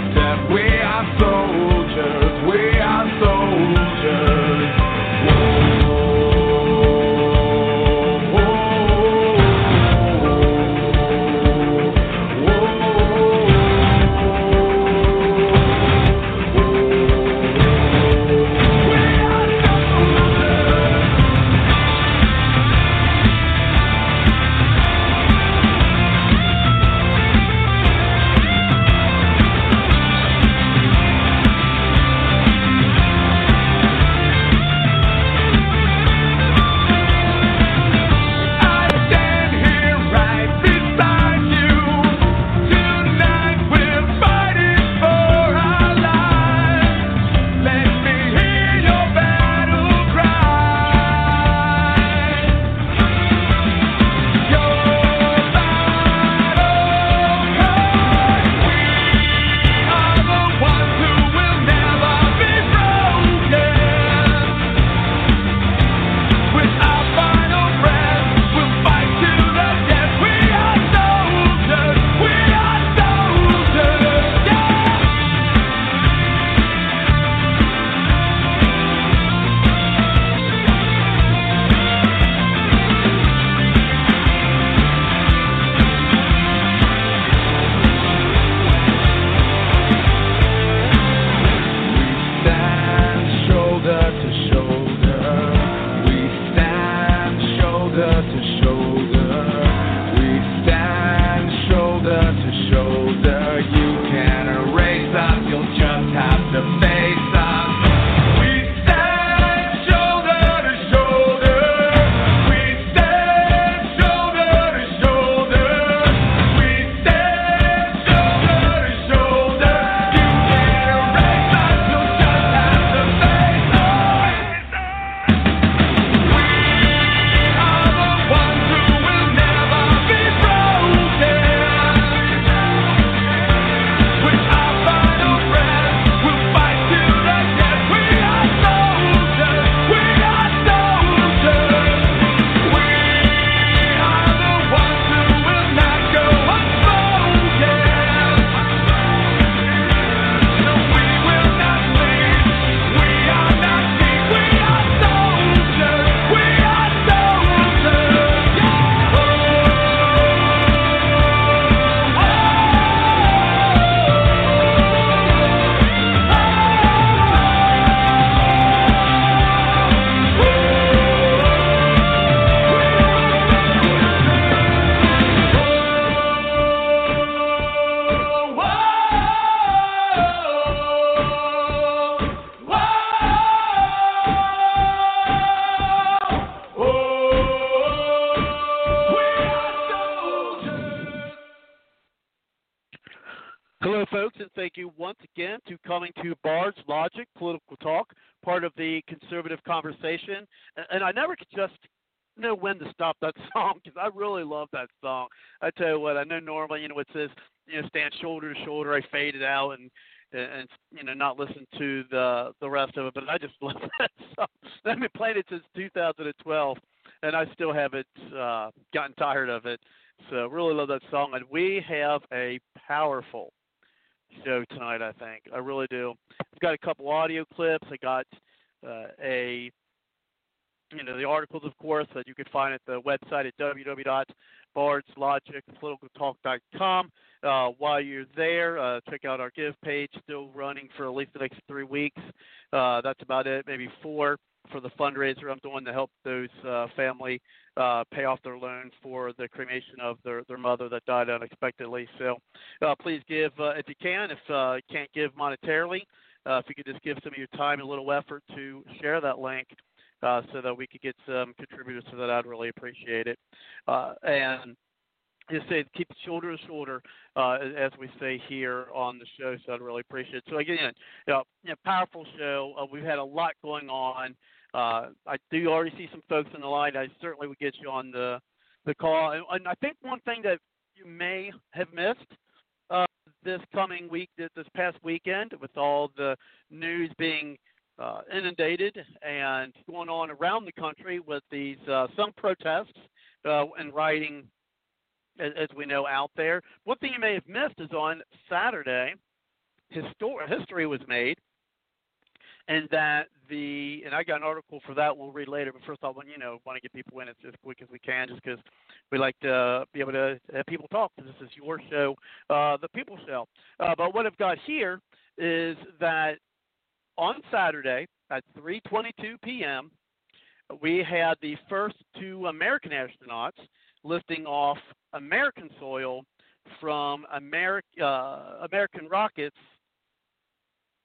the we are so. it says you know stand shoulder to shoulder. I faded out and and you know not listen to the the rest of it. But I just love that song. I've been playing it since 2012, and I still haven't uh, gotten tired of it. So really love that song. And we have a powerful show tonight. I think I really do. I've got a couple audio clips. I got uh, a you know the articles, of course, that you can find at the website at www bardslogic.politicaltalk.com. Uh, while you're there, uh, check out our give page, still running for at least the next three weeks. Uh, that's about it, maybe four for the fundraiser I'm doing to help those uh, family uh, pay off their loan for the cremation of their, their mother that died unexpectedly. So uh, please give uh, if you can. If uh, you can't give monetarily, uh, if you could just give some of your time and a little effort to share that link uh, so that we could get some contributors to that, I'd really appreciate it. Uh, and just say keep shoulder to shoulder, uh, as we say here on the show. So I'd really appreciate it. So again, you know, you know powerful show. Uh, we've had a lot going on. Uh, I do already see some folks in the line. I certainly would get you on the the call. And, and I think one thing that you may have missed uh, this coming week, this past weekend, with all the news being uh, inundated and going on around the country with these uh, some protests uh, and rioting, as, as we know out there. One thing you may have missed is on Saturday, histor- history was made, and that the and I got an article for that we'll read later. But first, I want you know want to get people in as, as quick as we can, just because we like to be able to have people talk. This is your show, uh, the People Show. Uh, but what I've got here is that on Saturday at 3:22 p.m., we had the first two American astronauts lifting off American soil from Ameri- uh, American rockets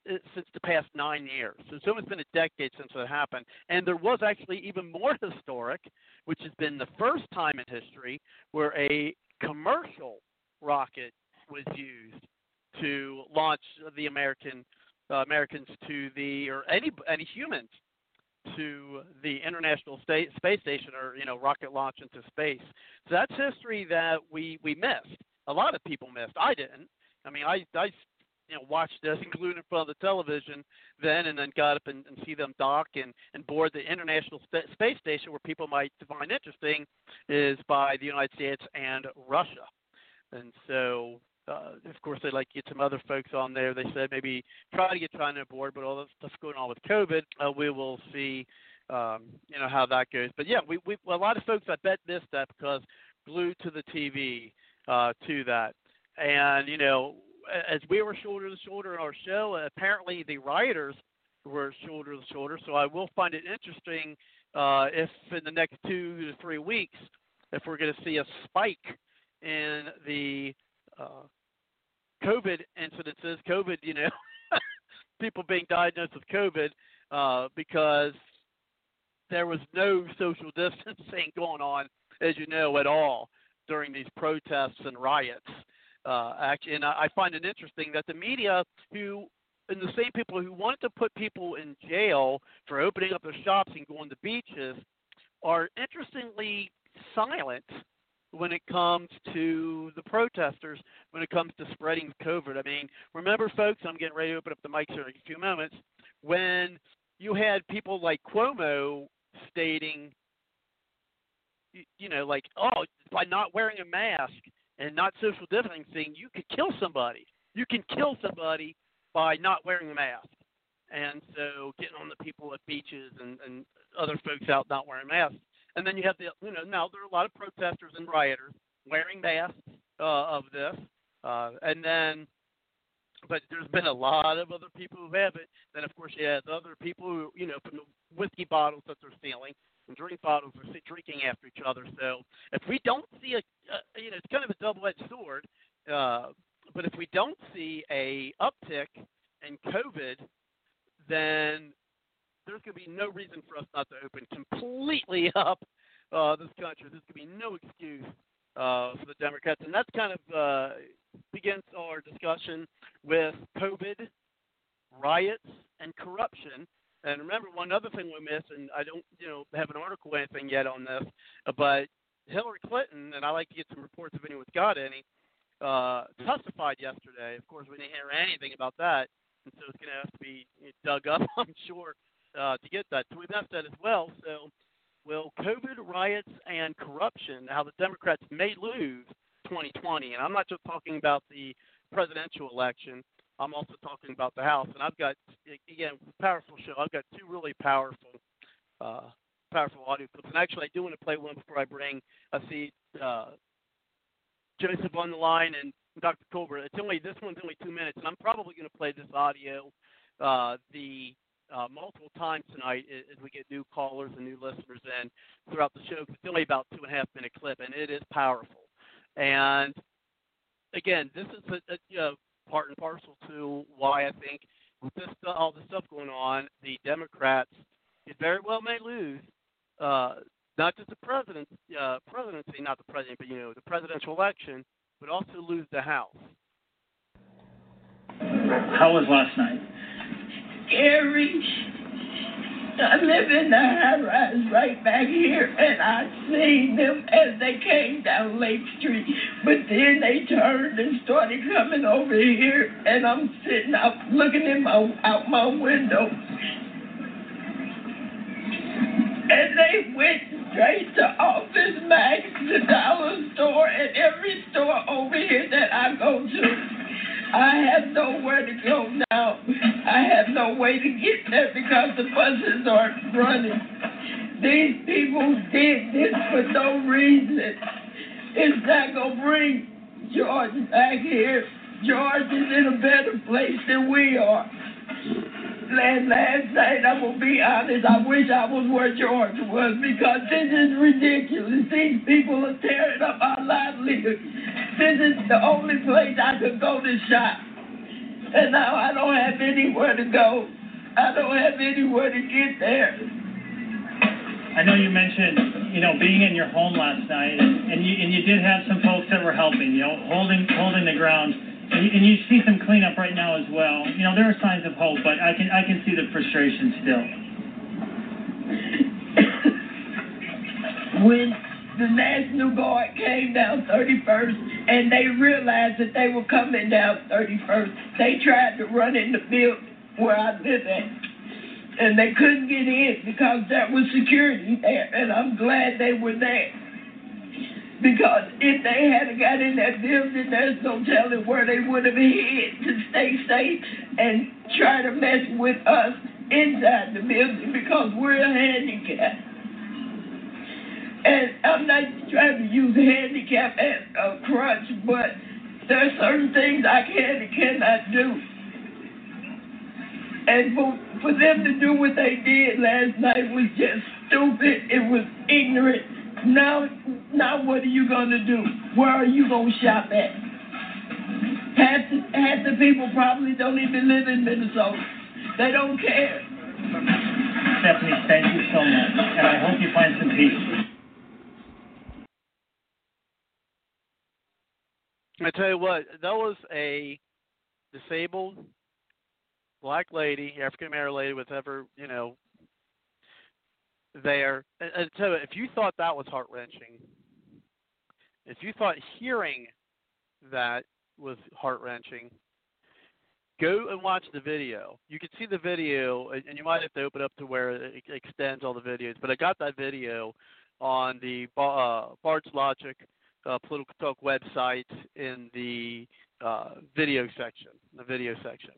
uh, since the past nine years. So it's almost been a decade since that happened. And there was actually even more historic, which has been the first time in history where a commercial rocket was used to launch the American uh, Americans to the or any any humans to the International State, Space Station or you know rocket launch into space. So that's history that we we missed. A lot of people missed. I didn't. I mean, I I you know watched this, including in front of the television then, and then got up and, and see them dock and and board the International St- Space Station, where people might find interesting, is by the United States and Russia. And so uh, of course, they'd like to get some other folks on there. They said maybe try to get China aboard, but all this stuff going on with COVID, uh, we will see, um, you know, how that goes. But yeah, we, we a lot of folks I bet missed that because glued to the TV uh, to that, and you know, as we were shoulder to shoulder in our show, apparently the rioters were shoulder to shoulder. So I will find it interesting uh, if in the next two to three weeks, if we're going to see a spike in the uh, COVID incidences, COVID, you know, people being diagnosed with COVID uh, because there was no social distancing going on, as you know, at all during these protests and riots. Uh, actually, and I, I find it interesting that the media, who and the same people who wanted to put people in jail for opening up their shops and going to beaches, are interestingly silent when it comes to the protesters, when it comes to spreading COVID. I mean, remember, folks, I'm getting ready to open up the mics here in a few moments, when you had people like Cuomo stating, you know, like, oh, by not wearing a mask and not social distancing, you could kill somebody. You can kill somebody by not wearing a mask. And so getting on the people at beaches and, and other folks out not wearing masks. And then you have the, you know, now there are a lot of protesters and rioters wearing masks uh, of this. Uh, and then, but there's been a lot of other people who have it. Then, of course, you have other people who, you know, from the whiskey bottles that they're stealing and drink bottles are drinking after each other. So if we don't see a, uh, you know, it's kind of a double-edged sword. Uh, but if we don't see a uptick in COVID, then there's going to be no reason for us not to open completely up uh, this country. There's going to be no excuse uh, for the Democrats, and that's kind of uh, begins our discussion with COVID, riots, and corruption. And remember, one other thing we missed, and I don't, you know, have an article or anything yet on this, but Hillary Clinton, and I like to get some reports if anyone's got any, uh, testified yesterday. Of course, we didn't hear anything about that, and so it's going to have to be dug up, I'm sure, uh, to get that. So we've asked that as well. So, will COVID riots and corruption, how the Democrats may lose 2020, and I'm not just talking about the presidential election. I'm also talking about the House, and I've got again powerful show. I've got two really powerful, uh, powerful audio clips, and actually I do want to play one before I bring a seat. Uh, Joseph on the line and Dr. Colbert. It's only this one's only two minutes, and I'm probably going to play this audio. Uh, the uh, multiple times tonight as we get new callers and new listeners in throughout the show. It's only about two and a half minute clip, and it is powerful. And again, this is a, a you know, part and parcel to why I think with this all this stuff going on, the Democrats it very well may lose uh, not just the president uh, presidency, not the president, but you know the presidential election, but also lose the House. How was last night? Scary. I live in the high rise right back here, and I seen them as they came down Lake Street. But then they turned and started coming over here, and I'm sitting out looking in my out my window, and they went straight to Office Max, the dollar store, and every store over here that I go to. I have nowhere to go now. I have no way to get there because the buses aren't running. These people did this for no reason. It's not going to bring George back here. George is in a better place than we are. Last, last night, I'm to be honest, I wish I was where George was because this is ridiculous. These people are tearing up our livelihood. This is the only place I could go to shop. And now I don't have anywhere to go. I don't have anywhere to get there. I know you mentioned, you know, being in your home last night, and, and you and you did have some folks that were helping, you know, holding holding the ground, and you, and you see some cleanup right now as well. You know, there are signs of hope, but I can I can see the frustration still. when the National Guard came down 31st and they realized that they were coming down 31st, they tried to run in the building where I live at. And they couldn't get in because there was security there, and I'm glad they were there. Because if they hadn't got in that building, there's no telling where they would have hid to stay safe and try to mess with us inside the building because we're a handicapped. And I'm not trying to use handicap as a crutch, but there are certain things I can and cannot do. And for, for them to do what they did last night was just stupid. It was ignorant. Now, now what are you gonna do? Where are you gonna shop at? Half the, half the people probably don't even live in Minnesota. They don't care. Stephanie, thank you so much, and I hope you find some peace. I tell you what, that was a disabled black lady, African American lady with ever, you know, there. And, and you, if you thought that was heart wrenching, if you thought hearing that was heart wrenching, go and watch the video. You can see the video, and you might have to open up to where it extends all the videos. But I got that video on the uh, Bard's Logic uh, Political Talk website in the uh, video section. The video section.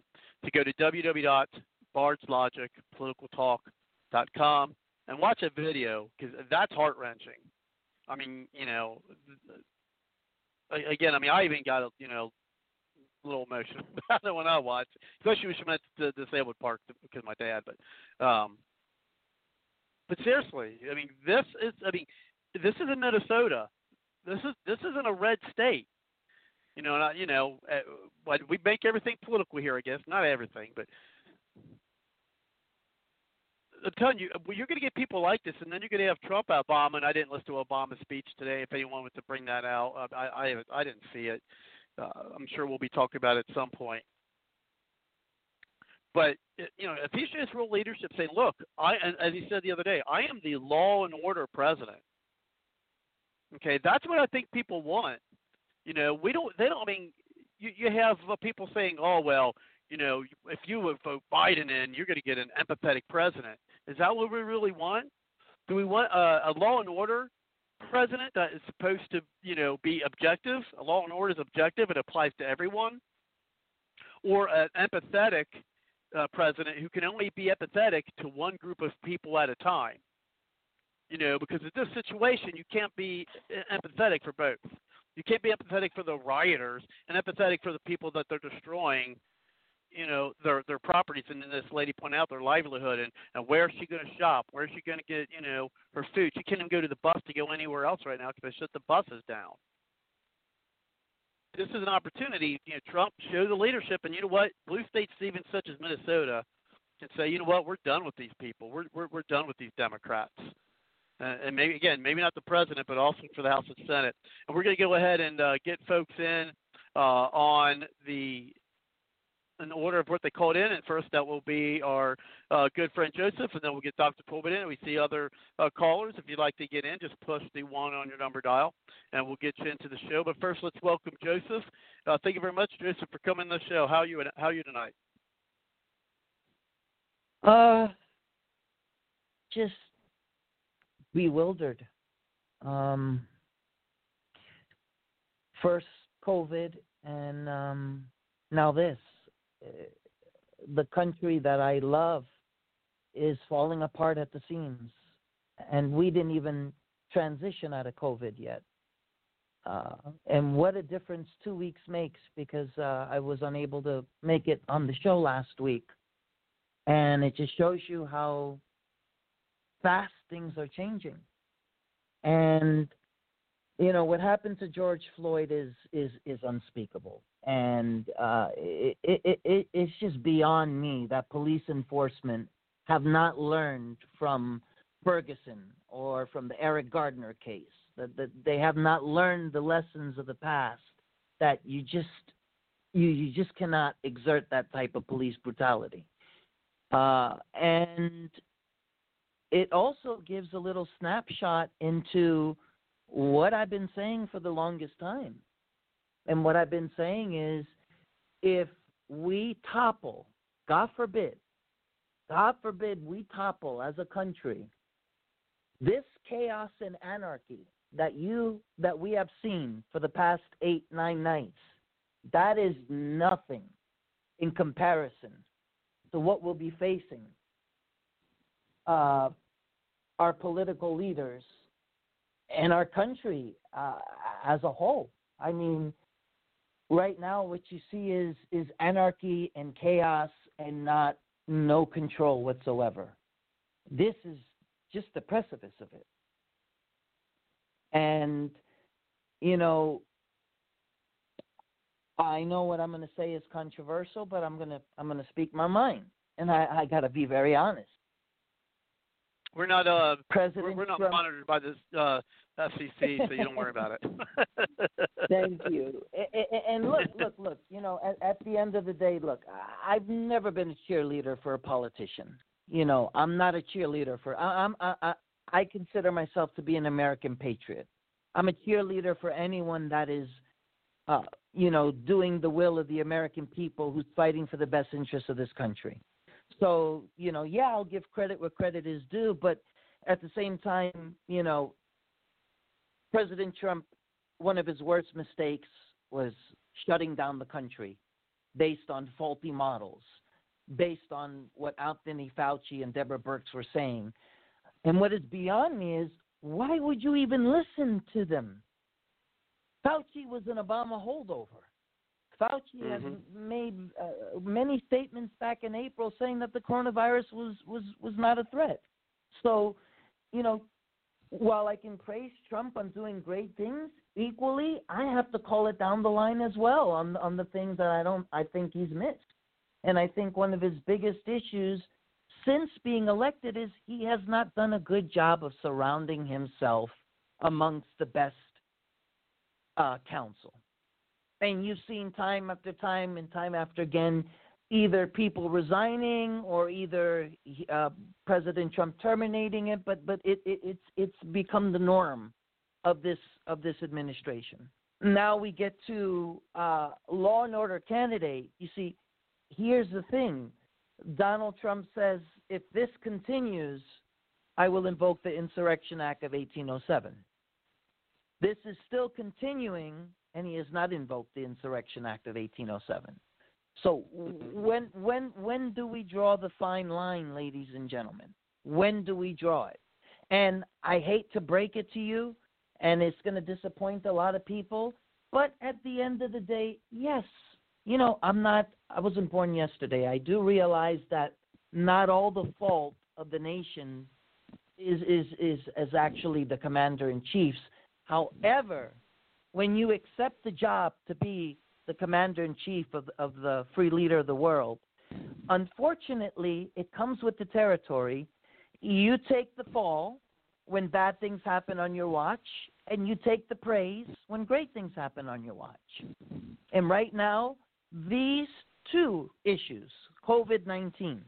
To go to www.bardslogicpoliticaltalk.com and watch a video because that's heart wrenching. I mean, you know, again, I mean, I even got a you know little emotional about it when I watched, especially when she meant the disabled part because of my dad. But um, but seriously, I mean, this is I mean, this is in Minnesota. This is this isn't a red state. You know, you know, uh, we make everything political here. I guess not everything, but I'm telling you, you're going to get people like this, and then you're going to have Trump Obama. And I didn't listen to Obama's speech today. If anyone wants to bring that out, uh, I I, I didn't see it. Uh, I'm sure we'll be talking about it at some point. But uh, you know, if he just real leadership, saying, "Look, I," as he said the other day, "I am the law and order president." Okay, that's what I think people want. You know, we don't. They don't. I mean, you you have uh, people saying, "Oh well, you know, if you would vote Biden in, you're going to get an empathetic president." Is that what we really want? Do we want a, a law and order president that is supposed to, you know, be objective? A law and order is objective; it applies to everyone. Or an empathetic uh, president who can only be empathetic to one group of people at a time. You know, because in this situation, you can't be empathetic for both. You can't be empathetic for the rioters and empathetic for the people that they're destroying you know their their properties. And then this lady pointed out their livelihood and and where is she going to shop? Where is she going to get you know her food? She can't even go to the bus to go anywhere else right now because they shut the buses down. This is an opportunity you know trump show the leadership. And you know what? Blue states even such as minnesota can say you know what? We're done with these people. We're we're, we're done with these democrats uh, and maybe again maybe not the president but also for the house and senate and we're going to go ahead and uh, get folks in uh, on the in order of what they called in. And first, that will be our uh, good friend Joseph, and then we'll get Dr. Colbert in. We see other uh, callers. If you'd like to get in, just push the one on your number dial, and we'll get you into the show. But first, let's welcome Joseph. Uh, thank you very much, Joseph, for coming to the show. How are you? How are you tonight? Uh, just bewildered. Um, first COVID, and um, now this. The country that I love is falling apart at the seams, and we didn't even transition out of COVID yet. Uh, and what a difference two weeks makes because uh, I was unable to make it on the show last week. And it just shows you how fast things are changing. And you know what happened to George Floyd is is is unspeakable, and uh, it, it, it it's just beyond me that police enforcement have not learned from Ferguson or from the Eric Gardner case. That, that they have not learned the lessons of the past. That you just you you just cannot exert that type of police brutality. Uh, and it also gives a little snapshot into what I've been saying for the longest time. And what I've been saying is if we topple, God forbid, God forbid we topple as a country, this chaos and anarchy that you that we have seen for the past eight, nine nights, that is nothing in comparison to what we'll be facing. Uh, our political leaders and our country uh, as a whole. I mean, right now what you see is is anarchy and chaos and not no control whatsoever. This is just the precipice of it. And you know, I know what I'm going to say is controversial, but I'm going to I'm going to speak my mind, and I, I got to be very honest. We're not uh President we're, we're not Trump- monitored by this uh FCC, so you don't worry about it. Thank you. A- a- a- And look, look, look. You know, at, at the end of the day, look, I've never been a cheerleader for a politician. You know, I'm not a cheerleader for. I, I'm. I, I, I consider myself to be an American patriot. I'm a cheerleader for anyone that is, uh, you know, doing the will of the American people who's fighting for the best interests of this country. So, you know, yeah, I'll give credit where credit is due, but at the same time, you know, President Trump, one of his worst mistakes was shutting down the country based on faulty models, based on what Anthony Fauci and Deborah Birx were saying. And what is beyond me is why would you even listen to them? Fauci was an Obama holdover. Fauci has Mhm. made uh, many statements back in April saying that the coronavirus was was was not a threat. So, you know, while I can praise Trump on doing great things, equally I have to call it down the line as well on on the things that I don't I think he's missed. And I think one of his biggest issues since being elected is he has not done a good job of surrounding himself amongst the best uh, counsel. And you've seen time after time and time after again either people resigning or either uh, President Trump terminating it, but but it, it it's it's become the norm of this of this administration. Now we get to uh, law and order candidate. You see, here's the thing: Donald Trump says if this continues, I will invoke the Insurrection Act of 1807. This is still continuing, and he has not invoked the Insurrection Act of 1807. So when when when do we draw the fine line, ladies and gentlemen? When do we draw it? And I hate to break it to you, and it's going to disappoint a lot of people, but at the end of the day, yes, you know, I'm not. I wasn't born yesterday. I do realize that not all the fault of the nation is is is, is actually the commander in chief's. However, when you accept the job to be the commander in chief of of the free leader of the world, unfortunately, it comes with the territory. You take the fall when bad things happen on your watch, and you take the praise when great things happen on your watch. And right now, these two issues, COVID 19,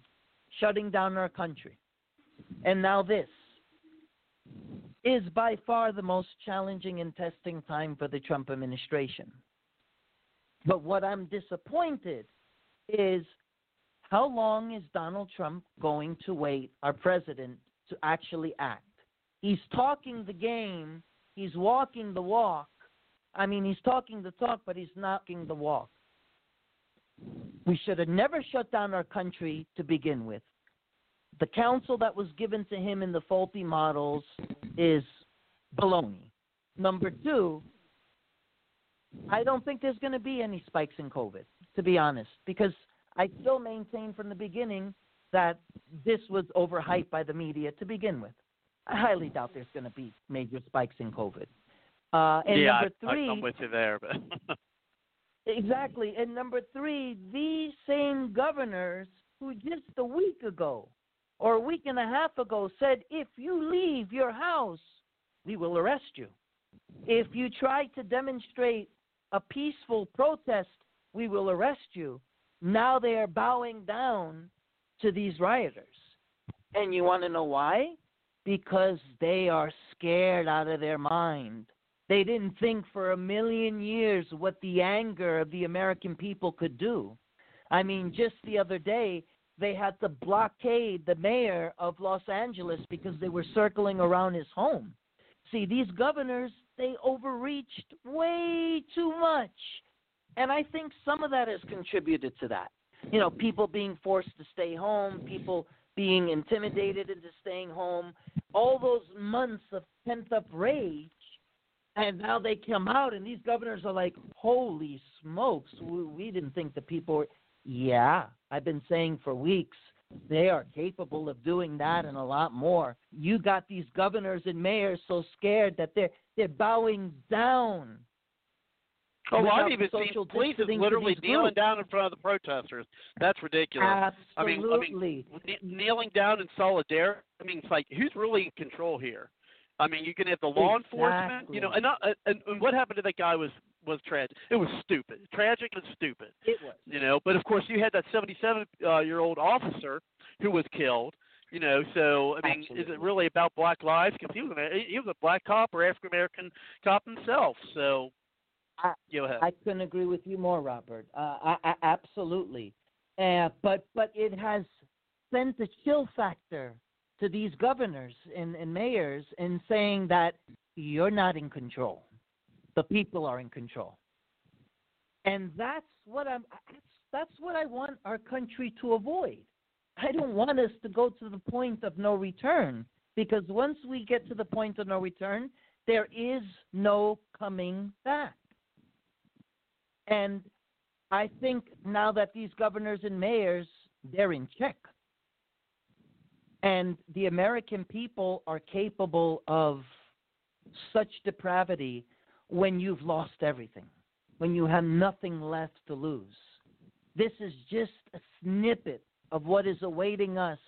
shutting down our country, and now this, is by far the most challenging and testing time for the Trump administration. But what I'm disappointed is how long is Donald Trump going to wait, our president, to actually act? He's talking the game, he's walking the walk. I mean, he's talking the talk, but he's knocking the walk. We should have never shut down our country to begin with. The counsel that was given to him in the faulty models is baloney. Number two, I don't think there's going to be any spikes in COVID, to be honest, because I still maintain from the beginning that this was overhyped by the media to begin with. I highly doubt there's going to be major spikes in COVID. Uh, and yeah, number I, I'm with you there, but Exactly. And number three, these same governors who just a week ago or a week and a half ago said, if you leave your house, we will arrest you. If you try to demonstrate a peaceful protest, we will arrest you. Now they are bowing down to these rioters. And you want to know why? Because they are scared out of their mind. They didn't think for a million years what the anger of the American people could do. I mean, just the other day, they had to blockade the mayor of Los Angeles because they were circling around his home. See, these governors, they overreached way too much. And I think some of that has contributed to that. You know, people being forced to stay home, people being intimidated into staying home, all those months of pent up rage and now they come out, and these governors are like, "Holy smokes! We, we didn't think the people." Were... Yeah, I've been saying for weeks they are capable of doing that and a lot more. You got these governors and mayors so scared that they're they're bowing down. Oh, well, I've even seen police to literally kneeling groups. down in front of the protesters. That's ridiculous. I mean, I mean, Absolutely. kneeling down in solidarity. I mean, it's like who's really in control here? I mean, you can have the law enforcement, you know, and, and and what happened to that guy was was tragic. It was stupid, tragic and stupid, it was. you know. But of course, you had that 77 uh, year old officer who was killed, you know. So I mean, is it really about black lives? Because he was a, he was a black cop or African American cop himself. So I- go ahead. I couldn't agree with you more, Robert. Uh, I, I, absolutely. Uh, but but it has sent a chill factor to these governors and, and mayors in saying that you're not in control. The people are in control. And that's what I'm that's, that's what I want our country to avoid. I don't want us to go to the point of no return because once we get to the point of no return, there is no coming back. And I think now that these governors and mayors they're in check. And the American people are capable of such depravity when you've lost everything, when you have nothing left to lose. This is just a snippet of what is awaiting us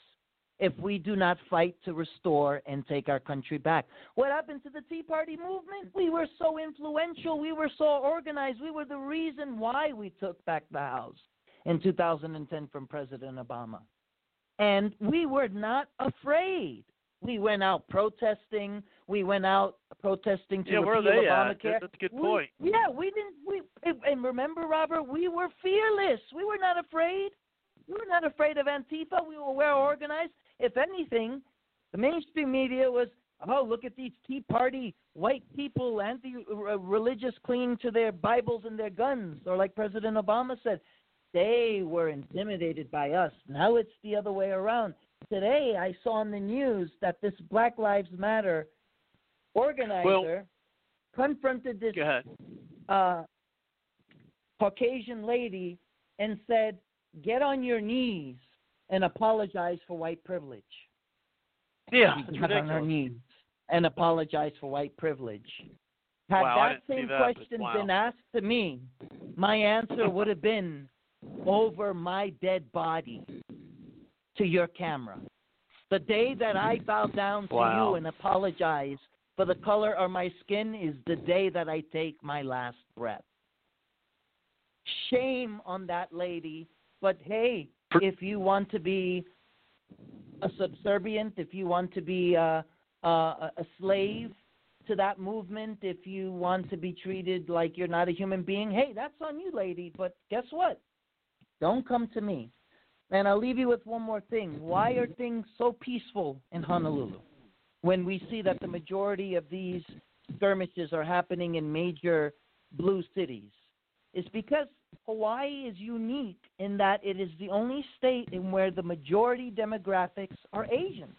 if we do not fight to restore and take our country back. What happened to the Tea Party movement? We were so influential, we were so organized, we were the reason why we took back the House in 2010 from President Obama. And we were not afraid. We went out protesting. We went out protesting to yeah, where are repeal at? Obamacare. That's a good We- point. yeah, we didn't. We and remember, Robert, we were fearless. We were not afraid. We were not afraid of Antifa. We were well organized. If anything, the mainstream media was, oh, look at these Tea Party white people, anti-religious, clinging to their Bibles and their guns, or like President Obama said, they were intimidated by us. Now it's the other way around. Today, I saw on the news that this Black Lives Matter organizer confronted this uh, Caucasian lady and said, "Get on your knees and apologize for white privilege." Yeah, She on her knees and apologize for white privilege. Had Wow, that same that, question wow. been asked to me, my answer would have been over my dead body to your camera. The day that I bow down to Wow. you and apologize for the color of my skin is the day that I take my last breath. Shame on that lady, but hey, if you want to be a subservient, if you want to be a, a, a slave to that movement, if you want to be treated like you're not a human being, hey, that's on you, lady. But guess what? Don't come to me. And I'll leave you with one more thing. Why are things so peaceful in Honolulu when we see that the majority of these skirmishes are happening in major blue cities? It's because Hawaii is unique in that it is the only state in where the majority demographics are Asian.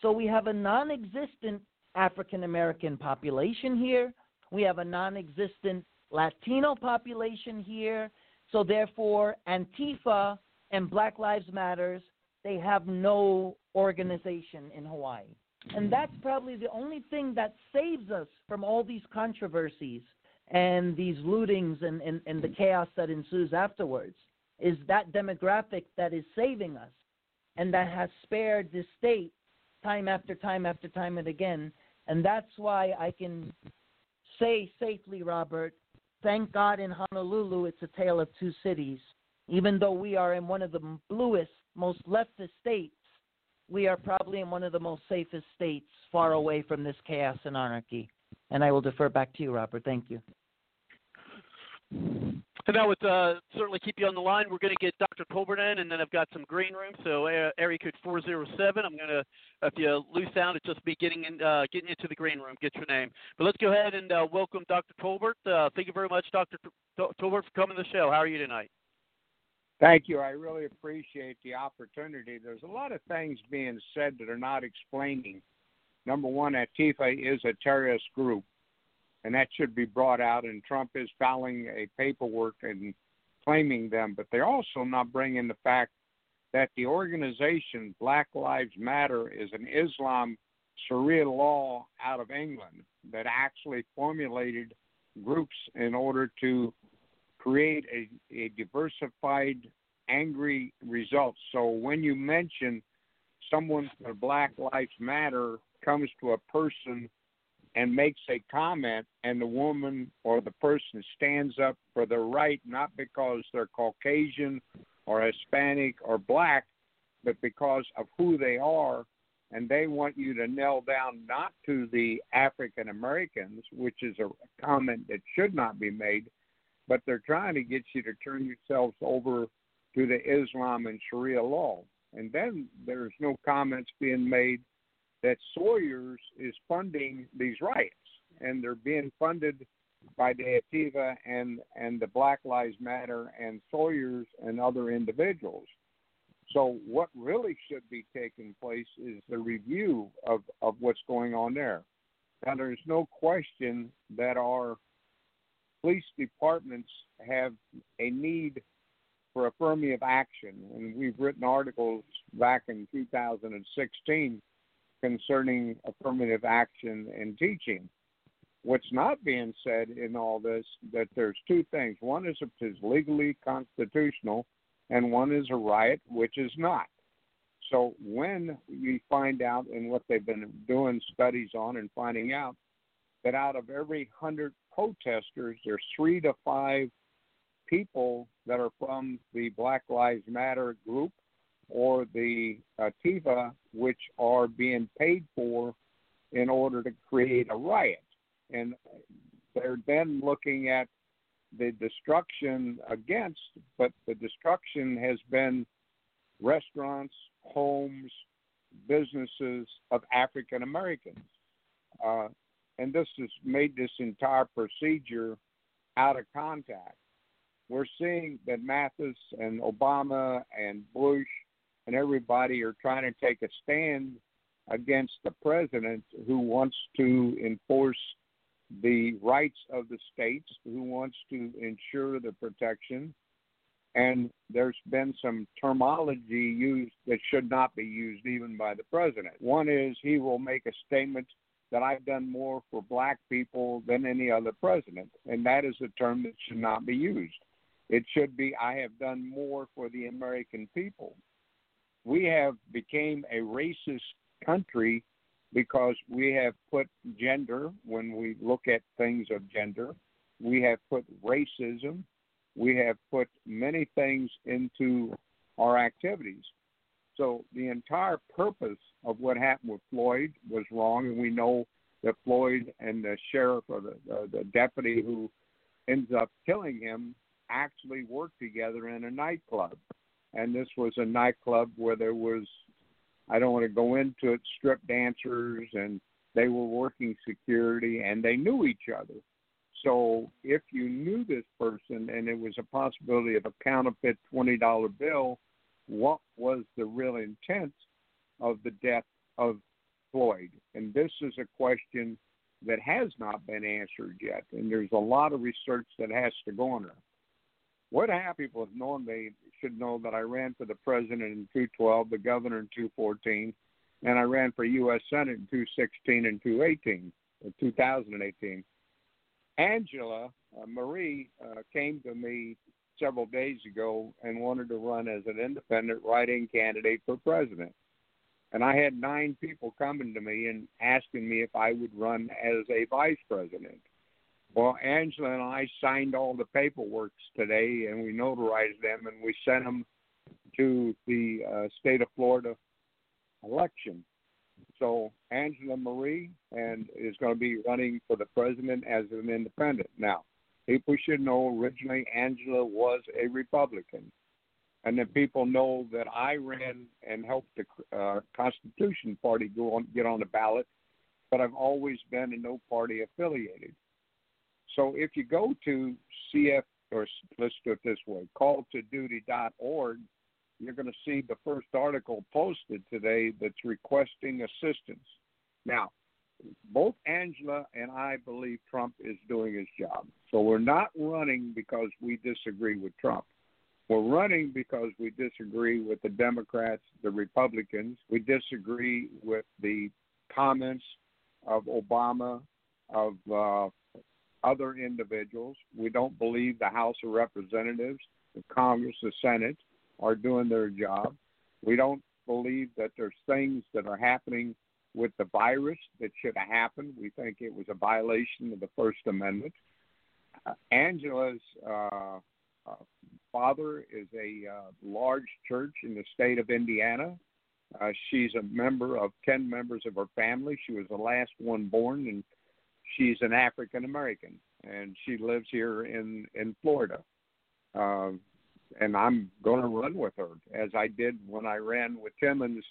So we have a non existent African American population here. We have a non existent Latino population here. So therefore, Antifa and Black Lives Matters, they have no organization in Hawaii. And mm. that's probably the only thing that saves us from all these controversies and these lootings and, and, and the chaos that ensues afterwards is that demographic that is saving us and that has spared this state time after time after time and again. And that's why I can say safely, Robert, thank God in Honolulu it's a tale of two cities. Even though we are in one of the bluest, most leftist states, we are probably in one of the most safest states far away from this chaos and anarchy. And I will defer back to you, Robert. Thank you. And that would uh, certainly keep you on the line. We're going to get Dr. Colbert in, and then I've got some green room. So uh, area code 407. I'm going to, if you lose sound, it's just me getting in, uh, getting into the green room. Get your name. But let's go ahead and uh, welcome Dr. Colbert. Uh, thank you very much, Dr. Colbert, for coming to the show. How are you tonight? Thank you. I really appreciate the opportunity. There's a lot of things being said that are not explaining. Number one, Antifa is a terrorist group, and that should be brought out. And Trump is filing a paperwork and claiming them, but they're also not bringing the fact that the organization Black Lives Matter is an Islam Sharia law out of England that actually formulated groups in order to create a, a diversified, angry result. So when you mention someone for Black Lives Matter comes to a person and makes a comment, and the woman or the person stands up for their right, not because they're Caucasian or Hispanic or black, but because of who they are, and they want you to kneel down not to the African Americans, which is a comment that should not be made, but they're trying to get you to turn yourselves over to the Islam and Sharia law. And then there's no comments being made that Soros is funding these riots, and they're being funded by the Antifa and and the Black Lives Matter and Soros and other individuals. So what really should be taking place is the review of of what's going on there. Now there's no question that our police departments have a need for affirmative action, and we've written articles back in 2016 concerning affirmative action in teaching. What's not being said in all this that there's two things. One is it is legally constitutional, and one is a riot, which is not. So when you find out, and what they've been doing studies on and finding out, that out of every hundred protesters, there's three to five people that are from the Black Lives Matter group or the TIFA, which are being paid for in order to create a riot. And they're then looking at the destruction against, but the destruction has been restaurants, homes, businesses of African Americans. Uh, and this has made this entire procedure out of contact. We're seeing that Mattis and Obama and Bush and everybody are trying to take a stand against the president who wants to enforce the rights of the states, who wants to ensure the protection. And there's been some terminology used that should not be used even by the president. One is he will make a statement that I've done more for black people than any other president, and that is a term that should not be used. It should be I have done more for the American people. We have became a racist country because we have put gender when we look at things of gender, we have put racism, we have put many things into our activities. So the entire purpose of what happened with Floyd was wrong, and we know that Floyd and the sheriff or the, uh, the deputy who ends up killing him actually worked together in a nightclub. And this was a nightclub where there was, I don't want to go into it, strip dancers, and they were working security, and they knew each other. So if you knew this person and it was a possibility of a counterfeit $20 bill, what was the real intent of the death of Floyd? And this is a question that has not been answered yet, and there's a lot of research that has to go on it. What have people have known they should know that I ran for the president in 212, the governor in 214, and I ran for U.S. Senate in 216 and 218, 2018. Angela uh, Marie uh, came to me several days ago and wanted to run as an independent write-in candidate for president. And I had nine people coming to me and asking me if I would run as a vice president. Well, Angela and I signed all the paperwork today, and we notarized them, and we sent them to the uh, state of Florida election. So Angela Marie and is going to be running for the president as an independent. Now, people should know originally Angela was a Republican, and then people know that I ran and helped the uh, Constitution Party go on get on the ballot, but I've always been a no party affiliated. So if you go to CF or let's do it this way, calltoduty.org, you're going to see the first article posted today that's requesting assistance. Now, both Angela and I believe Trump is doing his job. So we're not running because we disagree with Trump. We're running because we disagree with the Democrats, the Republicans. We disagree with the comments of Obama, of uh, other individuals. We don't believe the House of Representatives, the Congress, the Senate are doing their job. We don't believe that there's things that are happening with the virus that should have happened. We think it was a violation of the First Amendment. Uh, Angela's uh, uh, father is a uh, large church in the state of Indiana. Uh, she's a member of 10 members of her family. She was the last one born, and she's an African American, and she lives here in, in Florida. Uh, and I'm going to run with her as I did when I ran with Timmons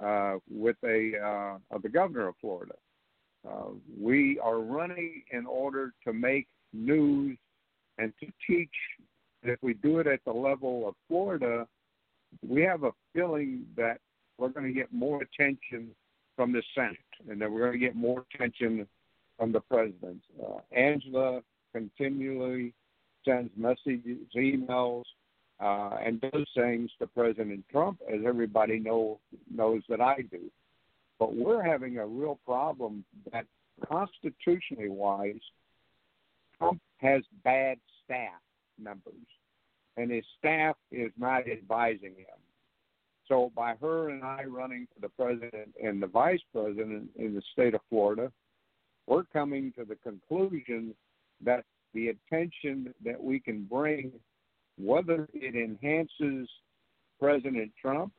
uh, with a uh, the governor of Florida. Uh, we are running in order to make news and to teach. If we do it at the level of Florida, we have a feeling that we're going to get more attention from the Senate and that we're going to get more attention from the president. Uh, Angela continually sends messages, emails, uh, and those things to President Trump, as everybody know knows that I do. But we're having a real problem that constitutionally wise, Trump has bad staff members, and his staff is not advising him. So by her and I running for the president and the vice president in the state of Florida, we're coming to the conclusion that the attention that we can bring whether it enhances President Trump,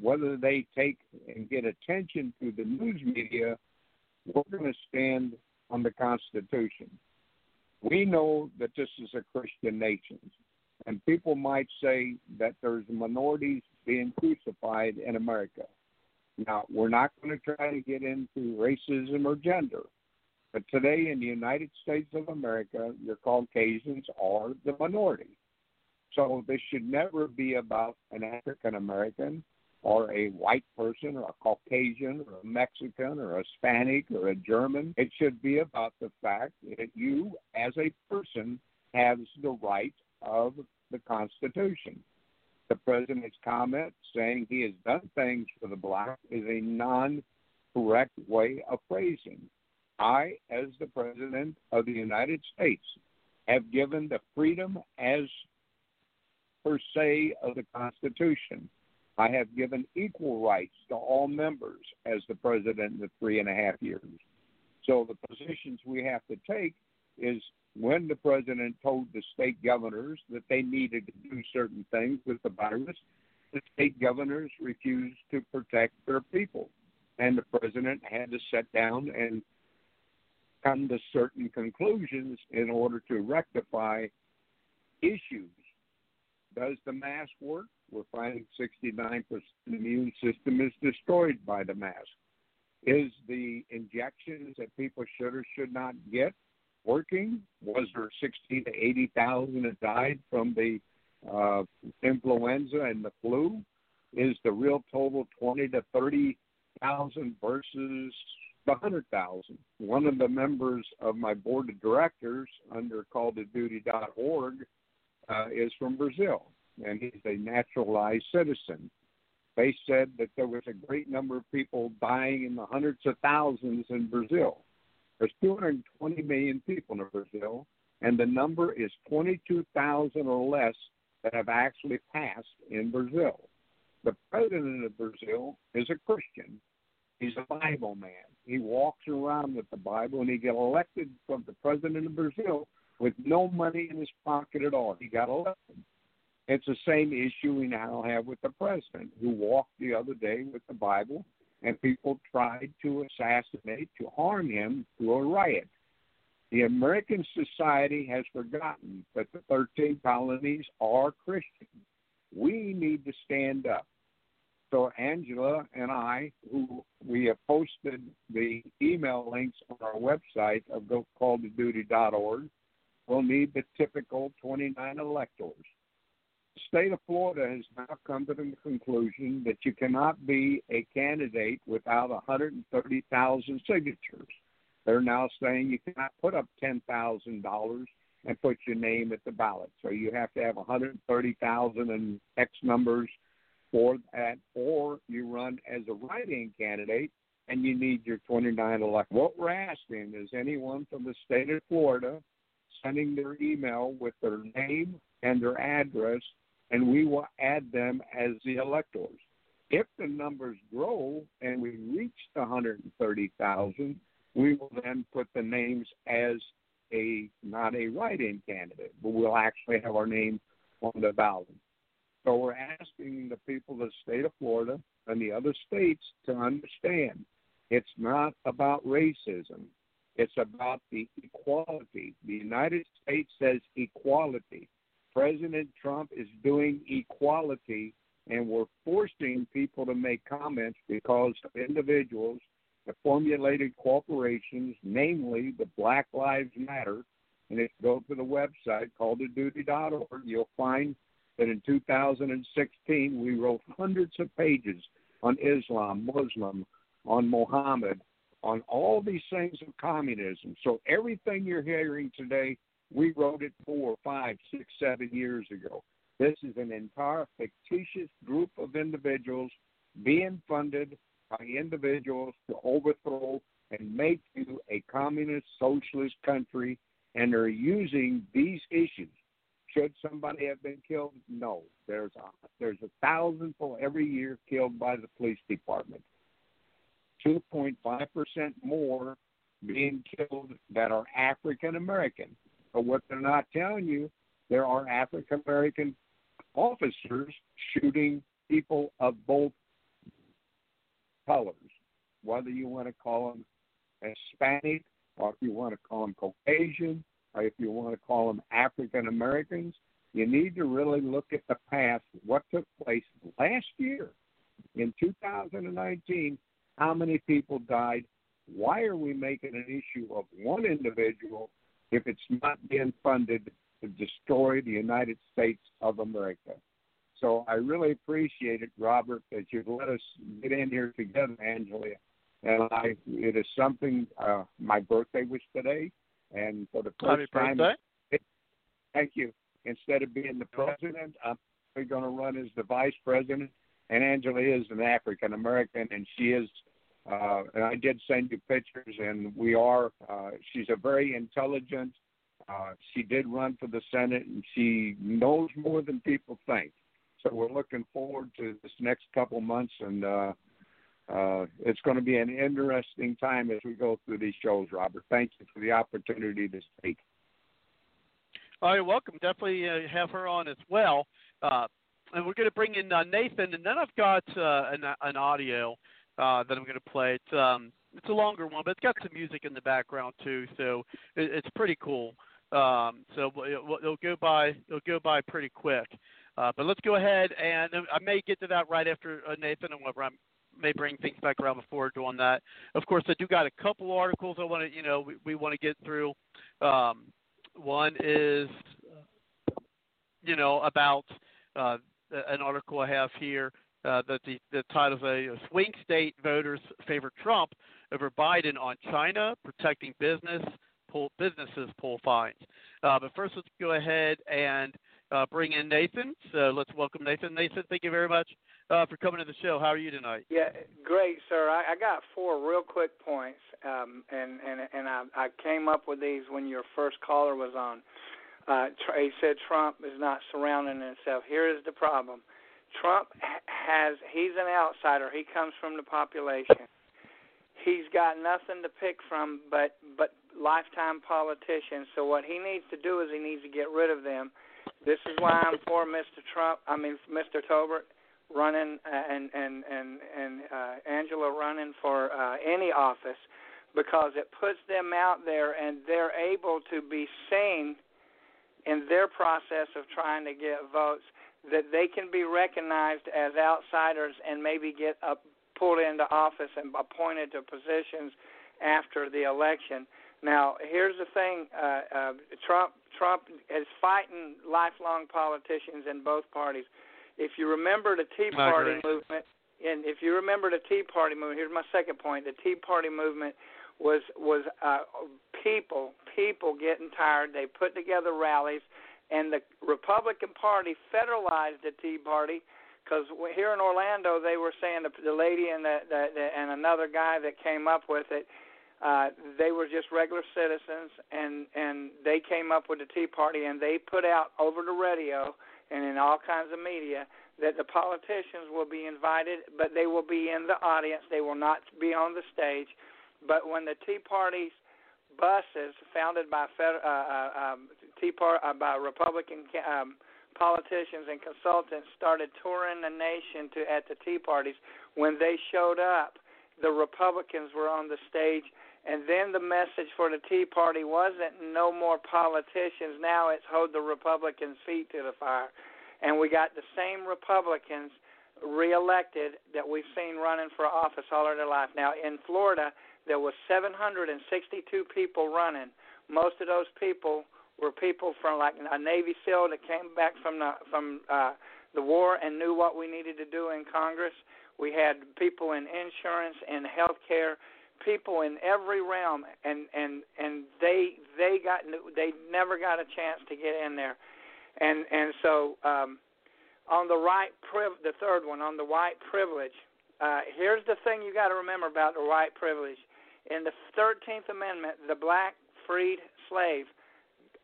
whether they take and get attention through the news media, we're going to stand on the Constitution. We know that this is a Christian nation, and people might say that there's minorities being crucified in America. Now, we're not going to try to get into racism or gender, but today in the United States of America, your Caucasians are the minority. So this should never be about an African American or a white person or a Caucasian or a Mexican or a Hispanic or a German. It should be about the fact that you, as a person, has the right of the Constitution. The president's comment saying he has done things for the black is a non correct way of phrasing. I, as the President of the United States, have given the freedom as per se of the Constitution. I have given equal rights to all members as the President in the three and a half years. So the positions we have to take is when the President told the state governors that they needed to do certain things with the virus, the state governors refused to protect their people. And the President had to sit down and come to certain conclusions in order to rectify issues. Does the mask work? We're finding 69% The immune system is destroyed by the mask. Is the injections that people should or should not get working? Was there 60 to 80,000 that died from the uh, influenza and the flu? Is the real total 20 to 30,000 versus the hundred thousand. One of the members of my board of directors under calltoduty.org uh, is from Brazil, and he's a naturalized citizen. They said that there was a great number of people dying in the hundreds of thousands in Brazil. There's 220 million people in Brazil, and the number is 22,000 or less that have actually passed in Brazil. The president of Brazil is a Christian. He's a Bible man. He walks around with the Bible, and he got elected from the president of Brazil with no money in his pocket at all. He got elected. It's the same issue we now have with the president, who walked the other day with the Bible, and people tried to assassinate, to harm him through a riot. The American society has forgotten that the 13 colonies are Christian. We need to stand up. So Angela and I, who we have posted the email links on our website of calltoduty.org, will need the typical 29 electors. The state of Florida has now come to the conclusion that you cannot be a candidate without 130,000 signatures. They're now saying you cannot put up $10,000 and put your name at the ballot. So you have to have 130,000 and X numbers for that, or you run as a write-in candidate and you need your 29 elect. What we're asking is anyone from the state of Florida sending their email with their name and their address, and we will add them as the electors. If the numbers grow and we reach the 130,000, we will then put the names as a not a write-in candidate, but we'll actually have our name on the ballot. So we're asking the people of the state of Florida and the other states to understand it's not about racism. It's about the equality. The United States says equality. President Trump is doing equality, and we're forcing people to make comments because of individuals that formulated corporations, namely the Black Lives Matter. And if you go to the website called theduty.org, you'll find that in 2016 we wrote hundreds of pages on Islam, Muslim, on Mohammed, on all these things of communism. So everything you're hearing today, we wrote it four, five, six, seven years ago. This is an entire fictitious group of individuals being funded by individuals to overthrow and make you a communist socialist country, and they're using these issues. Should somebody have been killed? No. There's a there's a thousand people every year killed by the police department. 2.5% more being killed that are African American. But what they're not telling you, there are African American officers shooting people of both colors, whether you want to call them Hispanic or if you want to call them Caucasian or if you want to call them African Americans. You need to really look at the past, what took place last year in 2019 how many people died? Why are we making an issue of one individual if it's not being funded to destroy the United States of America? So I really appreciate it, Robert, that you've let us get in here together, Angela. And I, it is something. Uh, my birthday was today, and for the first Happy time, birthday. thank you. Instead of being the president, I'm going to run as the vice president. And Angela is an African American, and she is. Uh, and I did send you pictures, and we are. Uh, she's a very intelligent. Uh, she did run for the Senate, and she knows more than people think. So we're looking forward to this next couple months, and uh, uh, it's going to be an interesting time as we go through these shows. Robert, thank you for the opportunity to speak. Oh, you're welcome. Definitely uh, have her on as well. Uh, and we're going to bring in uh, Nathan, and then I've got uh, an, an audio uh, that I'm going to play. It's, um, it's a longer one, but it's got some music in the background too, so it, it's pretty cool. Um, so it, it'll go by it'll go by pretty quick. Uh, but let's go ahead, and I may get to that right after uh, Nathan, and whatever. I may bring things back around before doing that. Of course, I do got a couple articles I want to, you know, we, we want to get through. Um, one is, you know, about uh, an article I have here uh, that the, the title is a swing state voters favor Trump over Biden on China protecting business pull, businesses pull fines. Uh, but first, let's go ahead and uh, bring in Nathan. So let's welcome Nathan. Nathan, thank you very much uh, for coming to the show. How are you tonight? Yeah, great, sir. I, I got four real quick points, um, and and and I, I came up with these when your first caller was on. Uh, he said Trump is not surrounding himself. Here is the problem: Trump has he's an outsider. He comes from the population. He's got nothing to pick from but but lifetime politicians. So what he needs to do is he needs to get rid of them. This is why I'm for Mr. Trump. I mean Mr. Tolbert running uh, and and and and uh, Angela running for uh, any office because it puts them out there and they're able to be seen in their process of trying to get votes that they can be recognized as outsiders and maybe get up, pulled into office and appointed to positions after the election. Now, here's the thing: uh, uh, Trump Trump is fighting lifelong politicians in both parties. If you remember the Tea Party movement, and if you remember the Tea Party movement, here's my second point: the Tea Party movement was was uh, people people getting tired. They put together rallies, and the Republican Party federalized the Tea Party because here in Orlando they were saying the, the lady and the, the, the and another guy that came up with it. Uh, they were just regular citizens, and and they came up with the Tea Party, and they put out over the radio and in all kinds of media that the politicians will be invited, but they will be in the audience. They will not be on the stage. But when the Tea Party's buses, founded by uh, uh, um, Tea Party uh, by Republican um, politicians and consultants, started touring the nation to at the Tea Parties, when they showed up, the Republicans were on the stage. And then the message for the Tea Party wasn't no more politicians. Now it's hold the Republicans' feet to the fire. And we got the same Republicans reelected that we've seen running for office all of their life. Now in Florida, there was 762 people running. Most of those people were people from like a Navy SEAL that came back from the from uh, the war and knew what we needed to do in Congress. We had people in insurance and healthcare, people in every realm, and and and they they got they never got a chance to get in there, and and so um, on the right priv the third one on the white privilege. Uh, here's the thing you got to remember about the white privilege. In the 13th Amendment, the black freed slave,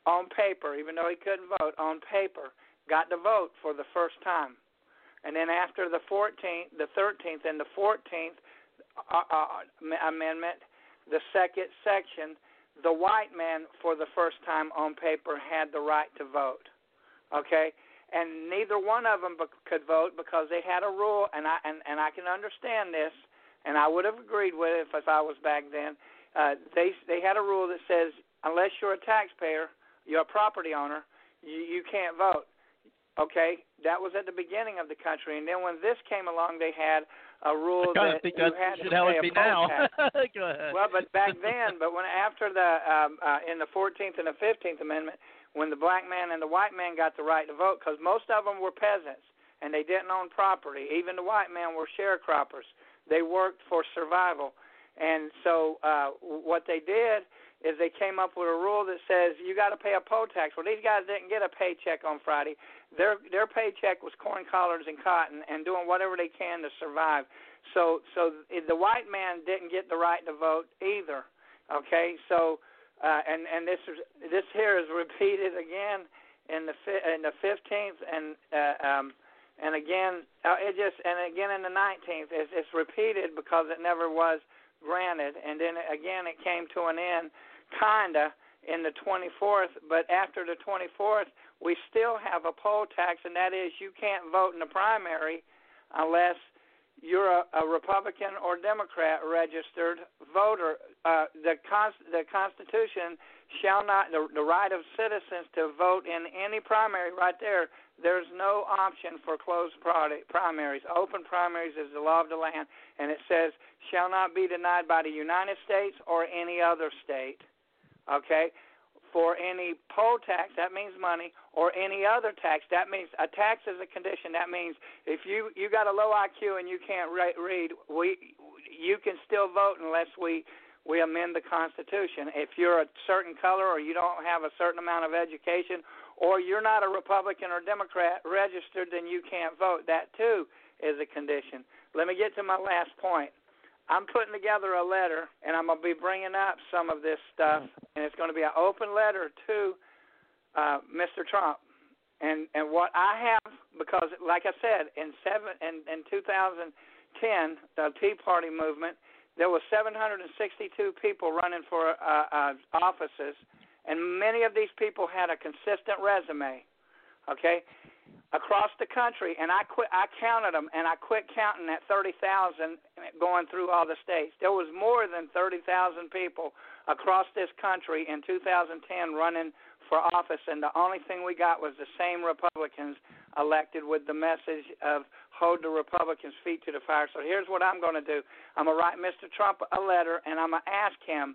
on paper, even though he couldn't vote, on paper, got to vote for the first time. And then after the 14th, the 13th, and the 14th uh, uh, Amendment, the second section, the white man for the first time on paper had the right to vote. Okay, and neither one of them could vote because they had a rule, and I and, and I can understand this, and I would have agreed with it if, I was back then. Uh, they they had a rule that says unless you're a taxpayer, you're a property owner, you, you can't vote. Okay, that was at the beginning of the country, and then when this came along, they had a rule I that think you had should to how pay it be now. tax. Go ahead. Well, but back then, but when after the um, uh, in the 14th and the 15th Amendment, when the black man and the white man got the right to vote, because most of them were peasants, and they didn't own property. Even the white men were sharecroppers. They worked for survival. And so uh, what they did is they came up with a rule that says you got to pay a poll tax. Well, these guys didn't get a paycheck on Friday. Their their paycheck was corn collars and cotton and doing whatever they can to survive. So so the white man didn't get the right to vote either. Okay, so uh, and and this is this here is repeated again in the fi- in the fifteenth and uh, um, and again uh, it just and again in the nineteenth. It's, it's repeated because it never was granted, and then again it came to an end kinda in the 24th, but after the 24th, we still have a poll tax, and that is you can't vote in the primary unless you're a, a Republican or Democrat registered voter. Uh, the, Const- the Constitution shall not, the, the right of citizens to vote in any primary, right there, there's no option for closed product, primaries. Open primaries is the law of the land, and it says shall not be denied by the United States or any other state okay? For any poll tax, that means money, or any other tax, that means a tax is a condition. That means if you you got a low IQ and you can't re- read, we you can still vote unless we we amend the Constitution. If you're a certain color or you don't have a certain amount of education, or you're not a Republican or Democrat registered, then you can't vote. That too is a condition. Let me get to my last point. I'm putting together a letter, and I'm going to be bringing up some of this stuff, and it's going to be an open letter to uh, Mr. Trump. And and what I have, because like I said, in seven in, in 2010, the Tea Party movement, there was 762 people running for uh, uh, offices, and many of these people had a consistent resume. Okay, across the country, and I quit. I counted them, and I quit counting at thirty thousand, going through all the states. There was more than thirty thousand people across this country in 2010 running for office, and the only thing we got was the same Republicans elected with the message of hold the Republicans' feet to the fire. So here's what I'm going to do: I'm going to write Mr. Trump a letter, and I'm going to ask him.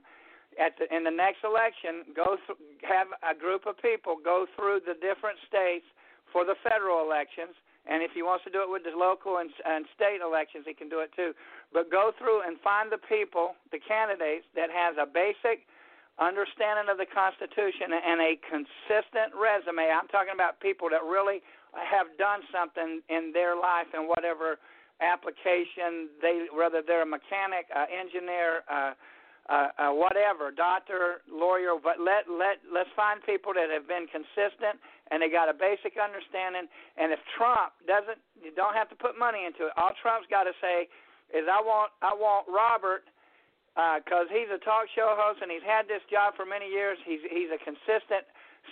At the, in the next election, go th- have a group of people go through the different states for the federal elections. And if he wants to do it with the local and, and state elections, he can do it too. But go through and find the people, the candidates that has a basic understanding of the Constitution and a consistent resume. I'm talking about people that really have done something in their life and whatever application they, whether they're a mechanic, uh, engineer, uh, uh, uh, whatever, doctor, lawyer, but let let let's find people that have been consistent and they got a basic understanding. And if Trump doesn't, you don't have to put money into it. All Trump's got to say is, "I want I want Robert." Because uh, he's a talk show host and he's had this job for many years. He's he's a consistent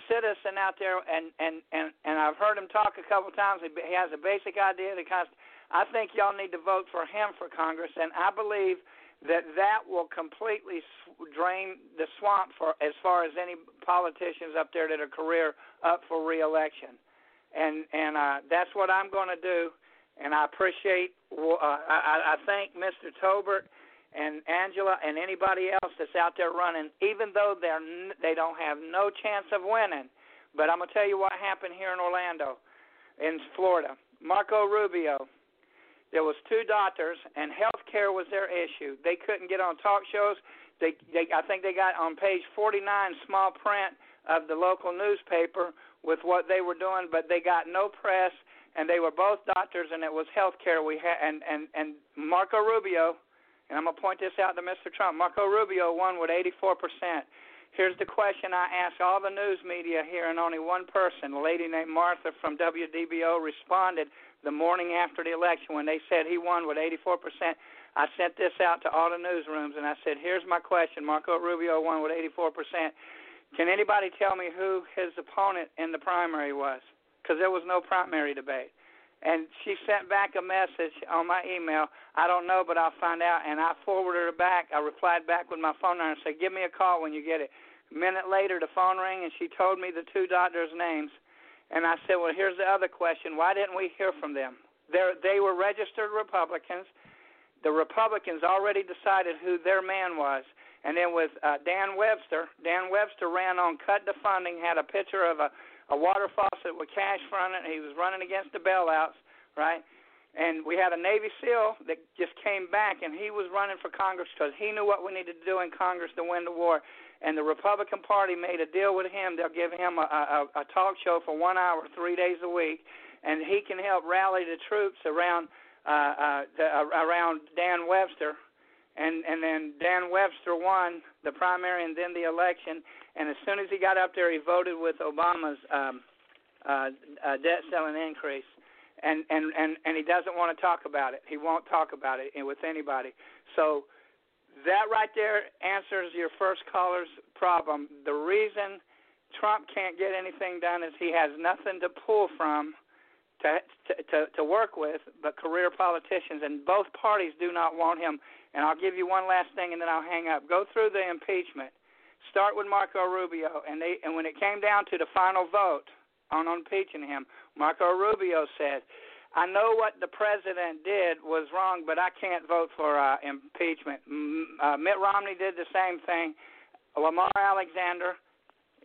citizen out there, and and and and I've heard him talk a couple times. He, he has a basic idea. That kind I think y'all need to vote for him for Congress, and I believe that that will completely drain the swamp for as far as any politicians up there that are career up for reelection, and and uh, that's what I'm going to do. And I appreciate. Uh, I, I thank Mr. Tolbert and Angela and anybody else that's out there running, even though they're they don't have no chance of winning. But I'm gonna tell you what happened here in Orlando, in Florida. Marco Rubio, there was two doctors, and health care was their issue. They couldn't get on talk shows. They, they, I think they got on page 49, small print of the local newspaper with what they were doing, but they got no press, and they were both doctors, and it was health care. We had, and and and Marco Rubio, and I'm gonna point this out to Mr. Trump. Marco Rubio won with 84 percent. Here's the question I asked all the news media here, and only one person, a lady named Martha from WDBO, responded the morning after the election when they said he won with 84%. I sent this out to all the newsrooms and I said, "Here's my question. Marco Rubio won with 84%. Can anybody tell me who his opponent in the primary was? Because there was no primary debate." And she sent back a message on my email. I don't know, but I'll find out. And I forwarded her back. I replied back with my phone number and said, "Give me a call when you get it." A minute later, the phone rang and she told me the two doctors' names. And I said, well, here's the other question. Why didn't we hear from them? They're, they were registered Republicans. The Republicans already decided who their man was. And then with uh, Dan Webster, Dan Webster ran on cut defunding, had a picture of a, a water faucet with cash from it. He was running against the bailouts. right? And we had a Navy SEAL that just came back, and he was running for Congress because he knew what we needed to do in Congress to win the war. And the Republican Party made a deal with him. They'll give him a, a, a talk show for one hour, three days a week, and he can help rally the troops around uh, uh, the, uh, around Dan Webster. And and then Dan Webster won the primary and then the election. And as soon as he got up there, he voted with Obama's um, uh, uh, debt ceiling increase and and and and he doesn't want to talk about it. He won't talk about it with anybody. So that right there answers your first caller's problem. The reason Trump can't get anything done is he has nothing to pull from to to to work with but career politicians and both parties do not want him. And I'll give you one last thing and then I'll hang up. Go through the impeachment. Start with Marco Rubio and they and when it came down to the final vote on impeaching him, Marco Rubio said, I know what the president did was wrong, but I can't vote for uh, impeachment. Uh, Mitt Romney did the same thing. Lamar Alexander,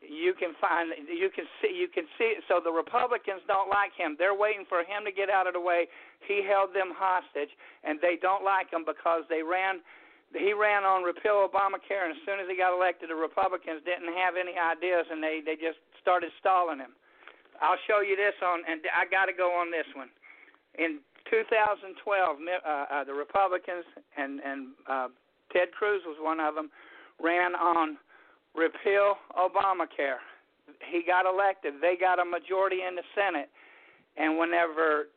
you can find, you can see, you can see. So the Republicans don't like him. They're waiting for him to get out of the way. He held them hostage, and they don't like him because they ran. He ran on repeal Obamacare, and as soon as he got elected, the Republicans didn't have any ideas, and they they just started stalling him. I'll show you this on, and I got to go on this one. In 2012, uh, uh, the Republicans and and uh, Ted Cruz was one of them, ran on repeal Obamacare. He got elected. They got a majority in the Senate, and whenever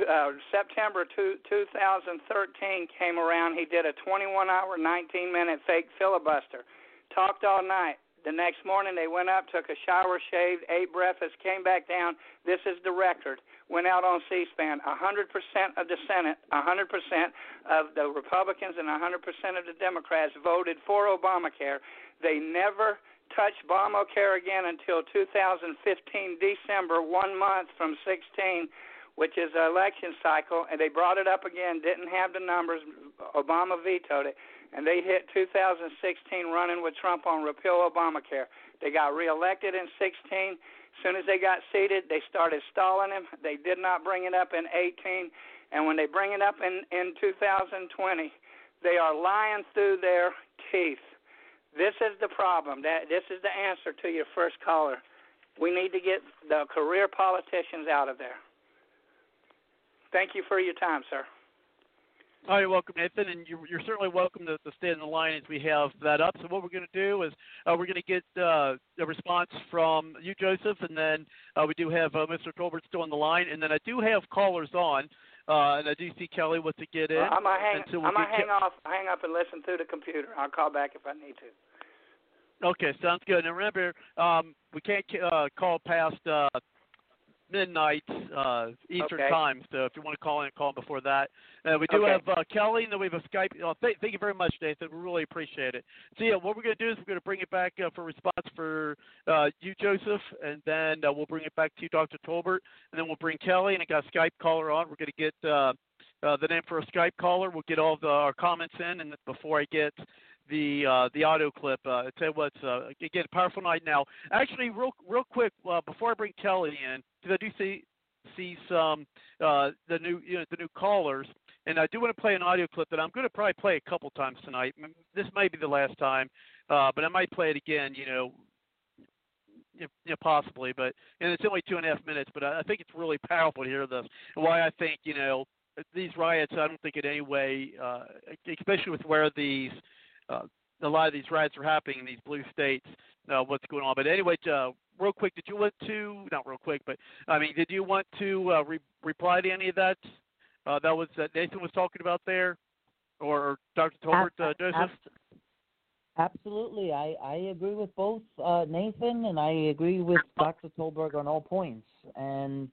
uh, September two, 2013 came around, he did a 21-hour, 19-minute fake filibuster. Talked all night. The next morning, they went up, took a shower, shaved, ate breakfast, came back down. This is the record. Went out on C-SPAN. 100% of the Senate, 100% of the Republicans, and 100% of the Democrats voted for Obamacare. They never touched Obamacare again until 2015 December, one month from 16 which is an election cycle, and they brought it up again, didn't have the numbers. Obama vetoed it and they hit 2016 running with Trump on repeal Obamacare. They got reelected in 16. Soon as they got seated, they started stalling him. They did not bring it up in 18, and when they bring it up in in 2020, they are lying through their teeth. This is the problem. That this is the answer to your first caller. We need to get the career politicians out of there. Thank you for your time, sir. Oh, you're welcome, Nathan, and you're, you're certainly welcome to, to stay in the line as we have that up. So what we're going to do is uh, we're going to get uh, a response from you, Joseph, and then uh, we do have uh, Mr. Tolbert still on the line, and then I do have callers on, uh, and I do see Kelly wants to get in. Well, I'm gonna hang. so we'll I'm gonna get hang off, hang up, and listen through the computer. I'll call back if I need to. Okay, sounds good. And remember, um, we can't uh, call past uh, midnight uh, Eastern Okay. time. So if you want to call in, call before that. Uh, we do Okay. have uh, Kelly, and then we have a Skype. Uh, th- thank you very much, Nathan. We really appreciate it. So yeah, what we're going to do is we're going to bring it back uh, for response for uh, you, Joseph, and then uh, we'll bring it back to you, Dr. Tolbert, and then we'll bring Kelly, and I got a Skype caller on. We're going to get uh, uh, the name for a Skype caller. We'll get all the, our comments in, and before I get the uh, the audio clip. Uh, tell you what, uh, again, powerful night now. Actually, real real quick uh, before I bring Kelly in, because I do see see some uh, the new you know the new callers, and I do want to play an audio clip that I'm going to probably play a couple times tonight. This may be the last time, uh, but I might play it again. You know. You know, possibly, but and it's only two and a half minutes. But I think it's really powerful to hear this, why I think you know these riots. I don't think in any way, uh, especially with where these uh, a lot of these riots are happening in these blue states. Uh, what's going on? But anyway, uh, real quick, did you want to not real quick, but I mean, did you want to uh, re- reply to any of that? Uh, that was that Nathan was talking about there, or, or Dr. Tolbert, uh, Joseph. Absolutely, I, I agree with both uh, Nathan and I agree with Dr. Tolbert on all points. And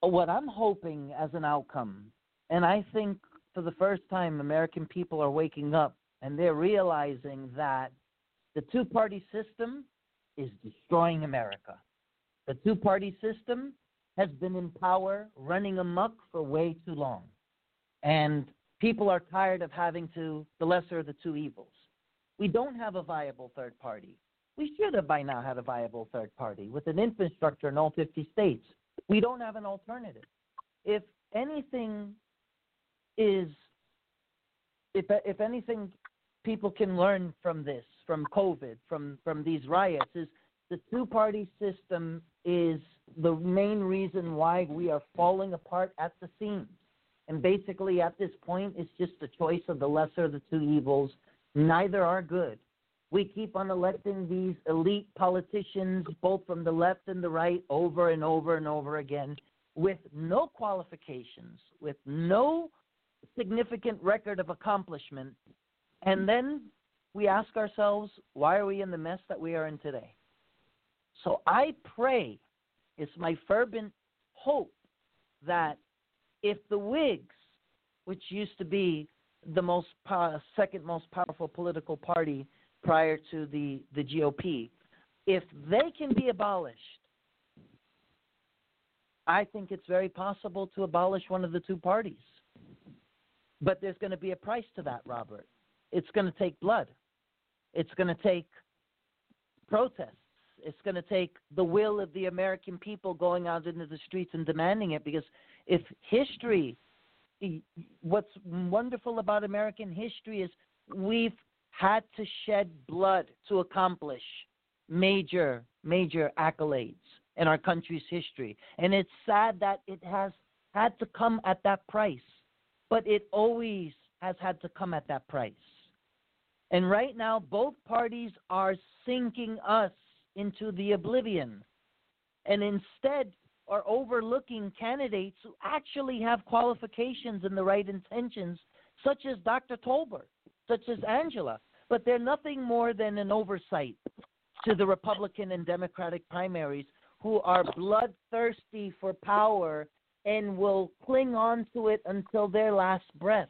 what I'm hoping as an outcome, and I think for the first time American people are waking up and they're realizing that the two party system is destroying America. The two party system has been in power, running amok for way too long. And people are tired of having to, the lesser of the two evils. We don't have a viable third party. We should have by now had a viable third party with an infrastructure in all 50 states. We don't have an alternative. if anything is if if anything people can learn from this, from COVID, from from these riots, is the two party system is the main reason why we are falling apart at the seams. And basically, at this point, it's just a choice of the lesser of the two evils. Neither are good. We keep on electing these elite politicians, both from the left and the right, over and over and over again, with no qualifications, with no significant record of accomplishment. And then we ask ourselves, why are we in the mess that we are in today? So I pray, it's my fervent hope that if the Whigs, which used to be the most second most powerful political party prior to the, the GOP, if they can be abolished, I think it's very possible to abolish one of the two parties. But there's going to be a price to that, Robert. It's going to take blood. It's going to take protests. It's going to take the will of the American people going out into the streets and demanding it because if history, what's wonderful about American history is we've had to shed blood to accomplish major, major accolades in our country's history. And it's sad that it has had to come at that price, but it always has had to come at that price. And right now, both parties are sinking us into the oblivion and instead are overlooking candidates who actually have qualifications and the right intentions, such as Dr. Tolbert, such as Angela, but they're nothing more than an oversight to the Republican and Democratic primaries who are bloodthirsty for power and will cling on to it until their last breath,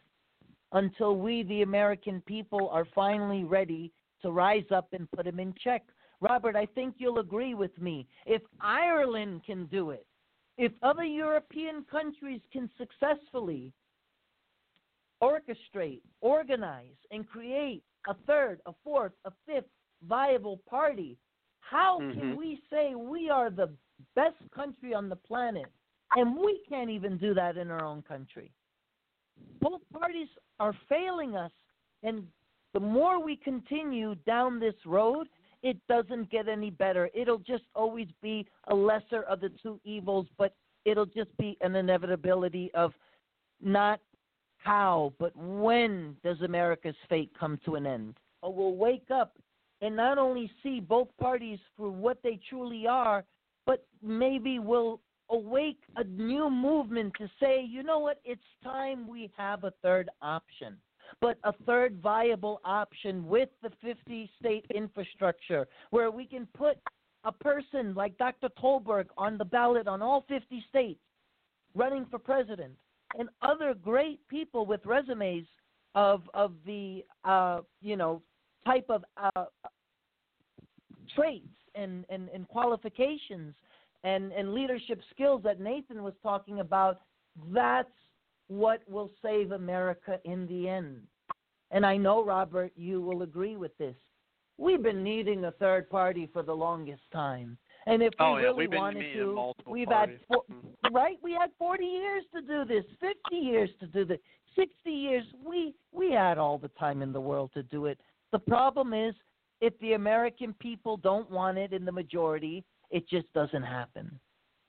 until we, the American people, are finally ready to rise up and put them in check. Robert, I think you'll agree with me. If Ireland can do it, if other European countries can successfully orchestrate, organize, and create a third, a fourth, a fifth viable party, how Mhm. can we say we are the best country on the planet and we can't even do that in our own country? Both parties are failing us, and the more we continue down this road, it doesn't get any better. It'll just always be a lesser of the two evils, but it'll just be an inevitability of not how, but when does America's fate come to an end? Or we'll wake up and not only see both parties for what they truly are, but maybe we'll awake a new movement to say, you know what, it's time we have a third option. But a third viable option with the 50 state infrastructure where we can put a person like Dr. Tolbert on the ballot on all 50 states running for president and other great people with resumes of of the uh, you know type of uh, traits and, and, and qualifications and, and leadership skills that Nathan was talking about, that's what will save America in the end. And I know, Robert, you will agree with this. We've been needing a third party for the longest time. And if we Oh, yeah, really wanted to, we've parties. had four, Mhm. right? We had 40 years to do this, 50 years to do this, 60 years. We we had all the time in the world to do it. The problem is if the American people don't want it in the majority, it just doesn't happen.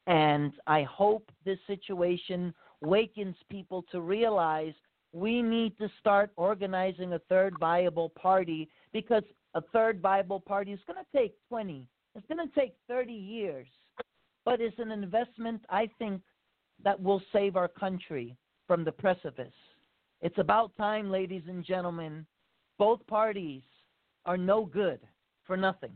And I hope this situation wakens people to realize we need to start organizing a third viable party because a third viable party is going to take 20, it's going to take 30 years. But it's an investment, I think, that will save our country from the precipice. It's about time, ladies and gentlemen. Both parties are no good for nothing.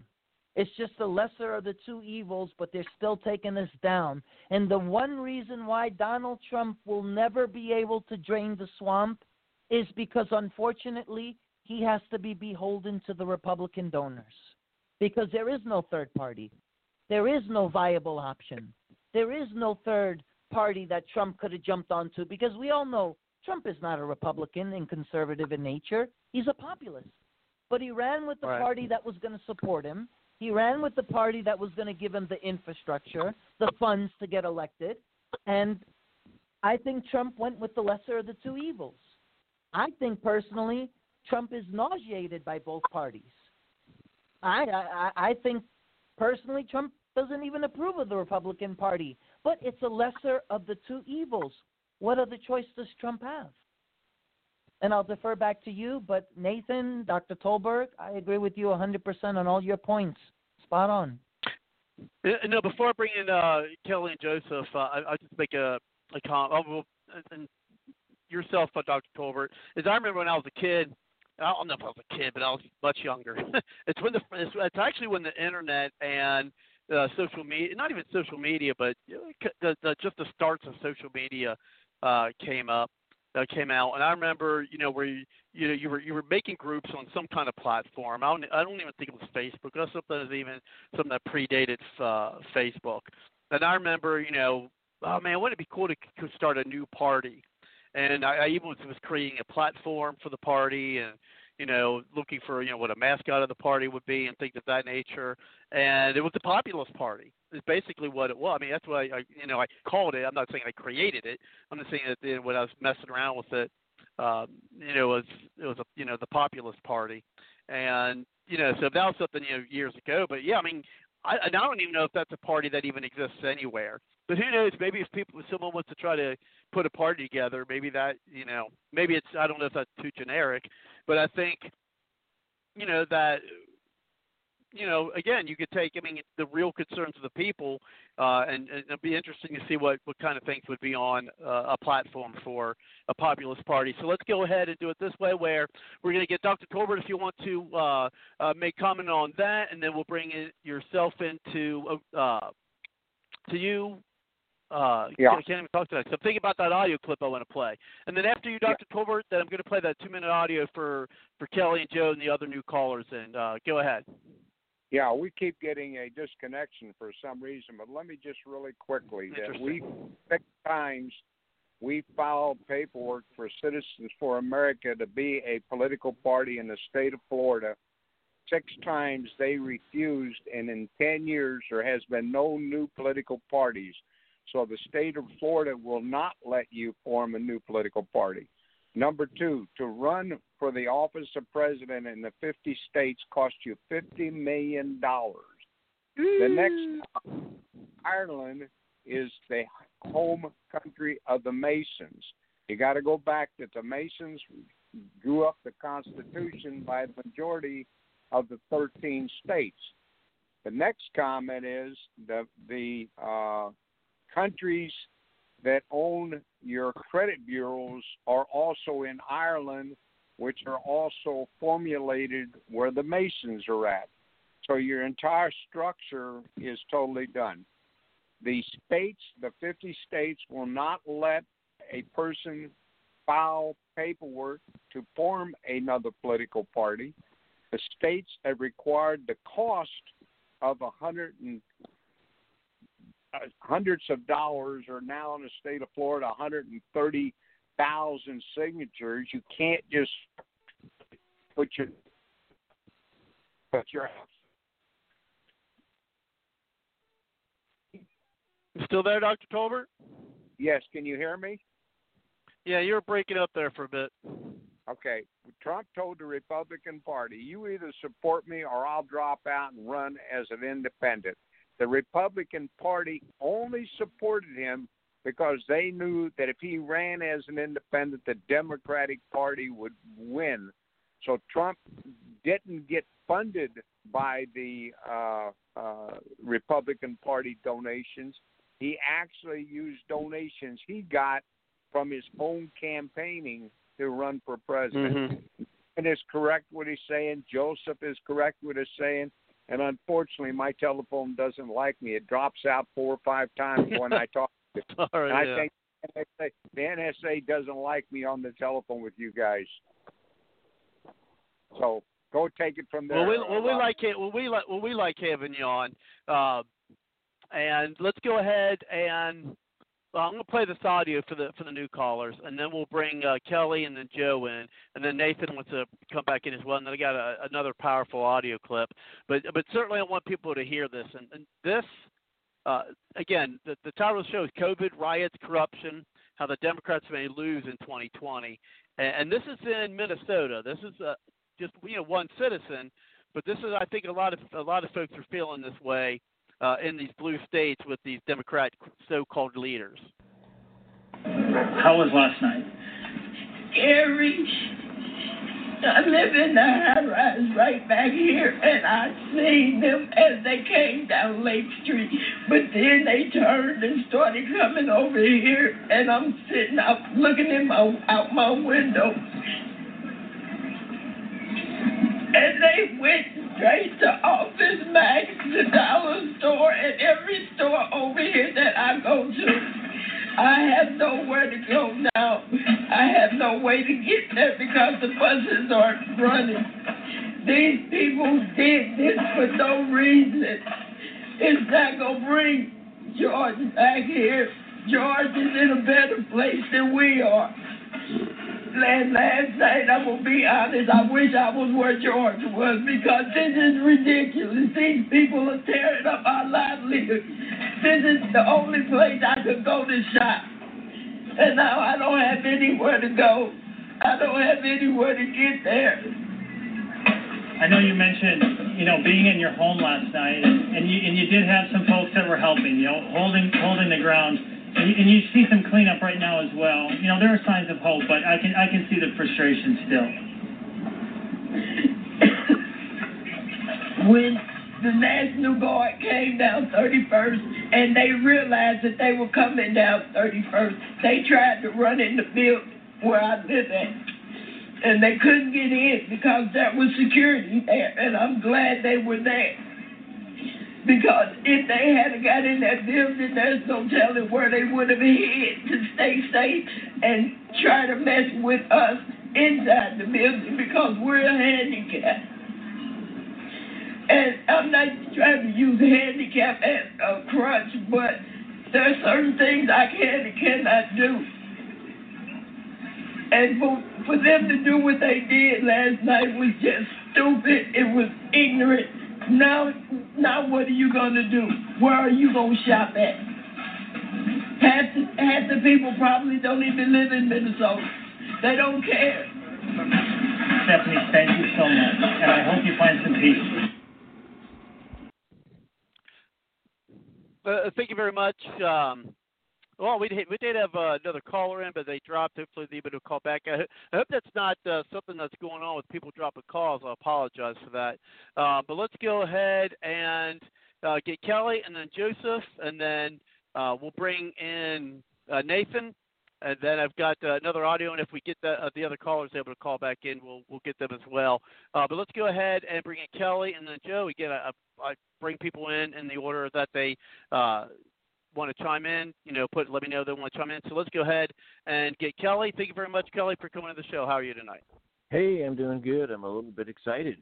It's just the lesser of the two evils, but they're still taking us down. And the one reason why Donald Trump will never be able to drain the swamp is because, unfortunately, he has to be beholden to the Republican donors. Because there is no third party, there is no viable option, there is no third party that Trump could have jumped onto. Because we all know Trump is not a Republican and conservative in nature, he's a populist. But he ran with the Right. party that was going to support him. He ran with the party that was going to give him the infrastructure, the funds to get elected, and I think Trump went with the lesser of the two evils. I think personally, Trump is nauseated by both parties. I I, I think personally, Trump doesn't even approve of the Republican Party, but it's a lesser of the two evils. What other choice does Trump have? And I'll defer back to you, but Nathan, Dr. Tolbert, I agree with you 100% on all your points. Spot on. Uh, No, before I bring in uh, Kelly and Joseph, uh, I, I'll just make a, a comment. Oh, and yourself, uh, Dr. Tolbert, is I remember when I was a kid. I don't know if I was a kid, but I was much younger. it's when the it's, it's actually when the internet and uh, social media, not even social media, but know, the, the just the starts of social media uh, came up, uh, came out, and I remember, you know, where you, you know you were you were making groups on some kind of platform. I don't I don't even think it was Facebook. That's something that even something that predated uh, Facebook. And I remember, you know, oh man, wouldn't it be cool to, to start a new party? And I, I even was, was creating a platform for the party and you know, looking for, you know, what a mascot of the party would be and things of that nature. And it was the Populist Party. Is basically what it was. I mean, that's why I, you know, I called it. I'm not saying I created it. I'm just saying that you know, when I was messing around with it, um, you know, it was it was a, you know, the Populist Party, and you know, so that was something you know years ago. But yeah, I mean, I, I don't even know if that's a party that even exists anywhere. But who knows? Maybe if people, if someone wants to try to put a party together, maybe that, you know, maybe it's. I don't know if that's too generic, but I think, you know, that, you know, again, you could take. I mean, the real concerns of the people, uh, and, and it'll be interesting to see what what kind of things would be on uh, a platform for a populist party. So let's go ahead and do it this way, where we're going to get Dr. Tolbert if you want to uh, uh, make comment on that, and then we'll bring in yourself into uh, to you. Uh, Yeah. I can't even talk to that. So I'm thinking about that audio clip I want to play, and then after you, Dr. Tolbert, then I'm going to play that two-minute audio for for Kelly and Joe and the other new callers. And uh, go ahead. Yeah, we keep getting a disconnection for some reason, but let me just really quickly that we six times we filed paperwork for Citizens for America to be a political party in the state of Florida. Six times they refused, and in 10 years there has been no new political parties. So the state of Florida will not let you form a new political party. Number two, to run for the office of president in the 50 states costs you $50 million. The next, Ireland is the home country of the Masons. You got to go back that the Masons drew up the Constitution by the majority of the 13 states. The next comment is the the uh, countries that own your credit bureaus are also in Ireland, which are also formulated where the Masons are at. So your entire structure is totally done. The states, the 50 states, will not let a person file paperwork to form another political party. The states have required the cost of a hundred and uh, hundreds of dollars are now in the state of Florida, 130,000 signatures. You can't just put your put your You still there, Dr. Tolbert? yes. Can you hear me? Yeah, you were breaking up there for a bit. Okay. Trump told the Republican Party, you either support me or I'll drop out and run as an independent. The Republican Party only supported him because they knew that if he ran as an independent, the Democratic Party would win. So Trump didn't get funded by the uh, uh, Republican Party donations. He actually used donations he got from his own campaigning to run for president. Mm-hmm. And is correct what he's saying. Joseph is correct what he's saying. And unfortunately, my telephone doesn't like me. It drops out four or five times when I talk. to it. And I yeah. think the NSA, the NSA doesn't like me on the telephone with you guys. So go take it from there. Well, we well we like it. Well, we like well we like having you on. Uh, and let's go ahead and well, I'm to play this audio for the for the new callers, and then we'll bring uh, Kelly and then Joe in, and then Nathan wants to come back in as well. And then I got a, another powerful audio clip. But but certainly I want people to hear this. And, and this uh, again, the, the title of the show is COVID, riots, corruption, how the Democrats may lose in 2020. And, and this is in Minnesota. This is uh, just you know one citizen, but this is I think a lot of a lot of folks are feeling this way uh, in these blue states with these Democrat so-called leaders. How was last night? Scary. I live in the high rise right back here, and I seen them as they came down Lake Street. But then they turned and started coming over here, and I'm sitting out looking in my out my window, and they went straight to Office Max, the dollar store, and every store over here that I go to. I have nowhere to go now. I have no way to get there because the buses aren't running. These people did this for no reason. It's not going to bring George back here. George is in a better place than we are. Last, last night, I'm going to be honest, I wish I was where George was because this is ridiculous. These people are tearing up our livelihood. This is the only place I could go to shop. And now I don't have anywhere to go. I don't have anywhere to get there. I know you mentioned, you know, being in your home last night, and, you and you did have some folks that were helping, you know, holding holding the ground, and you, see some cleanup right now as well. You know, there are signs of hope, but I can I can see the frustration still. when the National Guard came down 31st and they realized that they were coming down 31st, they tried to run in the building where I live at. And they couldn't get in because there was security there, and I'm glad they were there. Because if they hadn't got in that building, there's no telling where they would have hid to stay safe and try to mess with us inside the building because we're handicapped. And I'm not trying to use handicap as a crutch, but there are certain things I can and cannot do. And for, for them to do what they did last night was just stupid. It was ignorant. Now, now what are you gonna do? Where are you gonna shop at? Half the, half the people probably don't even live in Minnesota. They don't care. Stephanie, thank you so much, and I hope you find some peace. Uh, thank you very much. Um, well, we did, we did have uh, another caller in, but they dropped. Hopefully, they'll be able to call back. I, I hope that's not uh, something that's going on with people dropping calls. I apologize for that. Uh, but let's go ahead and uh, get Kelly and then Joseph, and then uh, we'll bring in uh, Nathan. And then I've got uh, another audio, and if we get the, uh, the other callers able to call back in, we'll we'll get them as well. Uh, but let's go ahead and bring in Kelly and then Joe. Again, I, I bring people in in the order that they uh, want to chime in. You know, put let me know they want to chime in. So let's go ahead and get Kelly. Thank you very much, Kelly, for coming to the show. How are you tonight? Hey, I'm doing good. I'm a little bit excited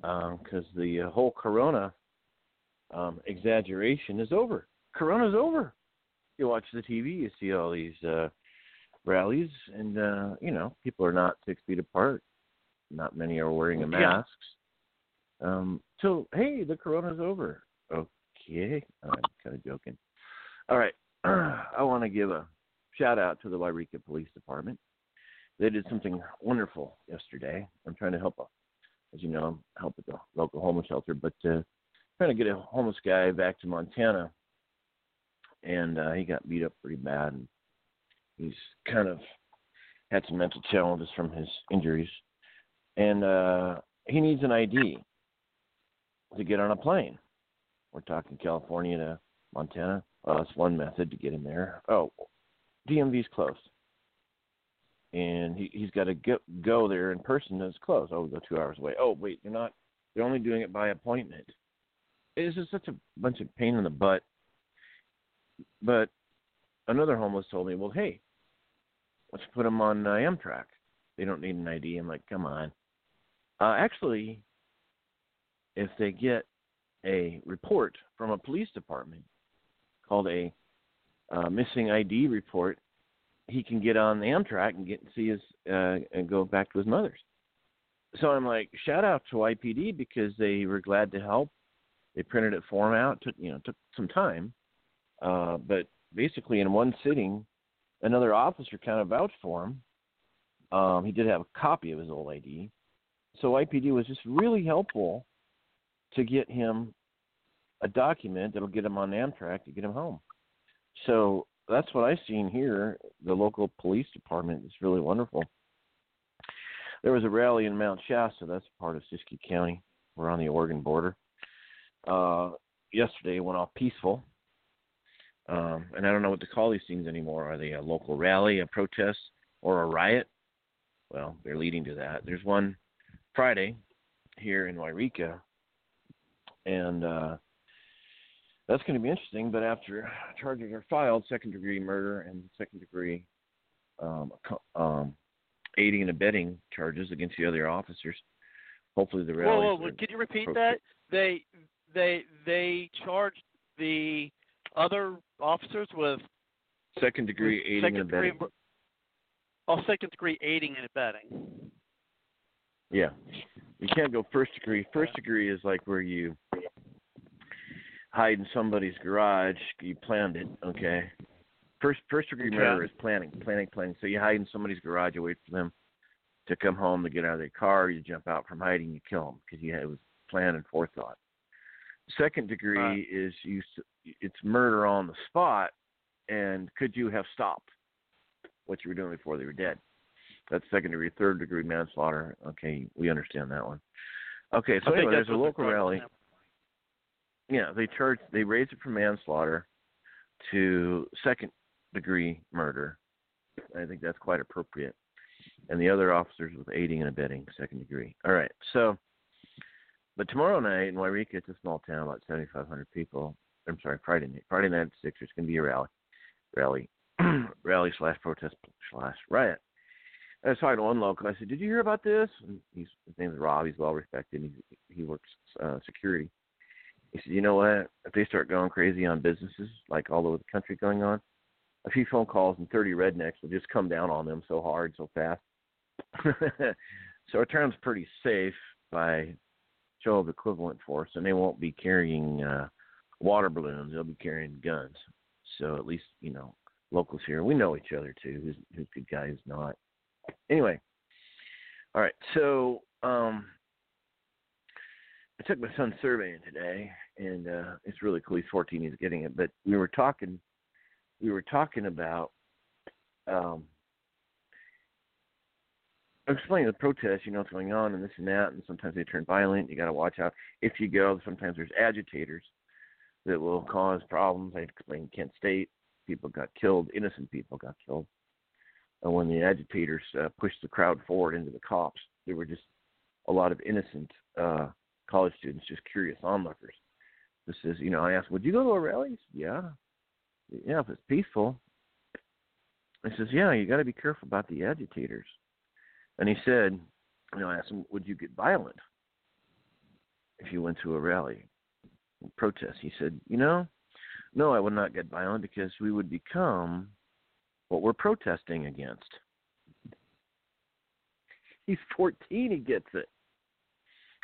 because the uh, whole Corona um, exaggeration is over. Corona's over. You watch the TV, you see all these uh, rallies, and uh, you know people are not six feet apart. Not many are wearing a Yeah. masks. Um, so hey, the Corona's over. Okay, I'm kind of joking. All right, I want to give a shout out to the Yreka Police Department. They did something wonderful yesterday. I'm trying to help, as you know, help at the local homeless shelter, but uh, trying to get a homeless guy back to Montana, and uh, he got beat up pretty bad, and he's kind of had some mental challenges from his injuries, and uh, he needs an ID to get on a plane. We're talking California to Montana. Well, that's one method to get him there. Oh, DMV's closed, and he he's got to go go there in person. It's closed. Oh, go two hours away. Oh, wait, they're not. They're only doing it by appointment. It's just such a bunch of pain in the butt. But another homeless told me, well, hey, let's put them on uh, Amtrak. They don't need an ID. I'm like, come on. Uh, actually, if they get a report from a police department called a uh, missing ID report, he can get on the Amtrak and get see his uh, and go back to his mother's. So I'm like, shout out to YPD because they were glad to help. They printed it for him out. Took you know took some time, uh, but basically in one sitting, another officer kind of vouched for him. Um, he did have a copy of his old ID, so IPD was just really helpful to get him a document that'll get him on Amtrak to get him home. So that's what I've seen here. The local police department is really wonderful. There was a rally in Mount Shasta. That's part of Siskiyou County. We're on the Oregon border. Uh, yesterday went off peaceful. Um, and I don't know what to call these things anymore. Are they a local rally, a protest, or a riot? Well, they're leading to that. There's one Friday here in Yreka, and uh, that's going to be interesting. But after charges are filed, second degree murder and second degree um, um, aiding and abetting charges against the other officers. Hopefully, the rally. whoa, whoa, could you repeat that? They they they charged the other officers with Second degree aiding second and abetting. mur- oh, second degree aiding and abetting. Yeah, you can't go first degree. First degree is like where you hide in somebody's garage. You planned it, okay. First first degree Okay. murder is planning, planning, planning. So you hide in somebody's garage. You wait for them to come home to get out of their car. You jump out from hiding. You kill them because you had, it was plan and forethought. Second degree Right. is you. s- It's murder on the spot, and could you have stopped what you were doing before they were dead? That's second degree. Third degree manslaughter. Okay, we understand that one. Okay, so anyway, there's a local rally. Yeah, they charge. They raised it from manslaughter to second degree murder. I think that's quite appropriate. And the other officers with aiding and abetting, second degree. All right. So, but tomorrow night in Yreka, it's a small town, about 7,500 people. I'm sorry, Friday night. Friday night at six. There's going to be a rally, rally, rally slash protest slash riot. I was talking to one local. I said, "Did you hear about this?" And he's his Rob. He's well respected. He's, he works uh, security. He said, "You know what? If they start going crazy on businesses like all over the country going on, a few phone calls and 30 rednecks will just come down on them so hard, so fast. so our town's pretty safe by show of equivalent force, and they won't be carrying uh, water balloons. They'll be carrying guns. So at least you know locals here. We know each other too. Who's who's good guy, who's not. Anyway, all right. So um, I took my son surveying today, and uh, it's really cool. He's 14. He's getting it. But we were talking. We were talking about. Um, explaining the protests, you know what's going on and this and that, and sometimes they turn violent. You got to watch out. If you go, sometimes there's agitators that will cause problems. I explained Kent State, people got killed, innocent people got killed. And when the agitators uh, pushed the crowd forward into the cops, there were just a lot of innocent uh, college students, just curious onlookers. This is, you know, I asked, would you go to a rally? Said, yeah. Yeah, if it's peaceful. I says, yeah, you got to be careful about the agitators. And he said, you know, I asked him, would you get violent if you went to a rally, protest? He said, you know, no, I would not get violent because we would become what we're protesting against. He's 14, he gets it.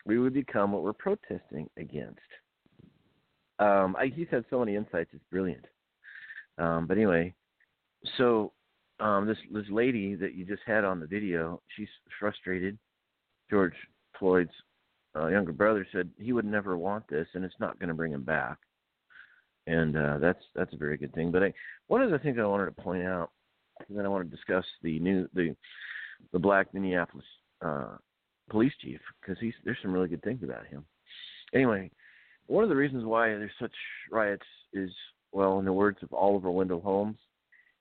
We would become what we're protesting against. Um, I, he's had so many insights; it's brilliant. Um, but anyway, so um, this this lady that you just had on the video, she's frustrated. George Floyd's uh, younger brother said he would never want this, and it's not going to bring him back. And uh, that's that's a very good thing. But I, one of the things I wanted to point out, and then I want to discuss the new the the black Minneapolis uh, police chief because he's there's some really good things about him. Anyway, one of the reasons why there's such riots is well, in the words of Oliver Wendell Holmes,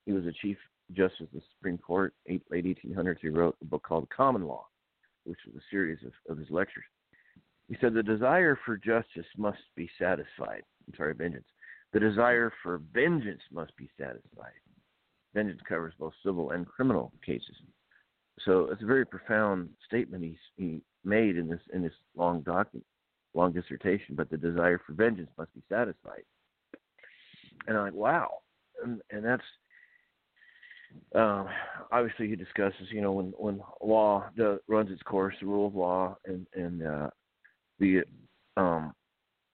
he was a chief justice of the Supreme Court, late 1800s. He wrote a book called Common Law, which was a series of, of his lectures. He said the desire for justice must be satisfied. I'm sorry, vengeance. The desire for vengeance must be satisfied. Vengeance covers both civil and criminal cases. So it's a very profound statement he's, he made in this in this long document, long dissertation. But the desire for vengeance must be satisfied. And I'm like, wow, and, and that's um, obviously he discusses, you know, when when law does, runs its course, the rule of law, and and uh, the um,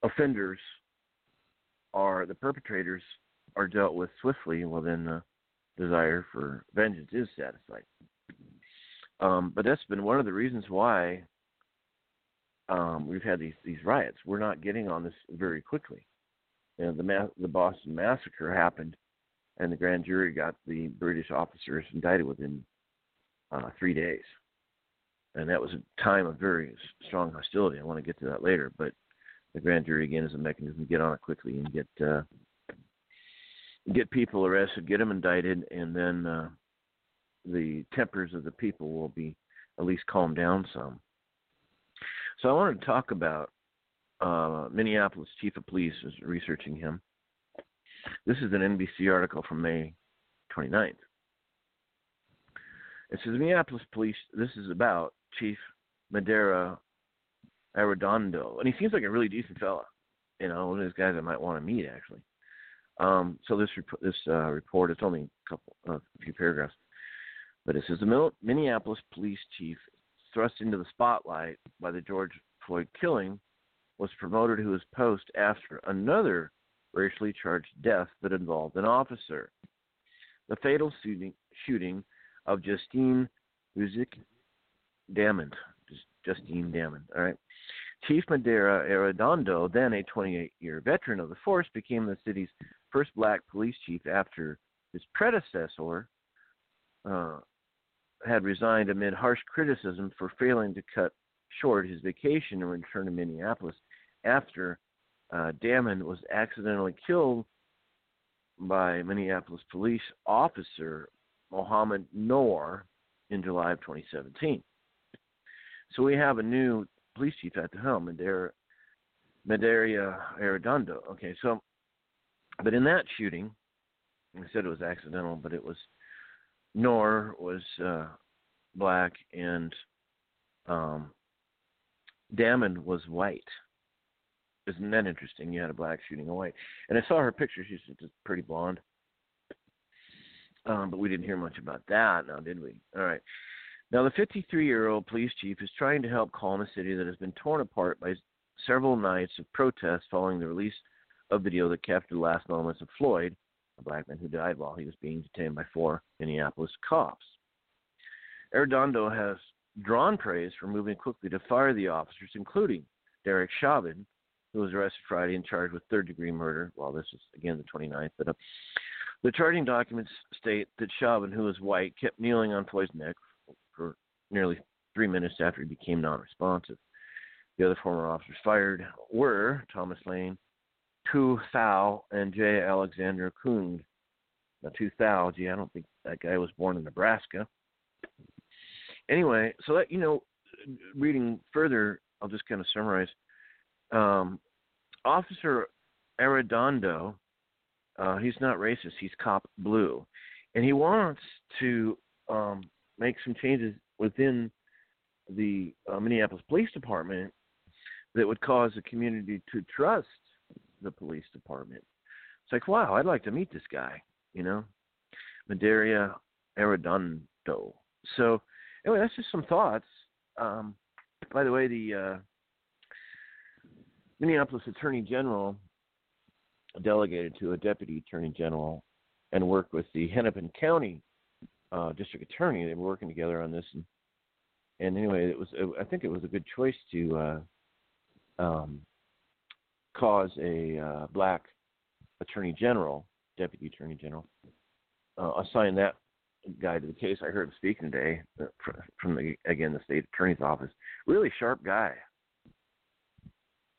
offenders are the perpetrators are dealt with swiftly, well then the desire for vengeance is satisfied. Um, but that's been one of the reasons why um, we've had these these riots. We're not getting on this very quickly. You know, the ma- the Boston massacre happened, and the grand jury got the British officers indicted within uh, three days, and that was a time of very strong hostility. I want to get to that later, but the grand jury again is a mechanism to get on it quickly and get uh, get people arrested, get them indicted, and then uh, the tempers of the people will be at least calmed down some. So I wanted to talk about uh, Minneapolis chief of police was researching him. This is an NBC article from May 29th. It says Minneapolis police. This is about Chief Madera Arradondo, and he seems like a really decent fella. You know, one of those guys I might want to meet actually. Um, so this this uh, report, it's only a couple, a few paragraphs, but it says the Minneapolis police chief thrust into the spotlight by the George Floyd killing was promoted to his post after another racially charged death that involved an officer. The fatal shooting, of Justine Ruszczyk Damond, Justine Damond, all right. Chief Madera Arradondo, then a 28-year veteran of the force, became the city's first black police chief after his predecessor uh, had resigned amid harsh criticism for failing to cut short his vacation and return to Minneapolis after uh, Damond was accidentally killed by Minneapolis police officer Mohammed Noor in July of 2017. So we have a new police chief at the helm, Madera, Medaria Arradondo. Okay, so, but in that shooting, I said it was accidental, but it was Noor was uh, black and um, Damond was white. Isn't that interesting? You had a black shooting a white, and I saw her picture. She's just pretty blonde, um, but we didn't hear much about that, now did we? All right. Now, the 53-year-old police chief is trying to help calm a city that has been torn apart by several nights of protests following the release of video that captured the last moments of Floyd, a black man who died while he was being detained by four Minneapolis cops. Arradondo has drawn praise for moving quickly to fire the officers, including Derek Chauvin, who was arrested Friday and charged with third degree murder. Well, this is again the 29th, but uh, the charging documents state that Chauvin, who is white, kept kneeling on Floyd's neck for nearly three minutes after he became non responsive. The other former officers fired were Thomas Lane, Tou Thao, and J. Alexander Kueng. Now, Tou Thao, gee, I don't think that guy was born in Nebraska. Anyway, so that, you know, reading further, I'll just kind of summarize. Um, Officer Arradondo, uh, he's not racist, he's cop blue. And he wants to um, make some changes within the uh, Minneapolis Police Department that would cause the community to trust the police department. It's like, wow, I'd like to meet this guy, you know, Medaria Arradondo. So, anyway, that's just some thoughts. Um, by the way, the uh, Minneapolis Attorney General delegated to a deputy attorney general and worked with the Hennepin County uh, district attorney. They were working together on this, and, and anyway, it was. I think it was a good choice to uh, um, cause a uh, black attorney general, deputy attorney general, uh, assign that guy to the case. I heard him speaking today uh, from the again the state attorney's office. Really sharp guy.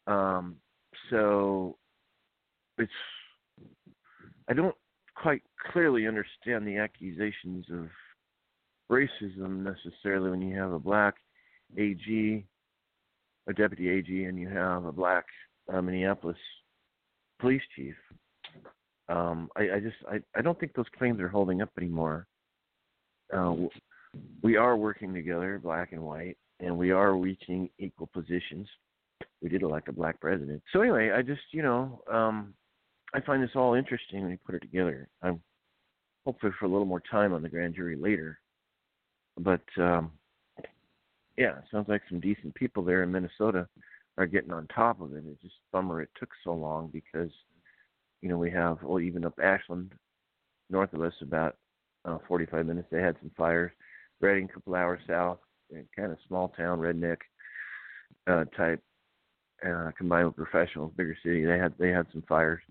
Um, so it's I don't quite clearly understand the accusations of racism necessarily when you have a black AG, a deputy AG, and you have a black uh, Minneapolis police chief. Um, I, I just I, I don't think those claims are holding up anymore. Uh, we are working together, black and white, and we are reaching equal positions. We did elect a black president. So anyway, I just you know um, I find this all interesting when you put it together. I'm hopefully for a little more time on the grand jury later, but um, yeah, sounds like some decent people there in Minnesota are getting on top of it. It's just a bummer it took so long because you know, we have well even up Ashland, north of us, about uh, 45 minutes. They had some fires. Redding, a couple hours south, kind of small town redneck uh, type, uh, combined with professionals, bigger city. They had they had some fires.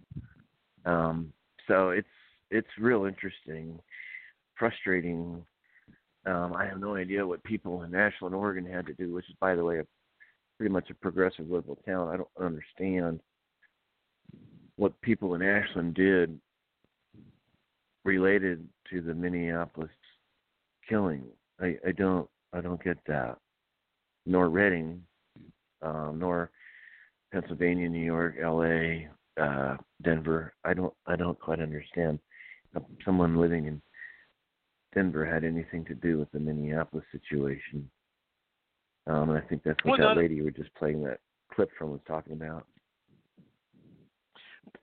Um, so it's it's real interesting, frustrating. Um, I have no idea what people in Ashland, Oregon had to do, which is, by the way, a, pretty much a progressive liberal town. I don't understand what people in Ashland did related to the Minneapolis killing. I, I don't I don't get that. Nor Redding, um, nor Pennsylvania, New York, L.A., uh, Denver. I don't I don't quite understand. Someone living in Denver had anything to do with the Minneapolis situation. Um, and I think that's what Well, that lady you were just playing that clip from was talking about.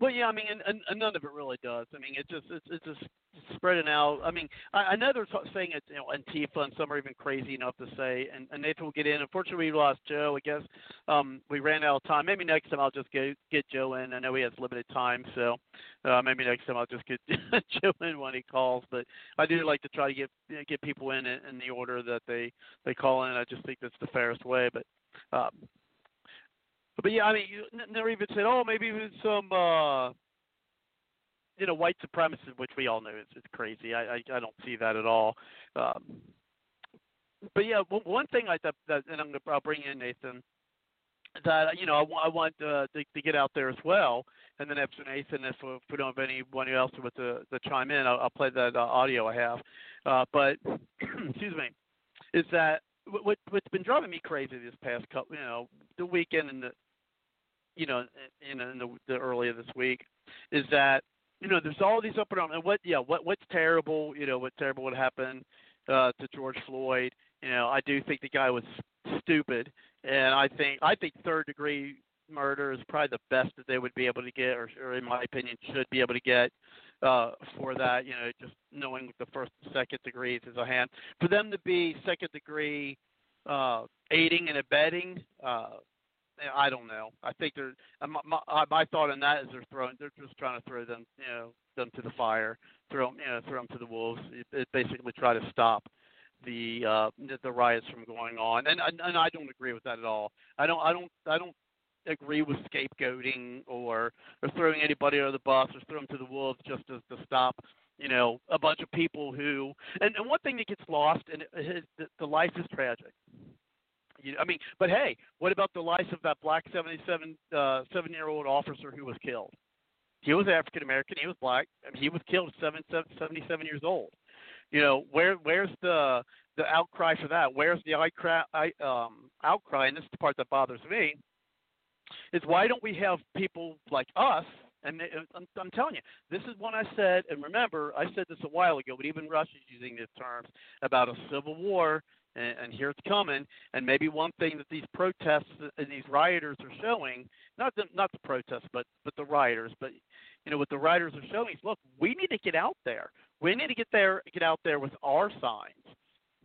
Well, yeah, I mean, and, and, none of it really does. I mean, it just it's, it's just spreading out. I mean, I, I know they're saying it's you know Antifa, and some are even crazy enough to say. And, and Nathan will get in. Unfortunately, we lost Joe. I guess um, we ran out of time. Maybe next time I'll just get get Joe in. I know he has limited time, so uh, maybe next time I'll just get Joe in when he calls. But I do like to try to get you know, get people in in in the order that they they call in. I just think that's the fairest way. But um, but yeah, I mean, you never even said, oh, maybe it was some, uh, you know, white supremacist, which we all know is, is crazy. I, I I don't see that at all. Um, but yeah, one, one thing I that, that and I'm gonna I'll bring in Nathan that you know I, I want uh, to, to get out there as well, and then after Nathan, if, if we don't have anyone else wants to, to chime in, I'll, I'll play that uh, audio I have. Uh, but excuse me, is that what what- what's been driving me crazy this past couple, you know, the weekend and the, you know, in, in the, the earlier this week, is that you know there's all these up and down, and what yeah what what's terrible, you know, what terrible would happen uh, to George Floyd. You know, I do think the guy was stupid, and I think I think third degree murder is probably the best that they would be able to get, or, or in my opinion, should be able to get uh, for that. You know, just knowing the first and second degrees is a hand. For them to be second degree uh, aiding and abetting, uh, I don't know. I think they're uh, my, my, uh, my thought on that is they're throwing they're just trying to throw them you know them to the fire, throw 'em, you know throw them to the wolves. It, it basically try to stop the uh the riots from going on, and, and and I don't agree with that at all. I don't I don't I don't agree with scapegoating or or throwing anybody under the bus or throw them to the wolves just to, to stop you know a bunch of people who and, and one thing that gets lost and it, it, the, life is tragic. You, I mean, but hey, what about the life of that black 77 uh, seven year old officer who was killed? He was African American. He was black. I mean, he was killed seven, seven, 77 years old. You know, where where's the the outcry for that? Where's the outcry? Um, outcry, and this is the part that bothers me, is why don't we have people like us? And it- I'm, telling you, this is what I said. And remember, I said this a while ago, but even Russia's using these terms about a civil war, and, and here it's coming. And maybe one thing that these protests and these rioters are showing, not the not the protests, but but the rioters, but you know what the rioters are showing is, look, we need to get out there. We need to get there, get out there with our signs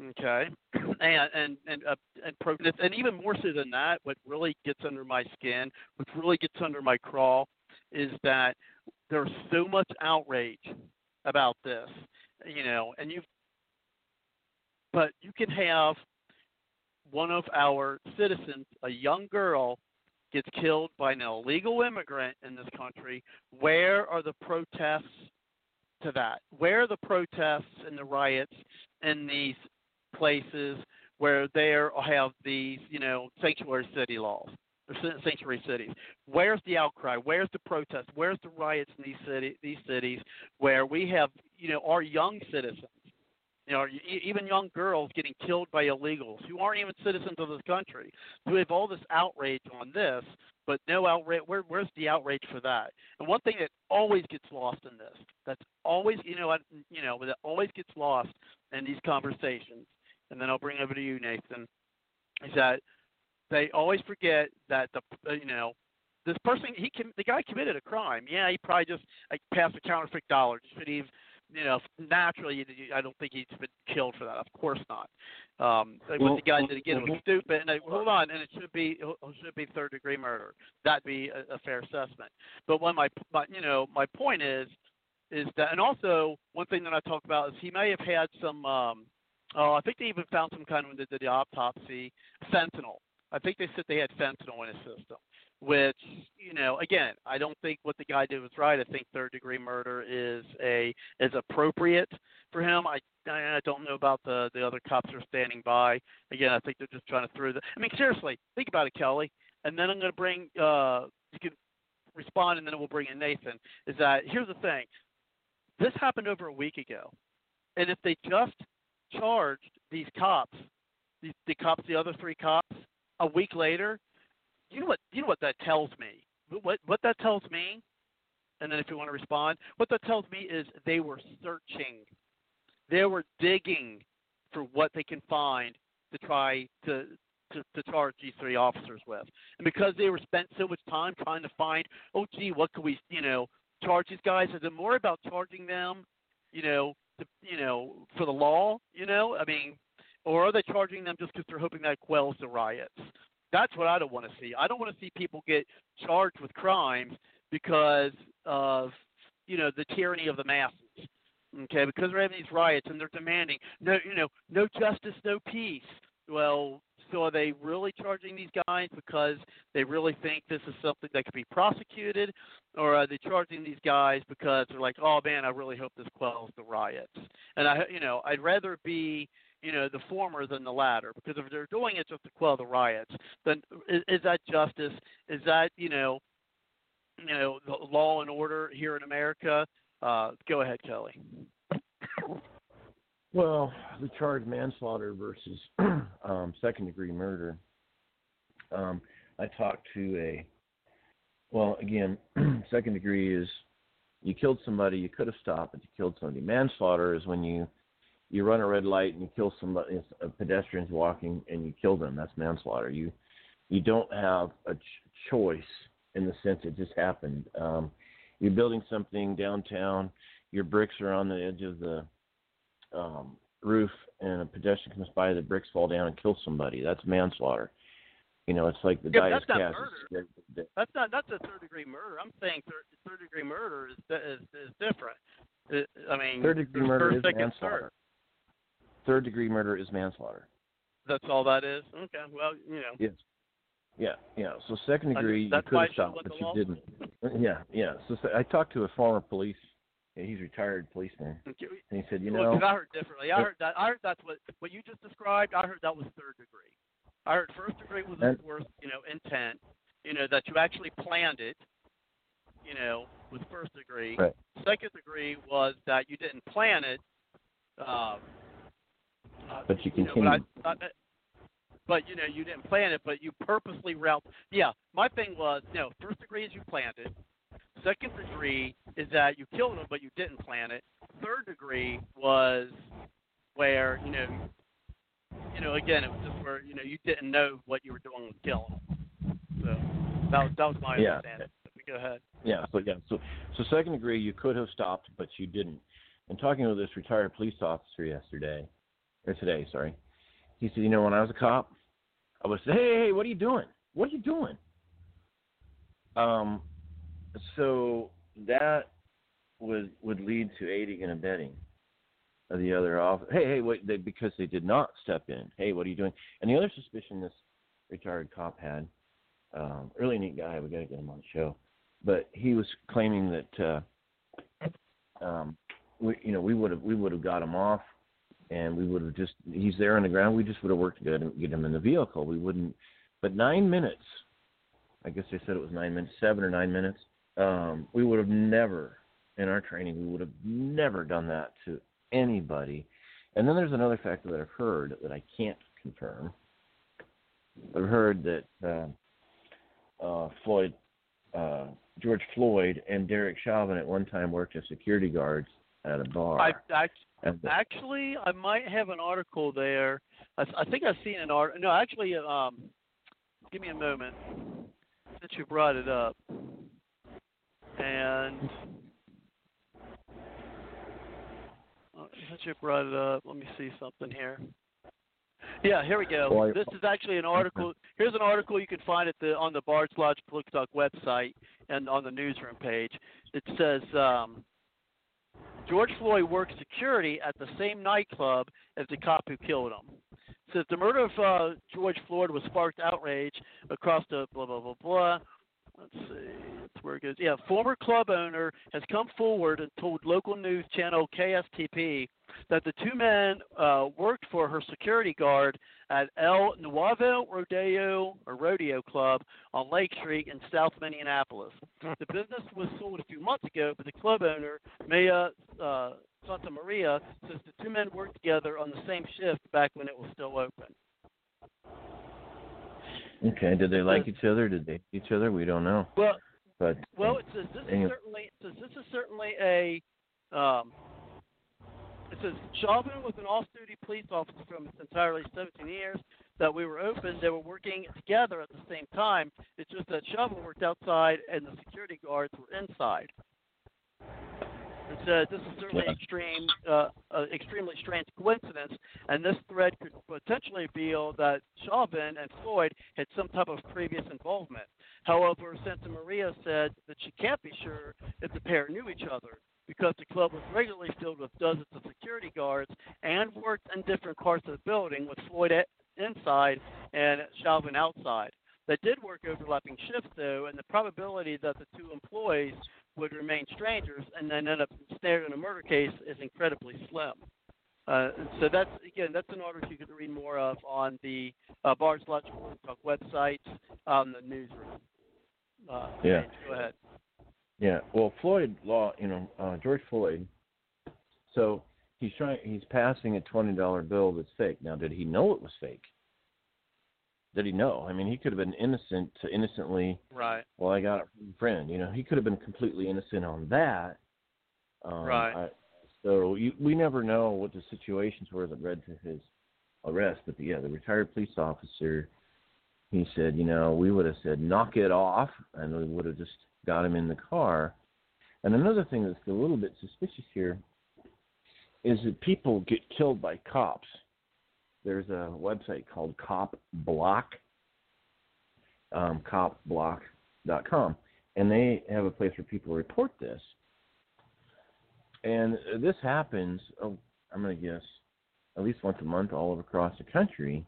okay. And and and uh, and and even more so than that what really gets under my skin what really gets under my craw is that there's so much outrage about this you know and you but you can have one of our citizens a young girl gets killed by an illegal immigrant in this country. Where are the protests to that? Where are the protests and the riots in these places where they are, have these, you know, sanctuary city laws or sanctuary cities. Where's the outcry? Where's the protest? Where's the riots in these city these cities where we have, you know, our young citizens, you know, even young girls getting killed by illegals who aren't even citizens of this country. We have all this outrage on this, but no outrage. Where, where's the outrage for that? And one thing that always gets lost in this, that's always, you know, you know, that always gets lost in these conversations and then I'll bring it over to you, Nathan, is that they always forget that the uh, you know this person he com- the guy committed a crime. Yeah, he probably just like passed a counterfeit dollar. Should he have you know, naturally, I don't think he's been killed for that. Of course not. Um, like Well, what the guy did again was stupid. And I, hold on, and it should be it should be third degree murder. That'd be a, a fair assessment. But when my, my you know my point is is that, and also one thing that I talked about is he may have had some. um Oh, I think they even found some kind of when they did the autopsy fentanyl. I think they said they had fentanyl in his system which you know again i don't think what the guy did was right. I think third degree murder is a is appropriate for him. I i don't know about the the other cops who are standing by. Again i think they're just trying to throw the i mean seriously think about it kelly. And then i'm going to bring uh you can respond and then we'll bring in nathan is that here's the thing. This happened over a week ago. And if they just charged these cops the cops the other three cops a week later you know what you know what that tells me? What what that tells me and then if you want to respond what that tells me is they were searching. They were digging for what they can find to try to to, to charge these three officers with. And because they were spent so much time trying to find oh gee what could we you know charge these guys? Is it more about charging them you know you know for the law you know i mean or are they charging them just because they're hoping that quells the riots that's what I don't want to see. I don't want to see people get charged with crimes because of you know the tyranny of the masses. Okay, because they're having these riots and they're demanding no, you know, no justice, no peace. Well, so are they really charging these guys because they really think this is something that could be prosecuted, or are they charging these guys because they're like, oh man, I really hope this quells the riots? And I, you know, I'd rather be you know, the former than the latter. Because if they're doing it just to quell the riots, then is, is that justice? Is that you know, you know, the law and order here in America? Uh, go ahead, Kelly. Well, the charge manslaughter versus um, second degree murder. Um, I talked to a, well, again, second degree is you killed somebody, you could have stopped, but you killed somebody. Manslaughter is when you you run a red light and you kill somebody, a pedestrian's walking and you kill them. That's manslaughter. You you don't have a ch- choice in the sense it just happened. Um, you're building something downtown. Your bricks are on the edge of the um, roof, and a pedestrian comes by. The bricks fall down and kill somebody. That's manslaughter. You know, it's like the Yeah, dice that's not cast. murder. That's not that's a third degree murder. I'm saying third, third degree murder is is, is different. It, I mean, Third degree murder first, is second, manslaughter. third. Third degree murder is manslaughter. That's all that is. Okay. Well, you know. Yes. Yeah, yeah. So second I- degree, you could have stopped, but you didn't. Yeah, yeah. So se- I talked to a former police. Yeah, he's a retired policeman, and he said, you well, I heard differently. I heard that. I heard that's what what you just described. I heard that was third degree. I heard first degree was And- of course, you know, intent. You know that you actually planned it. You know, with first degree. Right. Second degree was that you didn't plan it. Um, uh, but you you know, but. I, I, but you know, you didn't plan it, but you purposely route. Yeah, my thing was, you know, first degree is you planned it. Second degree is that you killed him, but you didn't plan it. Third degree was where you know, you know, again, it was just where you know you didn't know what you were doing with killing him. So that was that was my Yeah. understanding. Go ahead. Yeah, so yeah, so so second degree, you could have stopped, but you didn't. And talking with this retired police officer yesterday, or today, sorry, he said, you know, when I was a cop, I would say, hey, hey, what are you doing? What are you doing? Um, so that would would lead to aiding and abetting of the other officer. Hey, hey, wait, they, because they did not step in. Hey, what are you doing? And the other suspicion this retired cop had, um, really neat guy. We got to get him on the show but he was claiming that uh um we you know we would have we would have got him off and we would have just he's there on the ground we just would have worked to get, get him in the vehicle we wouldn't but nine minutes i guess they said it was nine minutes seven or nine minutes um we would have never in our training we would have never done that to anybody and then there's another factor that i've heard that i can't confirm i've heard that uh uh floyd uh George Floyd and Derek Chauvin at one time worked as security guards at a bar. I, I Actually, I might have an article there. I, I think I've seen an article. No, actually, um, give me a moment since you brought it up. And Bishop brought it up. Let me see something here. Yeah, here we go. This is actually an article. Here's an article you can find at the on the Bard's Lodge Talk website and on the newsroom page. It says um, George Floyd worked security at the same nightclub as the cop who killed him. It says the murder of uh, George Floyd was sparked outrage across the blah blah blah blah. Let's see, that's where it goes. Yeah, former club owner has come forward and told local news channel KSTP that the two men uh, worked for her security guard at El Nuevo Rodeo or Rodeo Club on Lake Street in South Minneapolis. The business was sold a few months ago, but the club owner, Maya uh, Santa Maria, says the two men worked together on the same shift back when it was still open. Okay. Did they like each other? Did they hate each other? We don't know. Well, But Well, it says this is Anyway. certainly says this is certainly a um, it says Chauvin was an off-duty police officer from entirely 17 years that we were open. They were working together at the same time. It's just that Chauvin worked outside and the security guards were inside. It said this is certainly Yeah. extreme, uh, uh, extremely strange coincidence, and this thread could potentially reveal that Chauvin and Floyd had some type of previous involvement. However, Santamaria said that she can't be sure if the pair knew each other because the club was regularly filled with dozens of security guards and worked in different parts of the building with Floyd inside and Chauvin outside. They did work overlapping shifts, though, and the probability that the two employees would remain strangers and then end up snared in a murder case is incredibly slim. Uh, so that's again, that's an article you could read more of on the uh, Bards Logic Talk website on the newsroom. Uh, Yeah. page. Go ahead. Yeah, well, Floyd Law, you know, uh, George Floyd. So he's trying. He's passing a twenty dollar bill that's fake. Now, did he know it was fake? Did he know? I mean, he could have been innocent to innocently. Right. Well, I got it from a friend. You know, he could have been completely innocent on that. Um, Right. I, so you, we never know what the situations were that led to his arrest. But the, yeah, the retired police officer, he said, you know, we would have said knock it off, and we would have just got him in the car. And another thing that's a little bit suspicious here is that people get killed by cops. There's a website called Cop Block, um, copblock.com, and they have a place where people report this. And this happens, oh, I'm going to guess, at least once a month all over across the country.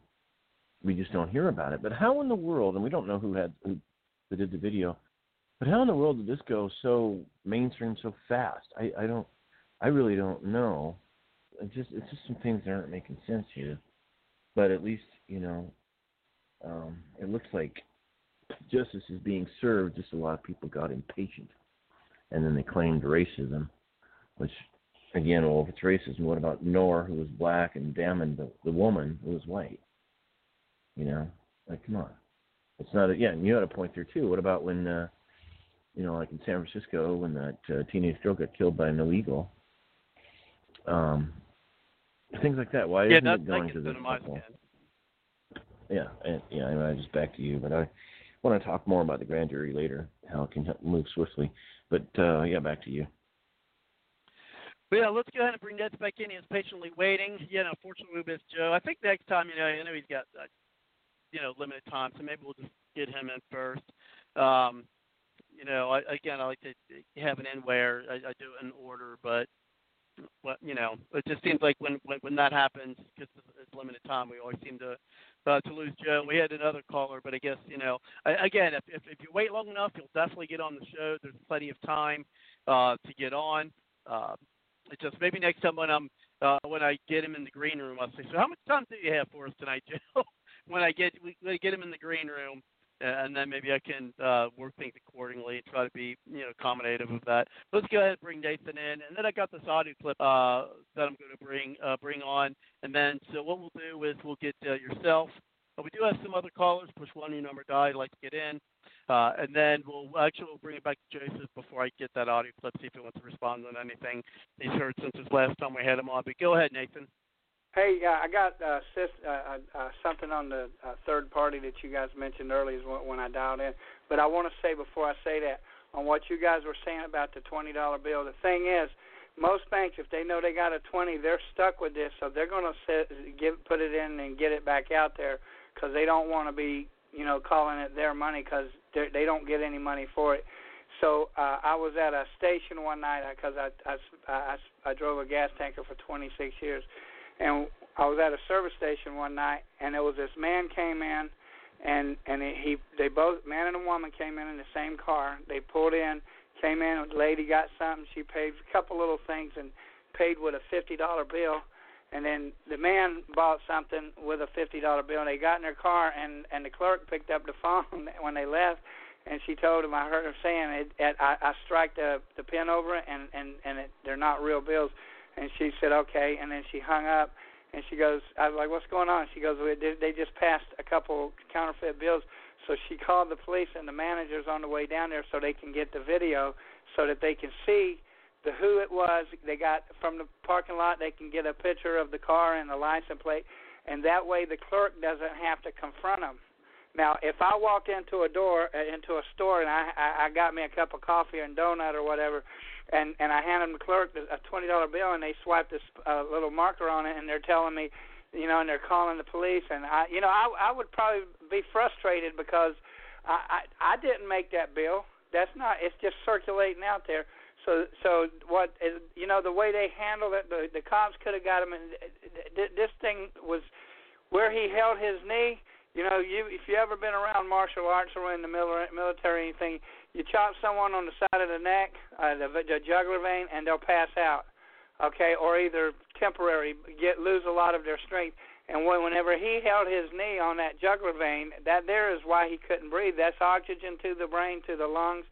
We just don't hear about it. But how in the world, and we don't know who had who did the video, but how in the world did this go so mainstream so fast? I, I don't, I really don't know. It just it's just some things that aren't making sense here. But at least you know, um, it looks like justice is being served. Just a lot of people got impatient, and then they claimed racism, which again, well, if it's racism, what about Noor, who was black, and Damond the the woman who was white? You know, like come on, it's not. A, yeah, and you had a point there too. What about when, uh, you know, like in San Francisco, when that uh, teenage girl got killed by an illegal? Um, things like that. Why yeah, isn't it going to the level? Yeah, and, yeah. Anyway, just back to you, but I want to talk more about the grand jury later, how it can help move swiftly. But uh, yeah, back to you. But yeah, let's go ahead and bring Ned back in. He's patiently waiting. You know, fortunately we missed Joe. I think next time, you know, I know he's got, uh, you know, limited time, so maybe we'll just get him in first. Um, you know, I, again, I like to have an in where I, I do it in order, but you know, it just seems like when when, when that happens, because it's limited time, we always seem to uh, to lose Joe. We had another caller, but I guess you know, I, again, if, if if you wait long enough, you'll definitely get on the show. There's plenty of time uh, to get on. Uh, it's just maybe next time when I'm uh, when I get him in the green room, I'll say, "So how much time do you have for us tonight, Joe?" when I get we, we get him in the green room, and then maybe I can uh, work things accordingly and try to be you know accommodative of that. Let's go ahead and bring Nathan in, and then I got this audio clip uh, that I'm going to bring uh, bring on, and then so what we'll do is we'll get uh, yourself. But we do have some other callers. Push one, your number died. Like to get in. Uh, and then we'll actually we'll bring it back to Joseph before I get that audio clip, see if he wants to respond on anything he's heard since his last time we had him on. But go ahead, Nathan. Hey, uh, I got uh, sis, uh, uh, something on the uh, third party that you guys mentioned earlier when, I dialed in. But I want to say before I say that, on what you guys were saying about the twenty dollar bill, the thing is, most banks, if they know they got a 20, they're stuck with this, so they're going to give, put it in and get it back out there because they don't want to be, you know, calling it their money because they don't get any money for it. So uh, I was at a station one night because I, I, I I drove a gas tanker for 26 years, and I was at a service station one night, and there was this man came in, and and he they both man and a woman came in in the same car. They pulled in Came in, the lady got something. She paid a couple little things and paid with a fifty dollar bill. And then the man bought something with a fifty dollar bill. And they got in their car, and and the clerk picked up the phone when they left, and she told him. I heard her saying, it, it, "I I strike the the pin over it, and and and it, they're not real bills." And she said, "Okay." And then she hung up, and she goes, "I was like, what's going on?" She goes, "They they just passed a couple counterfeit bills." So she called the police and the managers on the way down there so they can get the video so that they can see the who it was. They got from the parking lot. They can get a picture of the car and the license plate, and that way the clerk doesn't have to confront them. Now, if I walked into a door uh, into a store and I I got me a cup of coffee and donut or whatever, and and I handed the clerk a twenty dollar bill and they swiped this uh, little marker on it and they're telling me you know, and they're calling the police, and I, you know, I I would probably be frustrated because I I, I didn't make that bill. That's not. It's just circulating out there. So so what is you know the way they handled it, the the cops could have got him. And this thing was where he held his knee. You know, you if you ever been around martial arts or in the military or anything, you chop someone on the side of the neck, uh, the, the jugular vein, and they'll pass out okay, or either temporary get lose a lot of their strength. And when, whenever he held his knee on that jugular vein, that there is why he couldn't breathe. That's oxygen to the brain, to the lungs,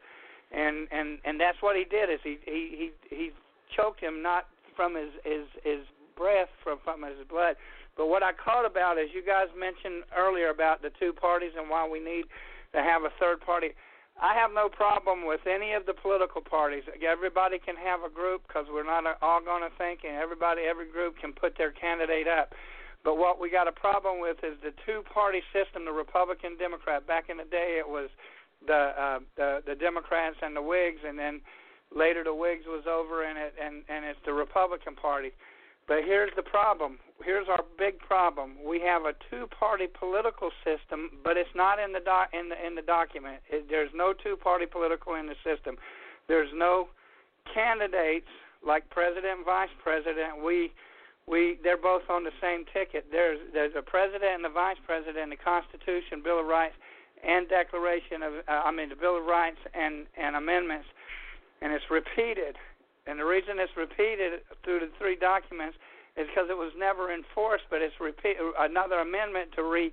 and and and that's what he did. Is he he he he choked him not from his his his breath, from from his blood. But what I caught about is you guys mentioned earlier about the two parties and why we need to have a third party. I have no problem with any of the political parties. Everybody can have a group because we're not all going to think, and everybody, every group can put their candidate up. But what we got a problem with is the two-party system, the Republican Democrat. Back in the day, it was the uh, the the Democrats and the Whigs, and then later the Whigs was over, and it and and it's the Republican Party. But here's the problem. Here's our big problem. We have a two-party political system, but it's not in the doc in the in the document. It, there's no two-party political in the system. There's no candidates like president and vice president. We we they're both on the same ticket. There's there's a president and the vice president, the Constitution, Bill of Rights, and Declaration of uh, I mean the Bill of Rights and and amendments, and it's repeated and the reason it's repeated through the three documents is because it was never enforced, but it's repeat another amendment to re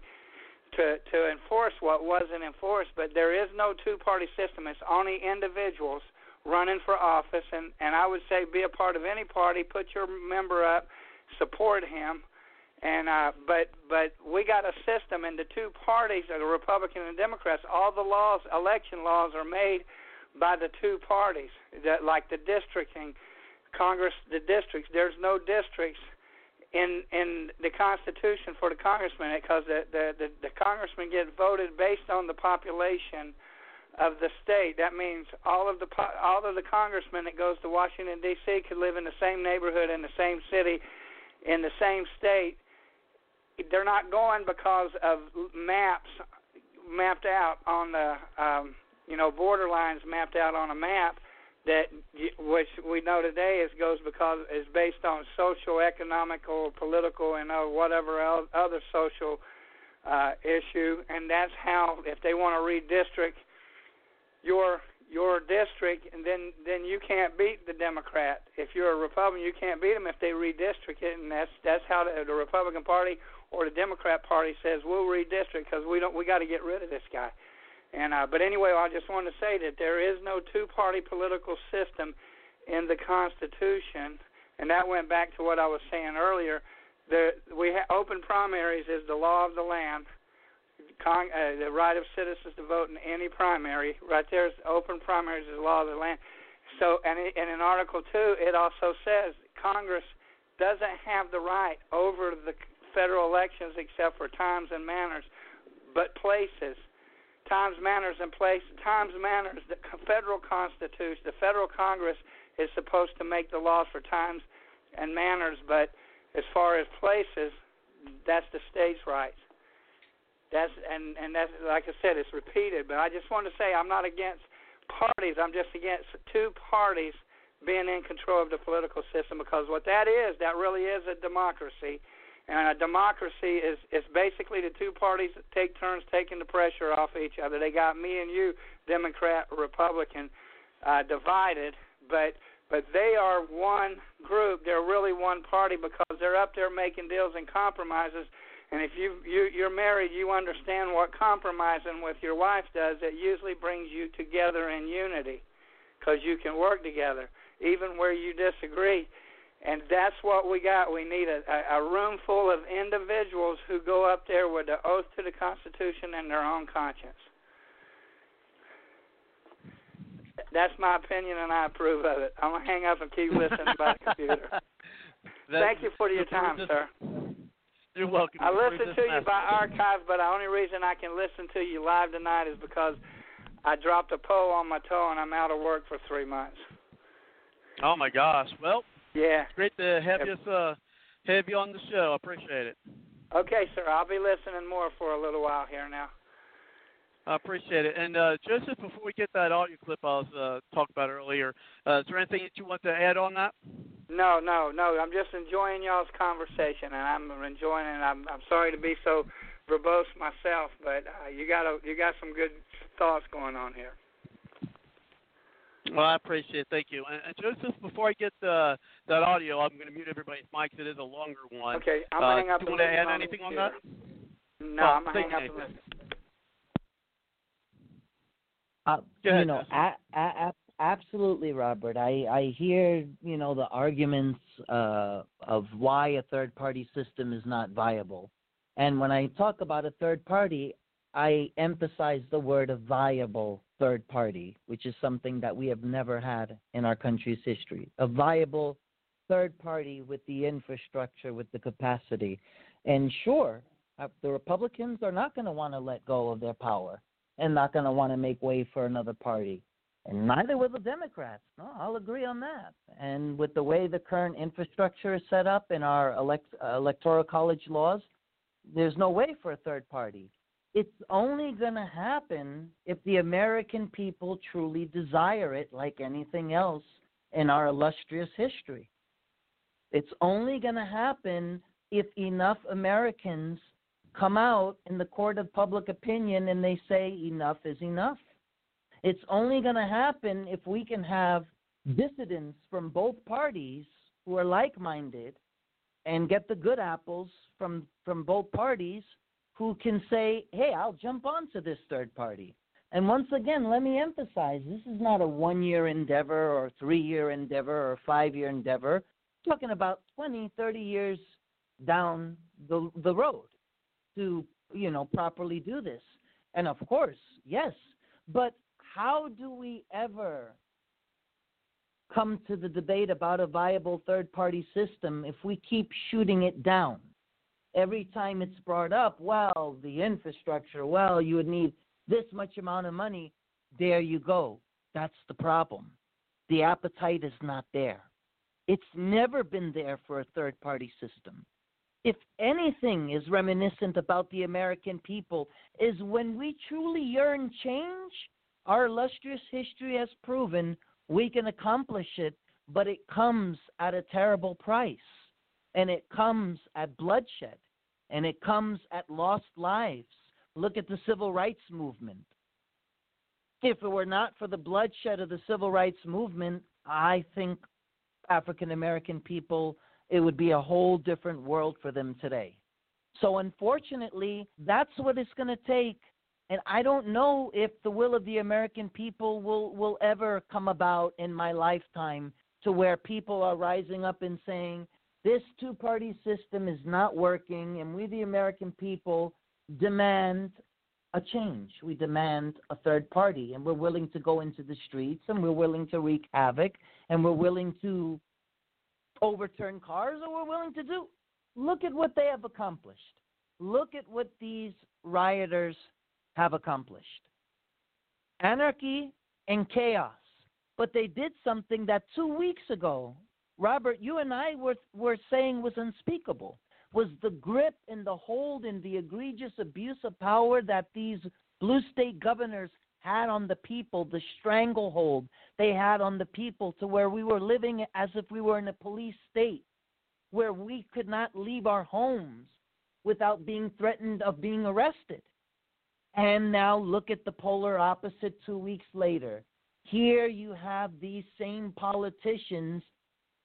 to to enforce what wasn't enforced. But there is no two-party system. It's only individuals running for office, and and I would say be a part of any party. Put your member up, support him, and uh, but but we got a system, and the two parties, the Republican and Democrats, all the laws, election laws, are made by the two parties, that like the districting, Congress, the districts. There's no districts in in the Constitution for the congressman because the, the the the congressmen get voted based on the population of the state. That means all of the all of the congressmen that goes to Washington D.C. could live in the same neighborhood in the same city in the same state. They're not going because of maps mapped out on the um, you know, border lines mapped out on a map that which we know today is goes because is based on social, economical, political, and uh, whatever other social uh, issue, and that's how if they want to redistrict your your district, and then then you can't beat the Democrat. If you're a Republican, you can't beat them if they redistrict it, and that's that's how the, the Republican Party or the Democrat Party says we'll redistrict because we don't we got to get rid of this guy. And uh, but anyway, I just want to say that there is no two-party political system in the Constitution, and that went back to what I was saying earlier. The we ha- open primaries is the law of the land. Con- uh, the right of citizens to vote in any primary. Right there is open primaries is the law of the land. So, and, it, and in Article Two, it also says Congress doesn't have the right over the federal elections except for times and manners, but places times, manners, and place. Times, manners. The federal constitution, the federal Congress is supposed to make the laws for times and manners, but as far as places, that's the states' rights. That's and and that's like I said, it's repeated. But I just want to say I'm not against parties. I'm just against two parties being in control of the political system because what that is, that really is a democracy. And a democracy is is basically the two parties that take turns taking the pressure off each other. They got me and you, Democrat, Republican, uh, divided, but but they are one group. They're really one party because they're up there making deals and compromises. And if you, you you're married, you understand what compromising with your wife does. It usually brings you together in unity, because you can work together even where you disagree. And that's what we got. We need a, a, a room full of individuals who go up there with the oath to the Constitution and their own conscience. That's my opinion, and I approve of it. I'm gonna hang up and keep listening by the computer. Thank you for your time, sir. You're welcome. I listen to you by archive, but the only reason I can listen to you live tonight is because I dropped a pole on my toe and I'm out of work for three months. Oh my gosh. Well, Yeah. it's great to have Yep. you uh, have you on the show. I appreciate it. Okay, sir. I'll be listening more for a little while here now. I appreciate it. And uh, Joseph, before we get that audio clip I was uh, talking about earlier, uh, is there anything that you want to add on that? No, no, no. I'm just enjoying y'all's conversation, and I'm enjoying it. I'm I'm sorry to be so verbose myself, but uh, you got a, you got some good thoughts going on here. Well, I appreciate it. Thank you. And, and Joseph, before I get uh, that audio, I'm going to mute everybody's mics. It is a longer one. Okay, I'm uh, gonna hang up Do you want to add anything on that? No, Well, I'm gonna hang up you, and. Uh, you know, a, a, a, absolutely, Robert. I I hear you know the arguments uh, of why a third party system is not viable, and when I talk about a third party, I emphasize the word a viable third party, which is something that we have never had in our country's history. A viable third party with the infrastructure, with the capacity, and sure, uh, the Republicans are not going to want to let go of their power and not going to want to make way for another party. And neither will the Democrats. No, I'll agree on that. And with the way the current infrastructure is set up in our elect, uh, electoral college laws, there's no way for a third party. It's only going to happen if the American people truly desire it, like anything else in our illustrious history. It's only going to happen if enough Americans come out in the court of public opinion and they say enough is enough. It's only going to happen if we can have dissidents from both parties who are like minded and get the good apples from, from both parties who can say, hey, I'll jump onto this third party. And once again, let me emphasize this is not a one year endeavor or three year endeavor or five year endeavor. We're talking about 20, 30 years down the, the road to you know properly do this and of course yes but how do we ever come to the debate about a viable third party system if we keep shooting it down every time it's brought up well the infrastructure well you would need this much amount of money there you go that's the problem the appetite is not there it's never been there for a third party system if anything is reminiscent about the American people, is when we truly yearn change, our illustrious history has proven we can accomplish it, but it comes at a terrible price. And it comes at bloodshed. And it comes at lost lives. Look at the civil rights movement. If it were not for the bloodshed of the civil rights movement, I think African American people it would be a whole different world for them today. So, unfortunately, that's what it's going to take. And I don't know if the will of the American people will, will ever come about in my lifetime to where people are rising up and saying, this two party system is not working, and we, the American people, demand a change. We demand a third party, and we're willing to go into the streets, and we're willing to wreak havoc, and we're willing to overturn cars or we're willing to do. Look at what they have accomplished. Look at what these rioters have accomplished. anarchy and chaos. But they did something that two weeks ago, Robert, you and I were were saying was unspeakable. Was the grip and the hold and the egregious abuse of power that these blue state governors had on the people, the stranglehold they had on the people, to where we were living as if we were in a police state, where we could not leave our homes without being threatened of being arrested. And now look at the polar opposite two weeks later. Here you have these same politicians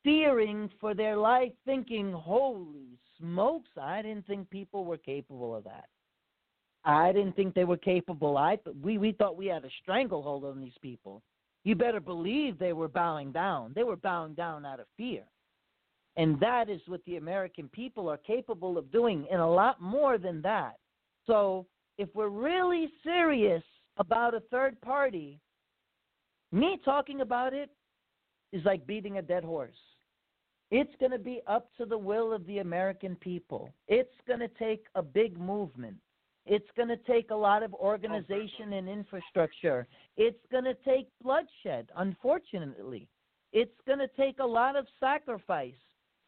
fearing for their life, thinking, holy smokes, I didn't think people were capable of that. I didn't think they were capable. I we we thought we had a stranglehold on these people. You better believe they were bowing down. They were bowing down out of fear. And that is what the American people are capable of doing, and a lot more than that. So, if we're really serious about a third party, me talking about it is like beating a dead horse. It's going to be up to the will of the American people. It's going to take a big movement. It's going to take a lot of organization and infrastructure. It's going to take bloodshed, unfortunately. It's going to take a lot of sacrifice.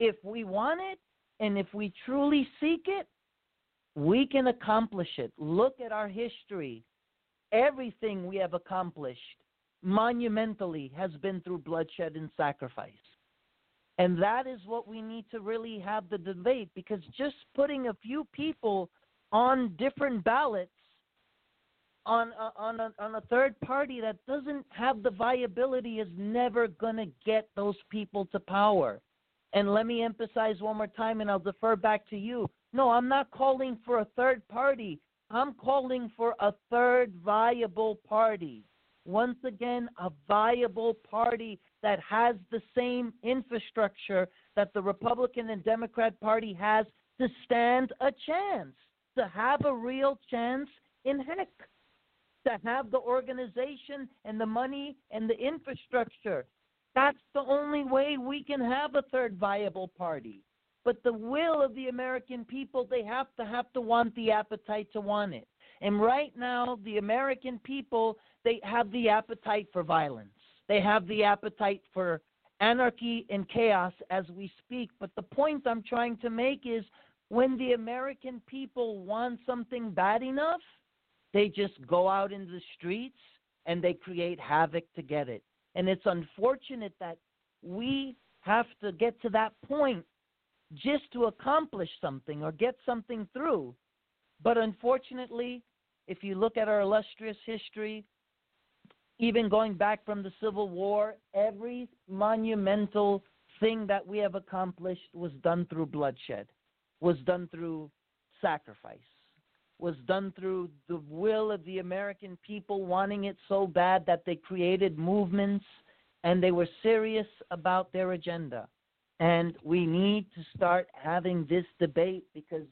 If we want it and if we truly seek it, we can accomplish it. Look at our history. Everything we have accomplished monumentally has been through bloodshed and sacrifice. And that is what we need to really have the debate because just putting a few people on different ballots on a, on a, on a third party that doesn't have the viability is never going to get those people to power. And let me emphasize one more time, and I'll defer back to you. No, I'm not calling for a third party. I'm calling for a third viable party. Once again, a viable party that has the same infrastructure that the Republican and Democrat Party has to stand a chance, to have a real chance in heck, to have the organization and the money and the infrastructure. That's the only way we can have a third viable party. But the will of the American people, they have to have to want the appetite to want it. And right now, the American people, they have the appetite for violence. They have the appetite for anarchy and chaos as we speak. But the point I'm trying to make is when the American people want something bad enough, they just go out into the streets and they create havoc to get it. And it's unfortunate that we have to get to that point just to accomplish something or get something through. But unfortunately, if you look at our illustrious history, even going back from the Civil War, every monumental thing that we have accomplished was done through bloodshed, was done through sacrifice, was done through the will of the American people wanting it so bad that they created movements and they were serious about their agenda. And we need to start having this debate because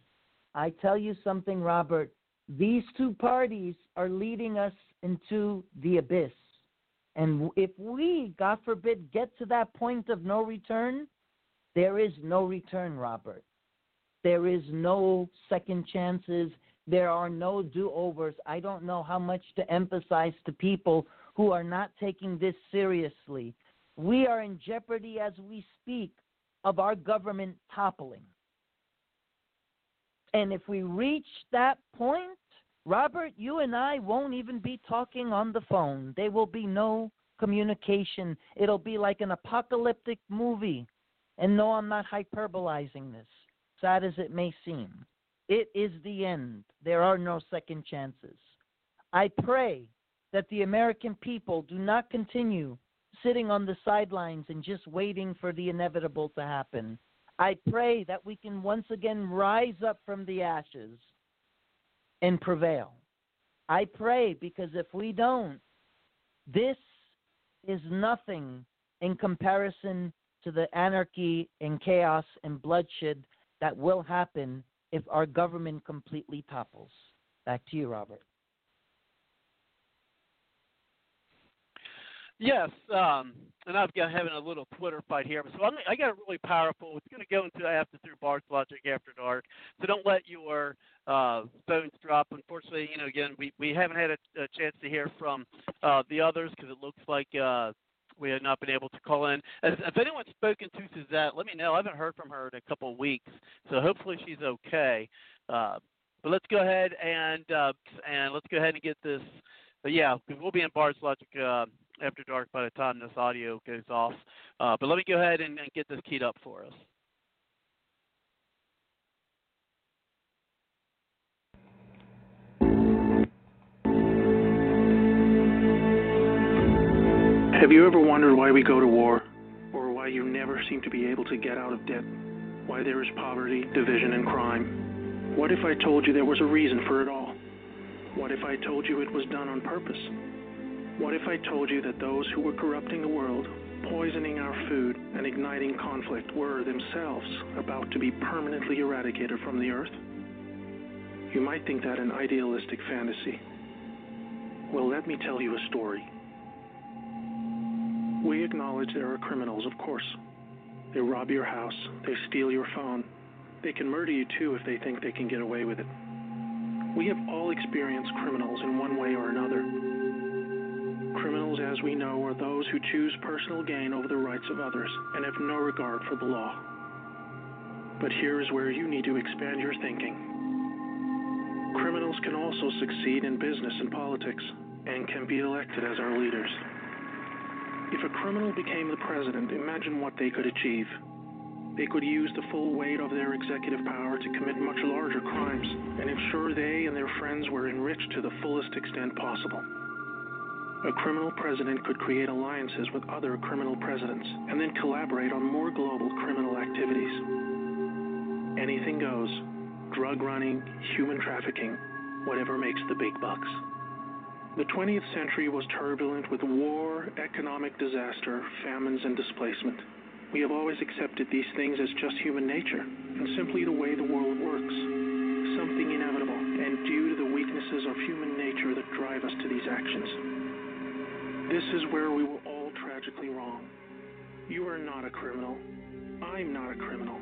I tell you something, Robert, these two parties are leading us into the abyss. And if we, God forbid, get to that point of no return, there is no return, Robert. There is no second chances. There are no do overs. I don't know how much to emphasize to people who are not taking this seriously. We are in jeopardy as we speak of our government toppling. And if we reach that point, Robert, you and I won't even be talking on the phone. There will be no communication. It'll be like an apocalyptic movie. And no, I'm not hyperbolizing this, sad as it may seem. It is the end. There are no second chances. I pray that the American people do not continue sitting on the sidelines and just waiting for the inevitable to happen. I pray that we can once again rise up from the ashes and prevail. I pray because if we don't, this is nothing in comparison to the anarchy and chaos and bloodshed that will happen if our government completely topples. Back to you, Robert. Yes, um, and I've got having a little Twitter fight here. So I'm, I got it really powerful. It's going to go into after through Bard's Logic after dark. So don't let your uh, phones drop. Unfortunately, you know, again, we we haven't had a, a chance to hear from uh, the others because it looks like. Uh, we have not been able to call in. As, if anyone's spoken to Suzette, let me know. I haven't heard from her in a couple of weeks, so hopefully she's okay. Uh, but let's go ahead and uh, and let's go ahead and get this. But yeah, we'll be in Bard's Logic uh, after dark by the time this audio goes off. Uh, but let me go ahead and, and get this keyed up for us. Have you ever wondered why we go to war? Or why you never seem to be able to get out of debt? Why there is poverty, division, and crime? What if I told you there was a reason for it all? What if I told you it was done on purpose? What if I told you that those who were corrupting the world, poisoning our food, and igniting conflict were themselves about to be permanently eradicated from the earth? You might think that an idealistic fantasy. Well, let me tell you a story. We acknowledge there are criminals, of course. They rob your house, they steal your phone. They can murder you too if they think they can get away with it. We have all experienced criminals in one way or another. Criminals, as we know, are those who choose personal gain over the rights of others and have no regard for the law. But here is where you need to expand your thinking. Criminals can also succeed in business and politics and can be elected as our leaders. If a criminal became the president, imagine what they could achieve. They could use the full weight of their executive power to commit much larger crimes and ensure they and their friends were enriched to the fullest extent possible. A criminal president could create alliances with other criminal presidents and then collaborate on more global criminal activities. Anything goes drug running, human trafficking, whatever makes the big bucks. The 20th century was turbulent with war, economic disaster, famines, and displacement. We have always accepted these things as just human nature and simply the way the world works, something inevitable and due to the weaknesses of human nature that drive us to these actions. This is where we were all tragically wrong. You are not a criminal. I'm not a criminal.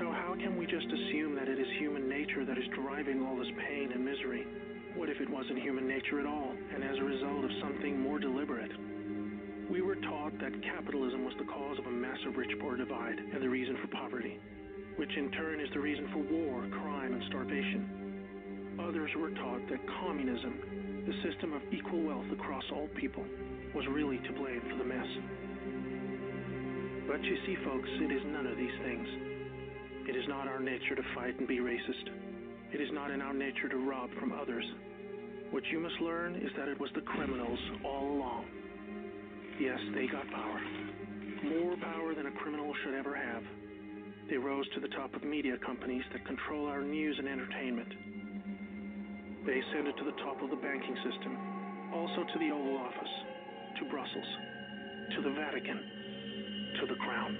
So how can we just assume that it is human nature that is driving all this pain and misery? What if it wasn't human nature at all, and as a result of something more deliberate? We were taught that capitalism was the cause of a massive rich poor divide and the reason for poverty, which in turn is the reason for war, crime, and starvation. Others were taught that communism, the system of equal wealth across all people, was really to blame for the mess. But you see, folks, it is none of these things. It is not our nature to fight and be racist. It is not in our nature to rob from others. What you must learn is that it was the criminals all along. Yes, they got power. More power than a criminal should ever have. They rose to the top of media companies that control our news and entertainment. They sent it to the top of the banking system, also to the Oval Office, to Brussels, to the Vatican, to the Crown.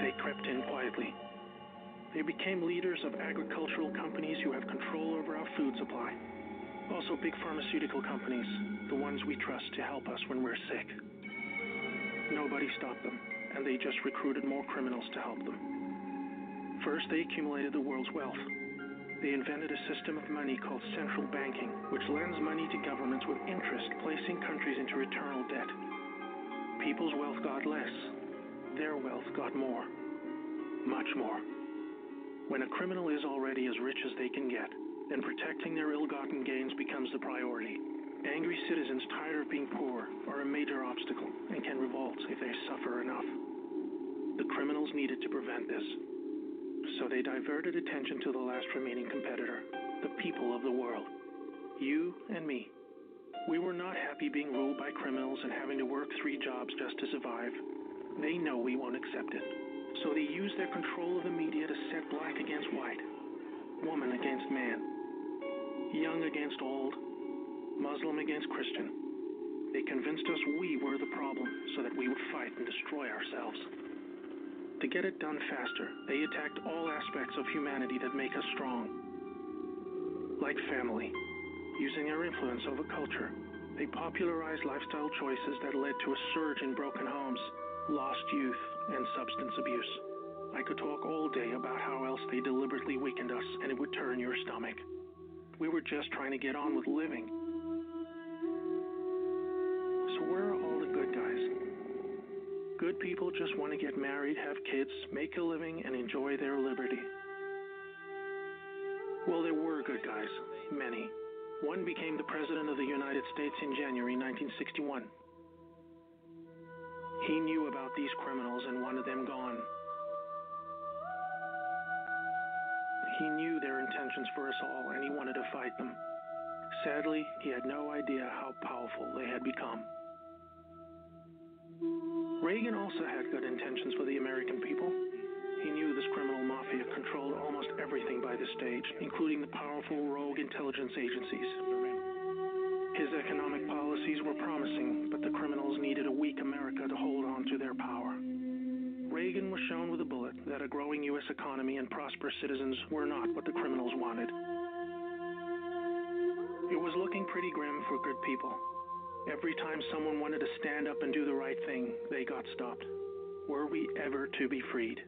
They crept in quietly. They became leaders of agricultural companies who have control over our food supply. Also, big pharmaceutical companies, the ones we trust to help us when we're sick. Nobody stopped them, and they just recruited more criminals to help them. First, they accumulated the world's wealth. They invented a system of money called central banking, which lends money to governments with interest, placing countries into eternal debt. People's wealth got less, their wealth got more. Much more. When a criminal is already as rich as they can get, then protecting their ill gotten gains becomes the priority. Angry citizens tired of being poor are a major obstacle and can revolt if they suffer enough. The criminals needed to prevent this. So they diverted attention to the last remaining competitor, the people of the world. You and me. We were not happy being ruled by criminals and having to work three jobs just to survive. They know we won't accept it. So they use their control of the media to set black against white, woman against man, young against old, Muslim against Christian. They convinced us we were the problem so that we would fight and destroy ourselves. To get it done faster, they attacked all aspects of humanity that make us strong. Like family, using their influence over culture, They popularized lifestyle choices that led to a surge in broken homes, lost youth, and substance abuse. I could talk all day about how else they deliberately weakened us, and it would turn your stomach. We were just trying to get on with living. So, where are all? Good people just want to get married, have kids, make a living, and enjoy their liberty. Well, there were good guys, many. One became the President of the United States in January 1961. He knew about these criminals and wanted them gone. He knew their intentions for us all and he wanted to fight them. Sadly, he had no idea how powerful they had become. Reagan also had good intentions for the American people. He knew this criminal mafia controlled almost everything by the stage, including the powerful rogue intelligence agencies. His economic policies were promising, but the criminals needed a weak America to hold on to their power. Reagan was shown with a bullet that a growing U.S. economy and prosperous citizens were not what the criminals wanted. It was looking pretty grim for good people. Every time someone wanted to stand up and do the right thing, they got stopped. Were we ever to be freed?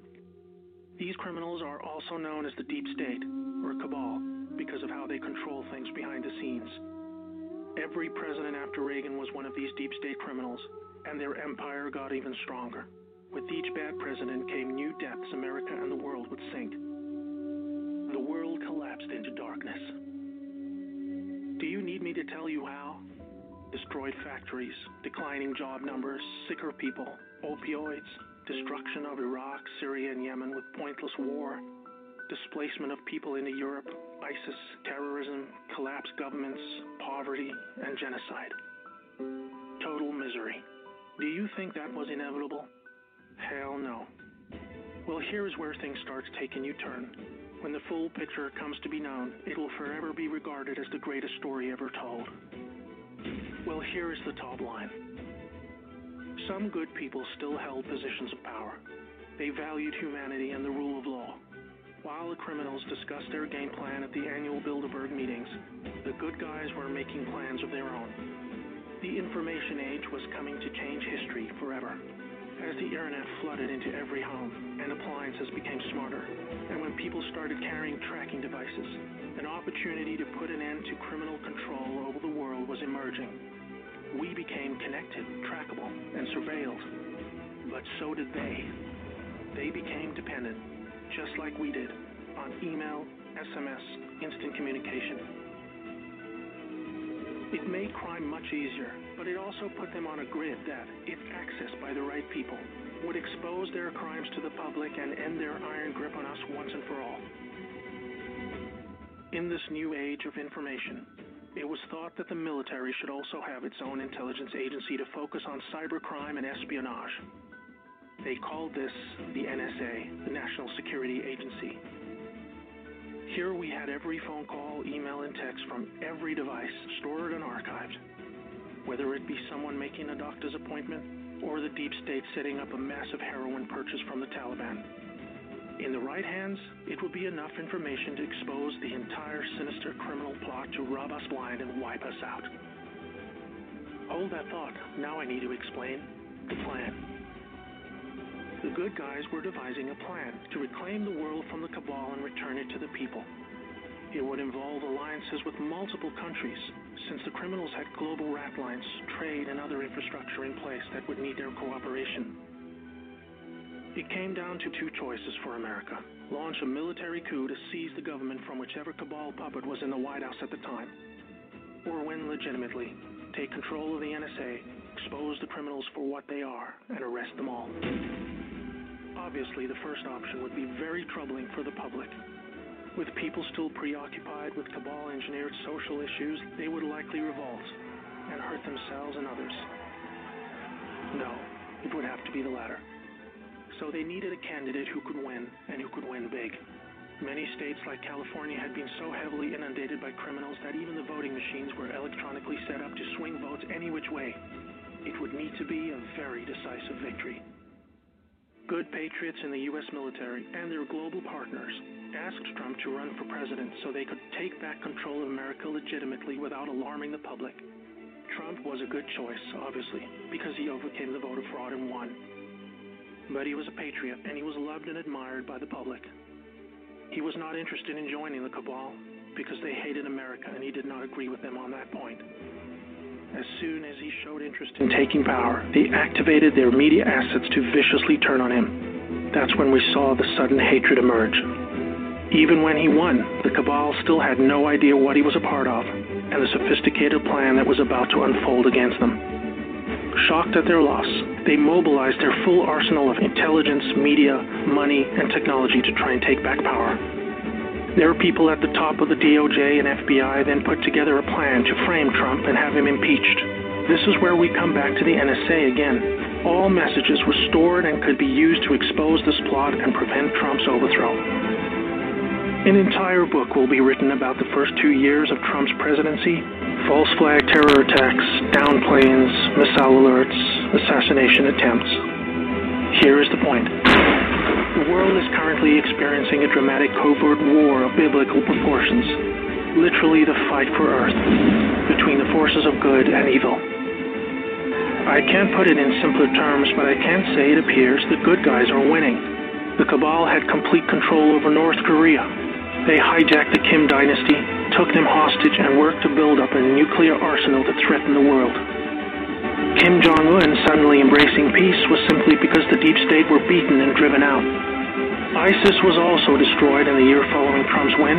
These criminals are also known as the Deep State, or Cabal, because of how they control things behind the scenes. Every president after Reagan was one of these Deep State criminals, and their empire got even stronger. With each bad president came new depths America and the world would sink. The world collapsed into darkness. Do you need me to tell you how? Destroyed factories, declining job numbers, sicker people, opioids, destruction of Iraq, Syria, and Yemen with pointless war, displacement of people into Europe, ISIS, terrorism, collapsed governments, poverty, and genocide. Total misery. Do you think that was inevitable? Hell no. Well, here's where things start taking U turn. When the full picture comes to be known, it will forever be regarded as the greatest story ever told. Well, here is the top line. Some good people still held positions of power. They valued humanity and the rule of law. While the criminals discussed their game plan at the annual Bilderberg meetings, the good guys were making plans of their own. The information age was coming to change history forever. As the internet flooded into every home and appliances became smarter, and when people started carrying tracking devices, an opportunity to put an end to criminal control over the world was emerging. We became connected, trackable, and surveilled. But so did they. They became dependent, just like we did, on email, SMS, instant communication. It made crime much easier, but it also put them on a grid that, if accessed by the right people, would expose their crimes to the public and end their iron grip on us once and for all. In this new age of information, it was thought that the military should also have its own intelligence agency to focus on cybercrime and espionage. They called this the NSA, the National Security Agency. Here we had every phone call, email, and text from every device stored and archived. Whether it be someone making a doctor's appointment or the deep state setting up a massive heroin purchase from the Taliban. In the right hands, it would be enough information to expose the entire sinister criminal plot to rob us blind and wipe us out. Hold that thought. Now I need to explain the plan. The good guys were devising a plan to reclaim the world from the cabal and return it to the people. It would involve alliances with multiple countries, since the criminals had global rat lines, trade, and other infrastructure in place that would need their cooperation. It came down to two choices for America launch a military coup to seize the government from whichever cabal puppet was in the White House at the time, or win legitimately, take control of the NSA, expose the criminals for what they are, and arrest them all. Obviously, the first option would be very troubling for the public. With people still preoccupied with cabal engineered social issues, they would likely revolt and hurt themselves and others. No, it would have to be the latter. So they needed a candidate who could win and who could win big. Many states like California had been so heavily inundated by criminals that even the voting machines were electronically set up to swing votes any which way. It would need to be a very decisive victory. Good patriots in the U.S. military and their global partners asked Trump to run for president so they could take back control of America legitimately without alarming the public. Trump was a good choice, obviously, because he overcame the voter fraud and won. But he was a patriot, and he was loved and admired by the public. He was not interested in joining the cabal because they hated America, and he did not agree with them on that point. As soon as he showed interest in taking power, they activated their media assets to viciously turn on him. That's when we saw the sudden hatred emerge. Even when he won, the cabal still had no idea what he was a part of and the sophisticated plan that was about to unfold against them. Shocked at their loss, they mobilized their full arsenal of intelligence, media, money, and technology to try and take back power. Their people at the top of the DOJ and FBI then put together a plan to frame Trump and have him impeached. This is where we come back to the NSA again. All messages were stored and could be used to expose this plot and prevent Trump's overthrow. An entire book will be written about the first two years of Trump's presidency false flag terror attacks, down planes, missile alerts, assassination attempts. Here is the point. The world is currently experiencing a dramatic covert war of biblical proportions, literally the fight for Earth between the forces of good and evil. I can't put it in simpler terms, but I can say it appears the good guys are winning. The cabal had complete control over North Korea. They hijacked the Kim dynasty, took them hostage, and worked to build up a nuclear arsenal to threaten the world. Kim Jong un suddenly embracing peace was simply because the deep state were beaten and driven out. ISIS was also destroyed in the year following Trump's win.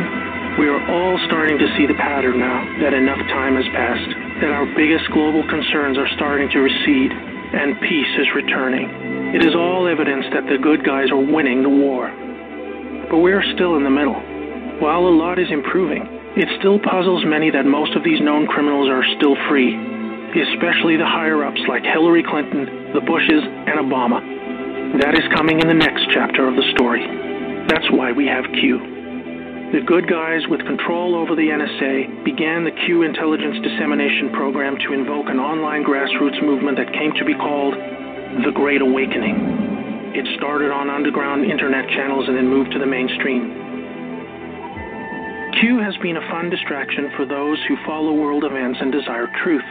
We are all starting to see the pattern now that enough time has passed, that our biggest global concerns are starting to recede, and peace is returning. It is all evidence that the good guys are winning the war. But we're still in the middle. While a lot is improving, it still puzzles many that most of these known criminals are still free, especially the higher ups like Hillary Clinton, the Bushes, and Obama. That is coming in the next chapter of the story. That's why we have Q. The good guys with control over the NSA began the Q intelligence dissemination program to invoke an online grassroots movement that came to be called the Great Awakening. It started on underground internet channels and then moved to the mainstream. Q has been a fun distraction for those who follow world events and desire truth,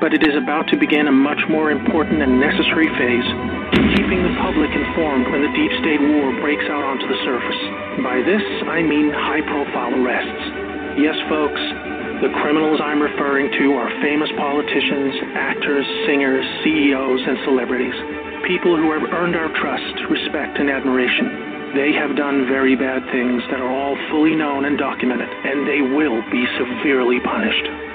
but it is about to begin a much more important and necessary phase keeping the public informed when the deep state war breaks out onto the surface. By this, I mean high profile arrests. Yes, folks, the criminals I'm referring to are famous politicians, actors, singers, CEOs, and celebrities. People who have earned our trust, respect, and admiration. They have done very bad things that are all fully known and documented, and they will be severely punished.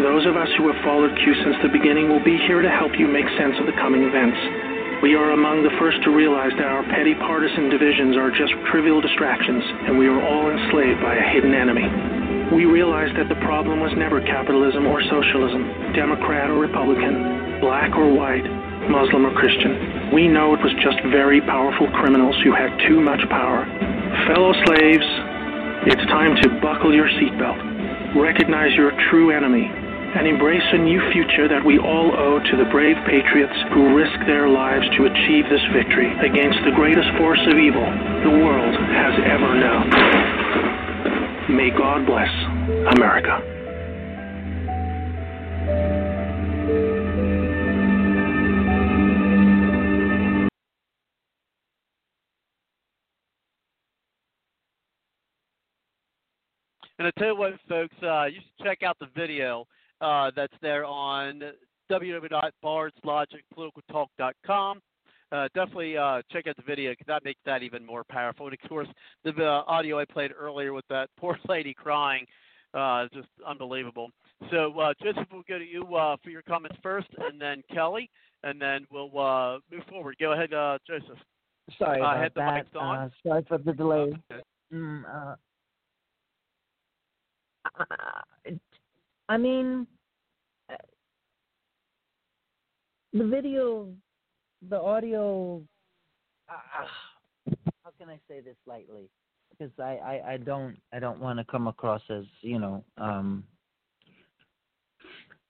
Those of us who have followed Q since the beginning will be here to help you make sense of the coming events. We are among the first to realize that our petty partisan divisions are just trivial distractions, and we are all enslaved by a hidden enemy. We realize that the problem was never capitalism or socialism, Democrat or Republican, black or white, Muslim or Christian. We know it was just very powerful criminals who had too much power. Fellow slaves, it's time to buckle your seatbelt, recognize your true enemy, and embrace a new future that we all owe to the brave patriots who risk their lives to achieve this victory against the greatest force of evil the world has ever known. May God bless America. And I tell you what, folks, uh, you should check out the video uh, that's there on www.bardslogicpoliticaltalk.com. Uh, definitely uh, check out the video because that makes that even more powerful. And of course, the uh, audio I played earlier with that poor lady crying uh, is just unbelievable. So, uh, Joseph, we'll go to you uh, for your comments first, and then Kelly, and then we'll uh, move forward. Go ahead, uh, Joseph. Sorry Uh, about had the that. mics on? Sorry for the delay. Okay. Mm, uh, I mean, uh, the video, the audio. Uh, how can I say this lightly? Because I, I, I don't I don't want to come across as you know um,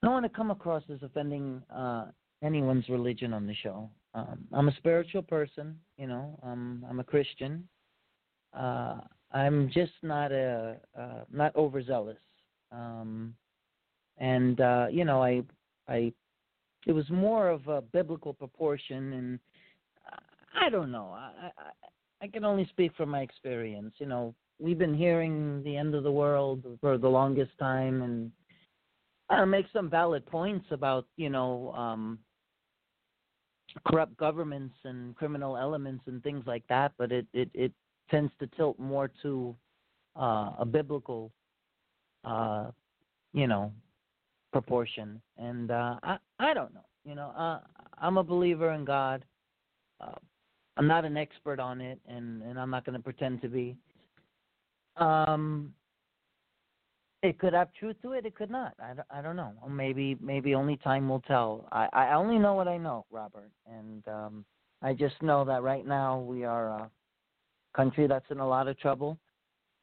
I don't want to come across as offending uh, anyone's religion on the show. Um, I'm a spiritual person, you know. Um, I'm a Christian. Uh, I'm just not a uh, not overzealous. Um, and uh, you know, I I it was more of a biblical proportion, and I don't know. I I, I can only speak from my experience. You know, we've been hearing the end of the world for the longest time, and I make some valid points about you know um, corrupt governments and criminal elements and things like that, but it it, it tends to tilt more to uh, a biblical, uh, you know, proportion. And uh, I I don't know. You know, uh, I'm a believer in God. Uh, I'm not an expert on it, and and I'm not going to pretend to be. Um, it could have truth to it. It could not. I, don't- I don't know. Maybe maybe only time will tell. I I only know what I know, Robert, and um, I just know that right now we are a country that's in a lot of trouble,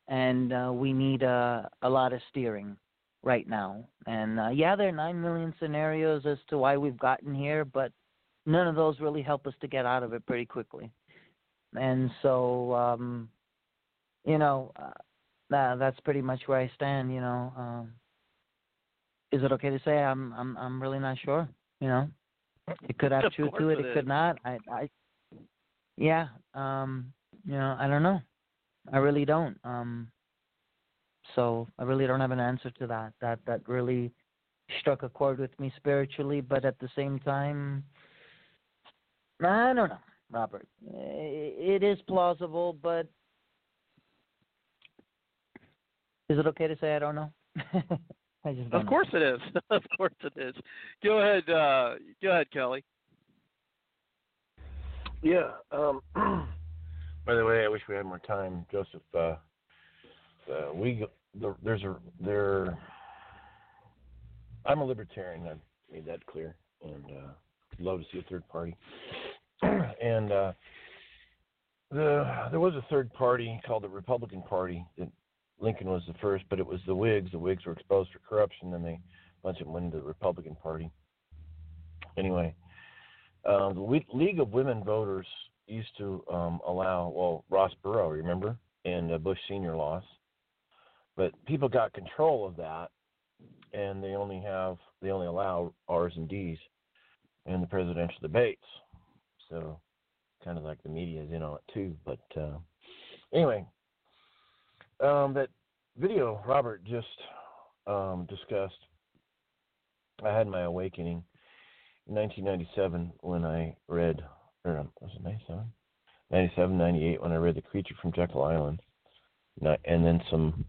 and uh, we need a a lot of steering right now. And uh, yeah, there are nine million scenarios as to why we've gotten here, but none of those really help us to get out of it pretty quickly. And so, um, you know, uh, that that's pretty much where I stand. You know, um, is it okay to say I'm I'm I'm really not sure? You know, it could have Of truth to it. it It could not. I I yeah. Um, you know, I don't know. I really don't. Um, so I really don't have an answer to that. That that really struck a chord with me spiritually, but at the same time, I don't know, Robert. It is plausible, but is it okay to say I don't know? I just don't Of know. course it is. of course it is. Go ahead. Uh, go ahead, Kelly. Yeah. Um, by the way, I wish we had more time, Joseph. Uh, uh, we the, there's a there. I'm a libertarian. I've made that clear, and uh, love to see a third party. and uh, the there was a third party called the Republican Party. That Lincoln was the first, but it was the Whigs. The Whigs were exposed for corruption, and they a bunch of them went into the Republican Party. Anyway, um, the League of Women Voters used to um, allow, well, Ross Perot, remember, and uh, Bush Senior lost, but people got control of that, and they only have they only allow R's and D's in the presidential debates. So, kind of like the media is in on it too. But uh, anyway, um, that video Robert just um, discussed, I had my awakening in 1997 when I read, or um, was it 97? 97, 98 when I read The Creature from Jekyll Island. And then some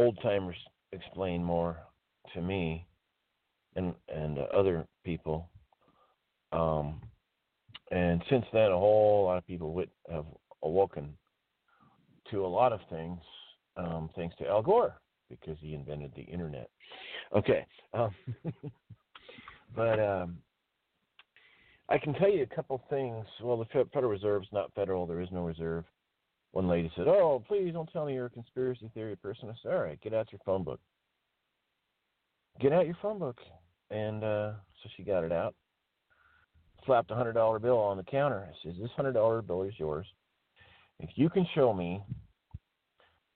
old timers explain more to me and and uh, other people. Um, and since then, a whole lot of people wit- have awoken to a lot of things, um, thanks to Al Gore because he invented the internet. Okay, um, but um, I can tell you a couple things. Well, the Fe- Federal Reserve's not federal. There is no reserve. One lady said, "Oh, please don't tell me you're a conspiracy theory person." I said, "All right, get out your phone book. Get out your phone book." And uh, so she got it out, slapped a hundred dollar bill on the counter. I says, "This hundred dollar bill is yours. If you can show me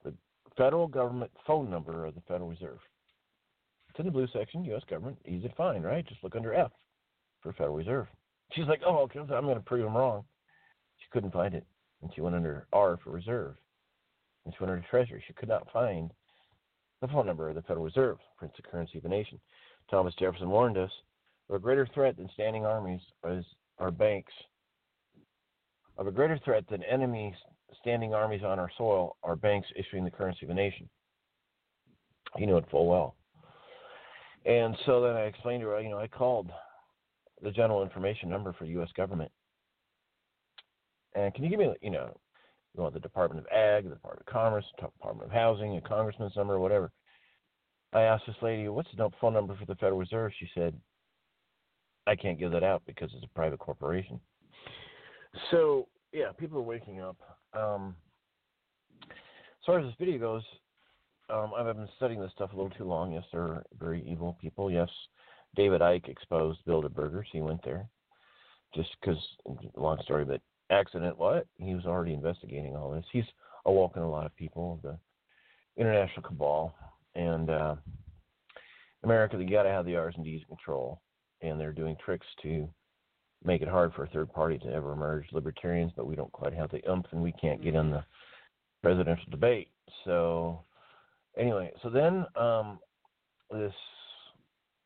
the federal government phone number of the Federal Reserve, it's in the blue section, U.S. government, easy to find, right? Just look under F for Federal Reserve." She's like, "Oh, okay, I'm going to prove them wrong." She couldn't find it, and she went under R for Reserve, and she went under Treasury. She could not find the phone number of the Federal Reserve, prince of currency of the nation. Thomas Jefferson warned us: "Of a greater threat than standing armies is our banks. Of a greater threat than enemies standing armies on our soil are banks issuing the currency of the nation." He knew it full well. And so then I explained to her, you know, I called the general information number for the U.S. government. And can you give me, you know, you want the Department of Ag, the Department of Commerce, the Department of Housing, a congressman's number, whatever. I asked this lady, what's the phone number for the Federal Reserve? She said, I can't give that out because it's a private corporation. So, yeah, people are waking up. Um, as far as this video goes, um, I've been studying this stuff a little too long. Yes, they're very evil people. Yes, David Icke exposed Bilderbergers. He went there just because, long story, but accident what? He was already investigating all this. He's awoken a lot of people, the international cabal, and uh, America. You got to have the R's and D's in control. and they're doing tricks to make it hard for a third party to ever emerge. Libertarians, but we don't quite have the oomph, and we can't get in the presidential debate. So, anyway, so then um, this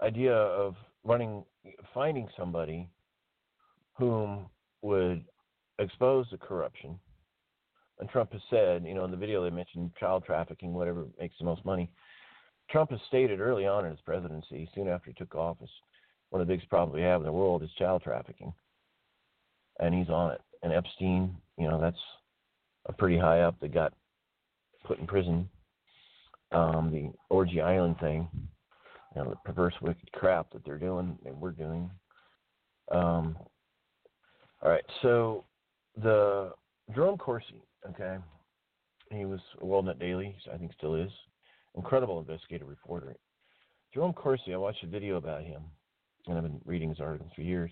idea of running, finding somebody whom would expose the corruption. And Trump has said, you know, in the video they mentioned child trafficking, whatever makes the most money. Trump has stated early on in his presidency, soon after he took office, one of the biggest problems we have in the world is child trafficking. And he's on it. And Epstein, you know, that's a pretty high up that got put in prison. Um, the Orgy Island thing, you know, the perverse, wicked crap that they're doing and we're doing. Um, all right, so the Jerome Corsi, okay, he was a WorldNet Daily, I think still is, incredible investigative reporter. Jerome Corsi, I watched a video about him, and I've been reading his articles for years.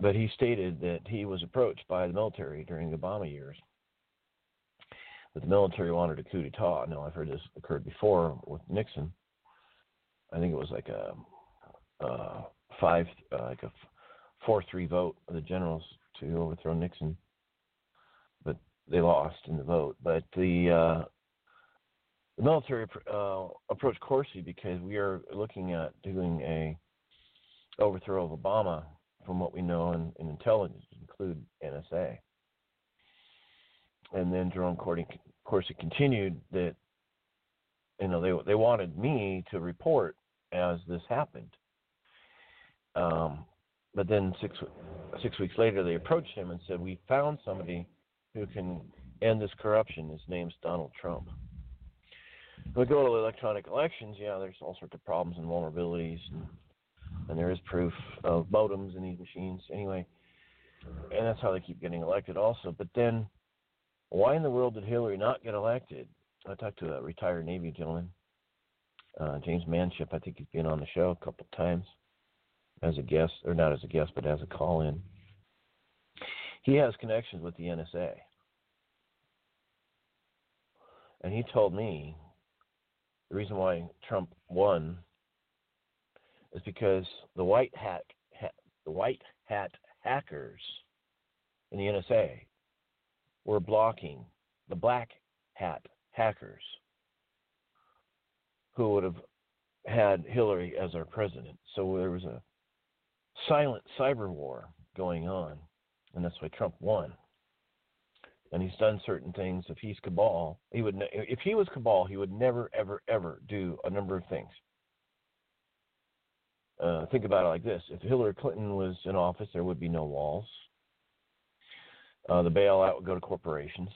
But he stated that he was approached by the military during the Obama years. That the military wanted a coup d'etat. Now I've heard this occurred before with Nixon. I think it was like a, a five, uh, like a four-three vote of the generals to overthrow Nixon, but they lost in the vote. But the uh, the military uh, approached Corsi because we are looking at doing a overthrow of Obama, from what we know in, in intelligence, include NSA. And then Jerome Corsi, continued that you know they they wanted me to report as this happened. Um, but then six six weeks later, they approached him and said, "We found somebody who can end this corruption. His name's Donald Trump." We go to electronic elections, yeah, there's all sorts of problems and vulnerabilities, and, and there is proof of modems in these machines. Anyway, and that's how they keep getting elected, also. But then, why in the world did Hillary not get elected? I talked to a retired Navy gentleman, uh, James Manship. I think he's been on the show a couple of times as a guest, or not as a guest, but as a call in. He has connections with the NSA. And he told me the reason why Trump won is because the white hat, ha, the white hat hackers in the NSA were blocking the black hat hackers who would have had Hillary as our president. So there was a silent cyber war going on, and that's why Trump won. And he's done certain things. If he's cabal, he would. Ne- if he was cabal, he would never, ever, ever do a number of things. Uh, think about it like this: If Hillary Clinton was in office, there would be no walls. Uh, the bailout would go to corporations.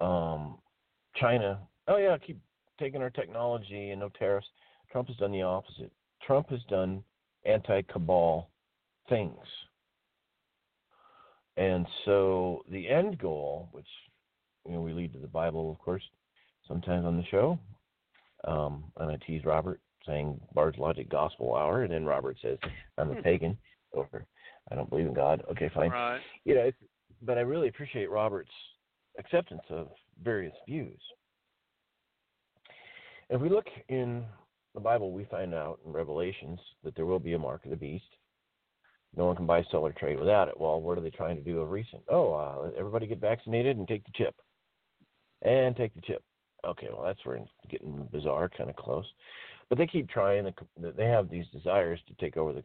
Um, China, oh yeah, keep taking our technology and no tariffs. Trump has done the opposite. Trump has done anti cabal things. And so the end goal, which you know we lead to the Bible, of course, sometimes on the show, um, and I tease Robert saying Bard's Logic Gospel Hour, and then Robert says I'm a pagan, or I don't believe in God. Okay, fine. Right. You know, it's, but I really appreciate Robert's acceptance of various views. If we look in the Bible, we find out in Revelations that there will be a mark of the beast. No one can buy, sell, or trade without it. Well, what are they trying to do of recent? Oh, uh, everybody get vaccinated and take the chip. And take the chip. Okay, well, that's where it's getting bizarre, kind of close. But they keep trying. They have these desires to take over the,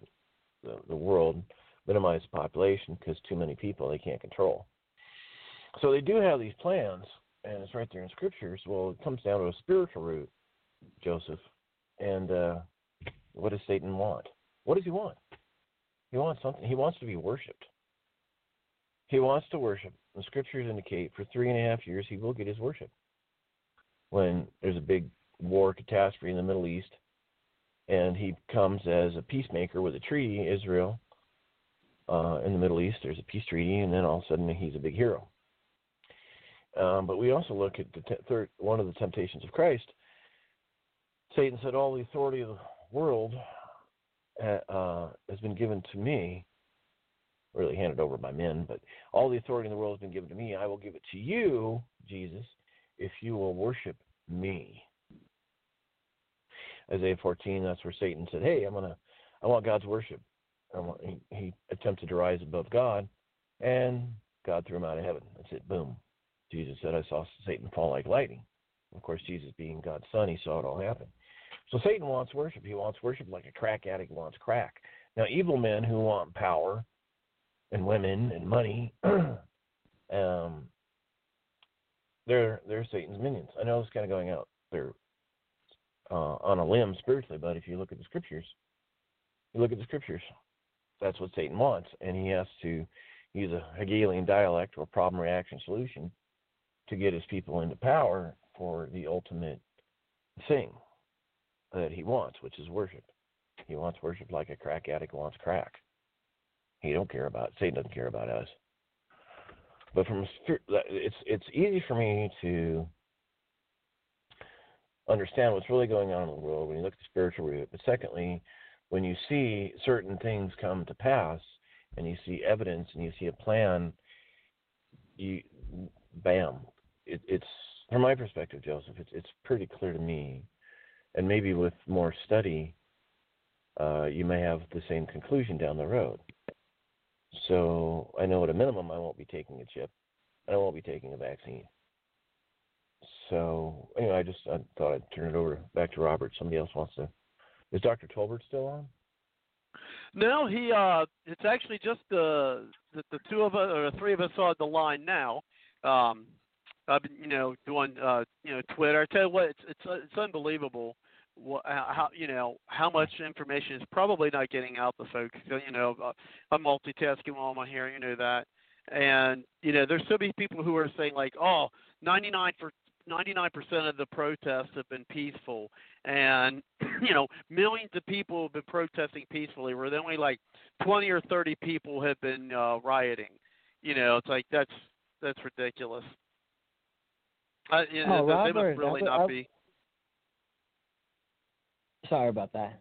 the, the world, minimize the population because too many people they can't control. So they do have these plans, and it's right there in scriptures. Well, it comes down to a spiritual root, Joseph. And uh, what does Satan want? What does he want? He wants something. He wants to be worshipped. He wants to worship. The scriptures indicate for three and a half years he will get his worship. When there's a big war catastrophe in the Middle East, and he comes as a peacemaker with a treaty, Israel, uh, in the Middle East, there's a peace treaty, and then all of a sudden he's a big hero. Um, but we also look at the te- third, one of the temptations of Christ. Satan said, "All the authority of the world uh, has been given to me." Really handed over by men, but all the authority in the world has been given to me. I will give it to you, Jesus, if you will worship me. Isaiah 14, that's where Satan said, "Hey, I'm gonna, I want God's worship." I want, he, he attempted to rise above God, and God threw him out of heaven. That's it. Boom. Jesus said, "I saw Satan fall like lightning." Of course, Jesus being God's son, he saw it all happen. So Satan wants worship. He wants worship like a crack addict wants crack. Now, evil men who want power and women and money, um, they're they're Satan's minions. I know it's kind of going out there uh, on a limb spiritually, but if you look at the scriptures, you look at the scriptures, that's what Satan wants, and he has to use a Hegelian dialect or problem reaction solution to get his people into power for the ultimate thing that he wants, which is worship. He wants worship like a crack addict wants crack. He don't care about Satan doesn't care about us. But from it's it's easy for me to understand what's really going on in the world when you look at the spiritual root. But secondly, when you see certain things come to pass and you see evidence and you see a plan, you bam, it, it's from my perspective, Joseph. It's it's pretty clear to me, and maybe with more study, uh, you may have the same conclusion down the road. So I know at a minimum I won't be taking a chip, and I won't be taking a vaccine. So anyway, I just I thought I'd turn it over back to Robert. Somebody else wants to. Is Dr. Tolbert still on? No, he. uh It's actually just the the, the two of us or the three of us on the line now. Um, I've been, you know, doing, uh, you know, Twitter. I tell you what, it's it's it's unbelievable. What, how you know how much information is probably not getting out to folks. You know, uh, I'm multitasking while I'm here. You know that, and you know, there's so many people who are saying like, oh, 99 for 99% of the protests have been peaceful, and you know, millions of people have been protesting peacefully, where only like 20 or 30 people have been uh, rioting. You know, it's like that's that's ridiculous. Uh, know, Oh, they Robert, must really I- not I- be. Sorry about that.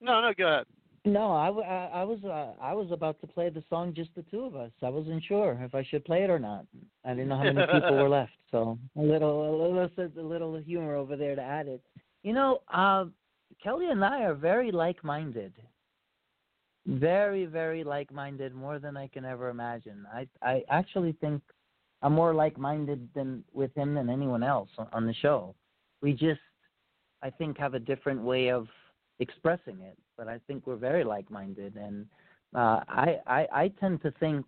No, no, go ahead. No, I was uh, I was about to play the song just the two of us. I wasn't sure if I should play it or not. I didn't know how many people were left, so a little a little a little humor over there to add it. You know, uh, Kelly and I are very like-minded. Very, very like-minded, more than I can ever imagine. I I actually think I'm more like-minded than with him than anyone else on, on the show. We just, I think, have a different way of expressing it, but I think we're very like-minded, and uh, I, I I tend to think,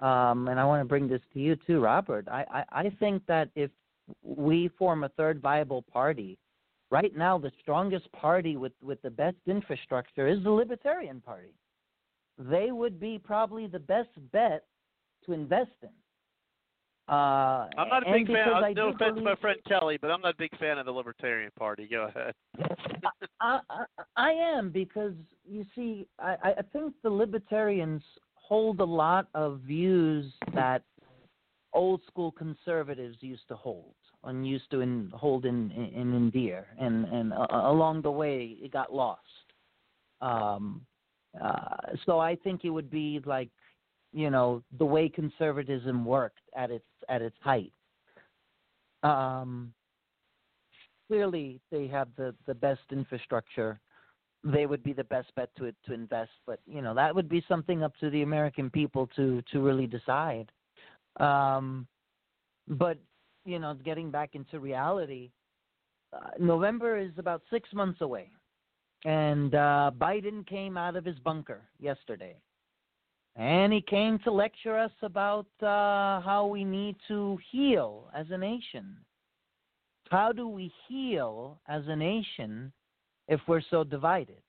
um, and I want to bring this to you too, Robert. I, I I think that if we form a third viable party, right now the strongest party with with the best infrastructure is the Libertarian Party. They would be probably the best bet to invest in. Uh, I'm not a big fan. because uh, I no offense to my friend Kelly, but I'm not a big fan of the Libertarian Party. Go ahead. I, I, I am because you see, I, I think the libertarians hold a lot of views that old school conservatives used to hold and used to in, hold in, in endear, and and uh, along the way it got lost. Um, uh, so I think it would be like, you know, the way conservatism worked at its at its height. Um, clearly they have the the best infrastructure. They would be the best bet to to invest but you know that would be something up to the american people to to really decide. Um but you know getting back into reality uh, november is about 6 months away. And uh biden came out of his bunker yesterday and he came to lecture us about uh how we need to heal as a nation how do we heal as a nation if we're so divided?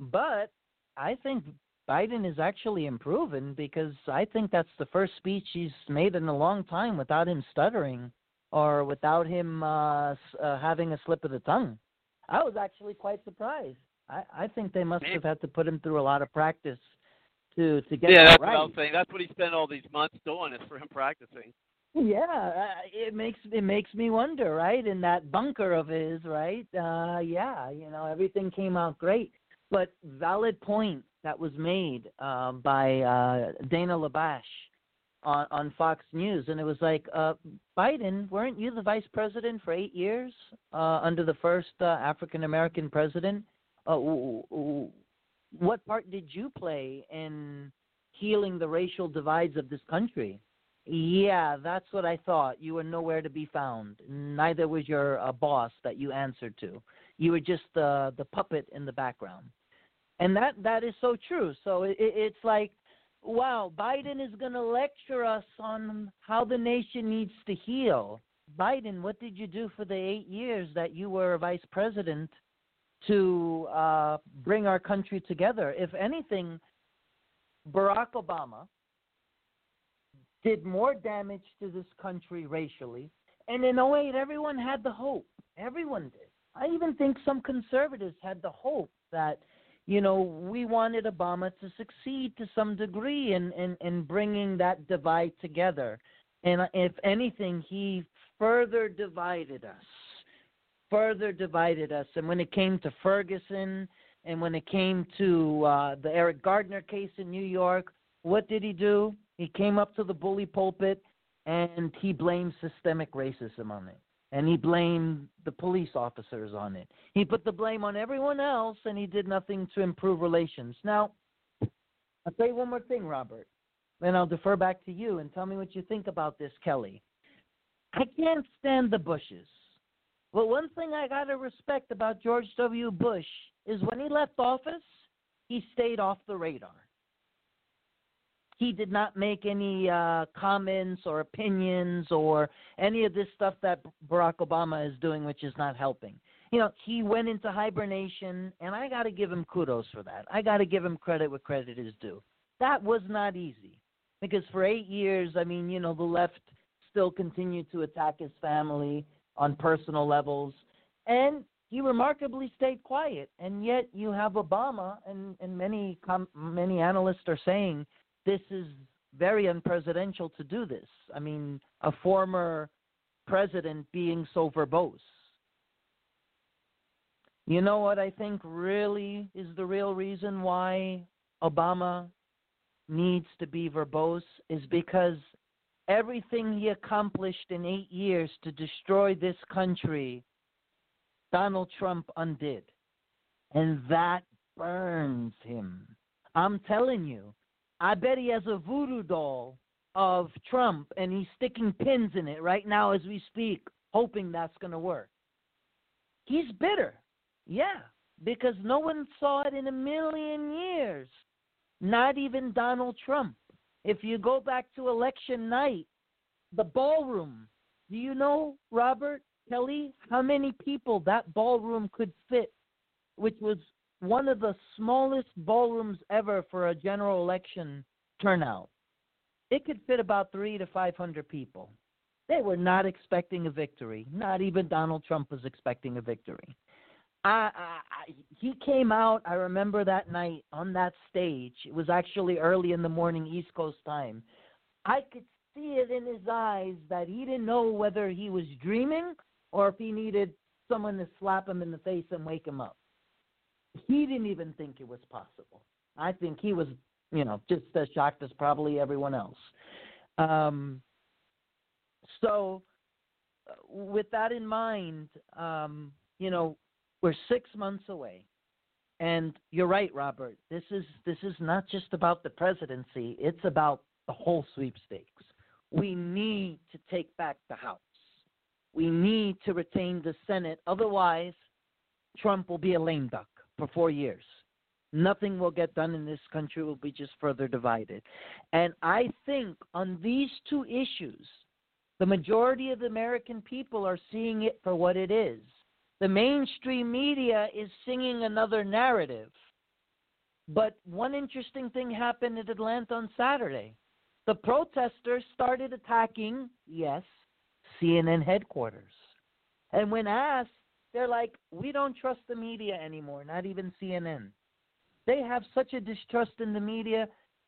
But I think Biden is actually improving because I think that's the first speech he's made in a long time without him stuttering or without him uh, uh, having a slip of the tongue. I was actually quite surprised. I, I think they must have had to put him through a lot of practice to to get yeah, that that's right. what I was saying. That's what he spent all these months doing is for him practicing. Yeah, uh, it makes it makes me wonder, right? In that bunker of his, right? Uh yeah, you know, everything came out great. But valid point that was made uh, by uh, Dana Labash on on Fox News, and it was like, uh, Biden, weren't you the vice president for eight years uh, under the first uh, African American president? Uh, what part did you play in healing the racial divides of this country? Yeah, that's what I thought. You were nowhere to be found. Neither was your uh, boss that you answered to. You were just uh, the puppet in the background, and that that is so true. So it, it's like, wow, Biden is going to lecture us on how the nation needs to heal. Biden, what did you do for the eight years that you were vice president to uh, bring our country together? If anything, Barack Obama did more damage to this country racially. And in 08, everyone had the hope. Everyone did. I even think some conservatives had the hope that, you know, we wanted Obama to succeed to some degree in, in, in bringing that divide together. And if anything, he further divided us, further divided us. And when it came to Ferguson and when it came to uh, the Eric Gardner case in New York, what did he do? He came up to the bully pulpit and he blamed systemic racism on it. And he blamed the police officers on it. He put the blame on everyone else and he did nothing to improve relations. Now, I'll you one more thing, Robert. Then I'll defer back to you and tell me what you think about this, Kelly. I can't stand the Bushes. But one thing I got to respect about George W. Bush is when he left office, he stayed off the radar he did not make any uh, comments or opinions or any of this stuff that Barack Obama is doing, which is not helping. You know, he went into hibernation, and I got to give him kudos for that. I got to give him credit where credit is due. That was not easy because for eight years, I mean, you know, the left still continued to attack his family on personal levels, and he remarkably stayed quiet. And yet, you have Obama, and and many com- many analysts are saying this is very unpresidential to do this. I mean, a former president being so verbose. You know what I think really is the real reason why Obama needs to be verbose is because everything he accomplished in eight years to destroy this country, Donald Trump undid. And that burns him. I'm telling you, I bet he has a voodoo doll of Trump and he's sticking pins in it right now as we speak, hoping that's going to work. He's bitter. Yeah, because no one saw it in a million years. Not even Donald Trump. If you go back to election night, the ballroom, do you know, Robert Kelly, how many people that ballroom could fit, which was one of the smallest ballrooms ever for a general election turnout. It could fit about three to 500 people. They were not expecting a victory. Not even Donald Trump was expecting a victory. I, I, he came out. I remember that night on that stage. It was actually early in the morning, East Coast time. I could see it in his eyes that he didn't know whether he was dreaming or if he needed someone to slap him in the face and wake him up. He didn't even think it was possible. I think he was, you know, just as shocked as probably everyone else. Um, so, uh, with that in mind, um, you know, we're six months away, and you're right, Robert. This is this is not just about the presidency; it's about the whole sweepstakes. We need to take back the House. We need to retain the Senate. Otherwise, Trump will be a lame duck for four years. Nothing will get done in this country. Will be just further divided. And I think on these two issues, the majority of the American people are seeing it for what it is. The mainstream media is singing another narrative. But one interesting thing happened in Atlanta on Saturday. The protesters started attacking, yes, CNN headquarters. And when asked, they're like, we don't trust the media anymore, not even CNN. They have such a distrust in the media,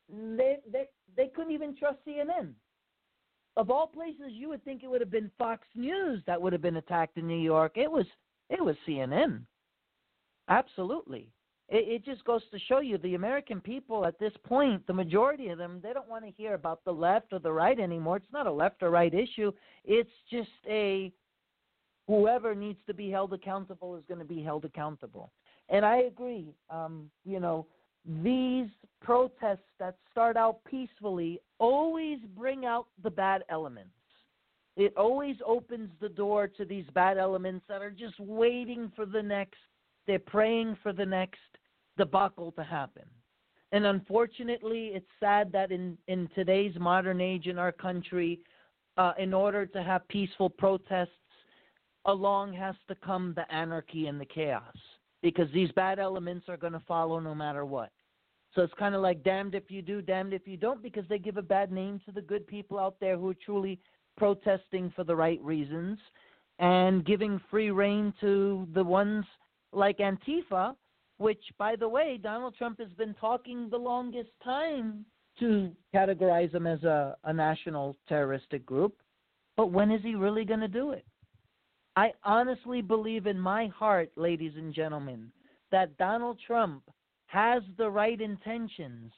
they, they, they couldn't even trust CNN. Of all places, you would think it would have been Fox News that would have been attacked in New York. It was it was CNN. Absolutely. It, it just goes to show you the American people at this point, the majority of them, they don't want to hear about the left or the right anymore. It's not a left or right issue. It's just a whoever needs to be held accountable is going to be held accountable. And I agree. Um, you know, these protests that start out peacefully always bring out the bad elements. It always opens the door to these bad elements that are just waiting for the next, they're praying for the next debacle to happen. And unfortunately, it's sad that in, in today's modern age in our country, uh, in order to have peaceful protests, along has to come the anarchy and the chaos because these bad elements are going to follow no matter what. So it's kind of like damned if you do, damned if you don't, because they give a bad name to the good people out there who are truly protesting for the right reasons and giving free rein to the ones like Antifa, which, by the way, Donald Trump has been talking the longest time to categorize them as a, a national terroristic group. But when is he really going to do it? I honestly believe in my heart, ladies and gentlemen, that Donald Trump has the right intentions,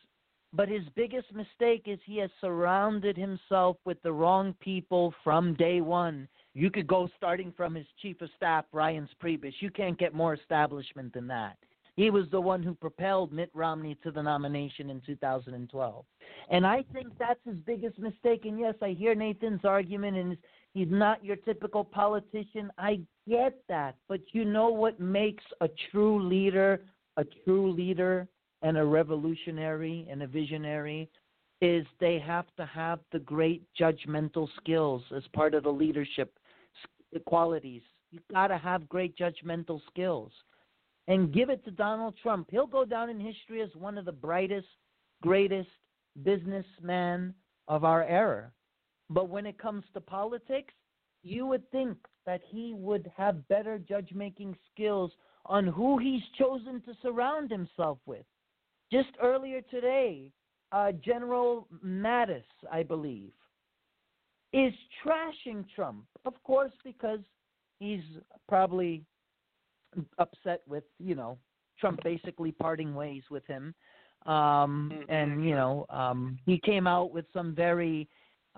but his biggest mistake is he has surrounded himself with the wrong people from day one. You could go starting from his chief of staff, Ryan Priebus. You can't get more establishment than that. He was the one who propelled Mitt Romney to the nomination in 2012. And I think that's his biggest mistake. And yes, I hear Nathan's argument, and he's not your typical politician. I get that. But you know what makes a true leader a true leader and a revolutionary and a visionary is they have to have the great judgmental skills as part of the leadership qualities. You've got to have great judgmental skills. And give it to Donald Trump. He'll go down in history as one of the brightest, greatest businessmen of our era. But when it comes to politics, you would think that he would have better judge making skills on who he's chosen to surround himself with. Just earlier today, uh, General Mattis, I believe, is trashing Trump, of course, because he's probably upset with, you know, Trump basically parting ways with him. Um, and, you know, um, he came out with some very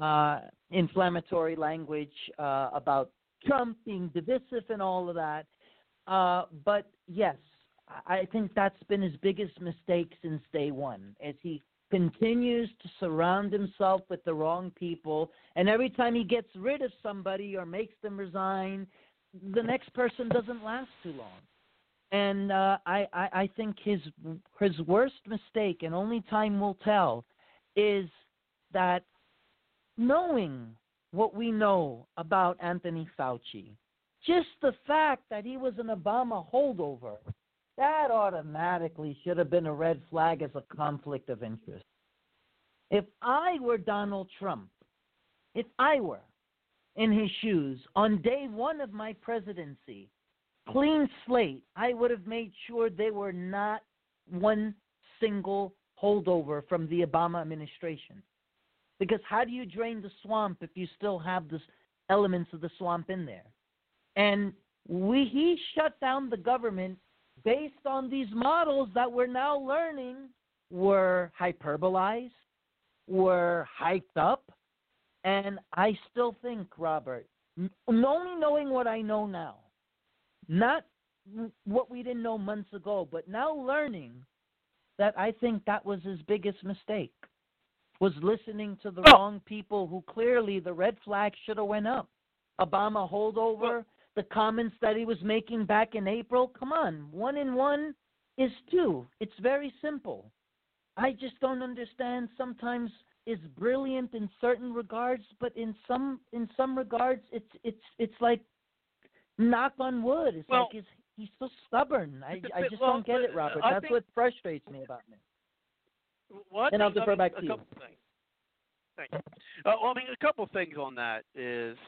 uh, inflammatory language uh, about Trump being divisive and all of that. Uh, but yes, I think that's been his biggest mistake since day one, as he continues to surround himself with the wrong people, and every time he gets rid of somebody or makes them resign, the next person doesn't last too long. And uh, I, I, I think his his worst mistake, and only time will tell, is that knowing what we know about Anthony Fauci, just the fact that he was an Obama holdover, that automatically should have been a red flag as a conflict of interest. If I were Donald Trump, if I were in his shoes on day one of my presidency, clean slate, I would have made sure they were not one single holdover from the Obama administration. Because how do you drain the swamp if you still have the elements of the swamp in there? And we he shut down the government based on these models that we're now learning were hyperbolized, were hyped up, and I still think, Robert, n- only knowing what I know now, not what we didn't know months ago, but now learning that I think that was his biggest mistake was listening to the wrong people who clearly the red flag should have went up. Obama holdover, the comments that he was making back in April. Come on, one in one is two. It's very simple. I just don't understand. Sometimes is brilliant in certain regards, but in some in some regards, it's it's it's like knock on wood. It's Well- like he's he's so stubborn. I I just Well, don't get it, Robert. I That's think- what frustrates me about him. Well, And I'll defer back to you. couple Things. Thank you. Uh, well, I mean, a couple things on that is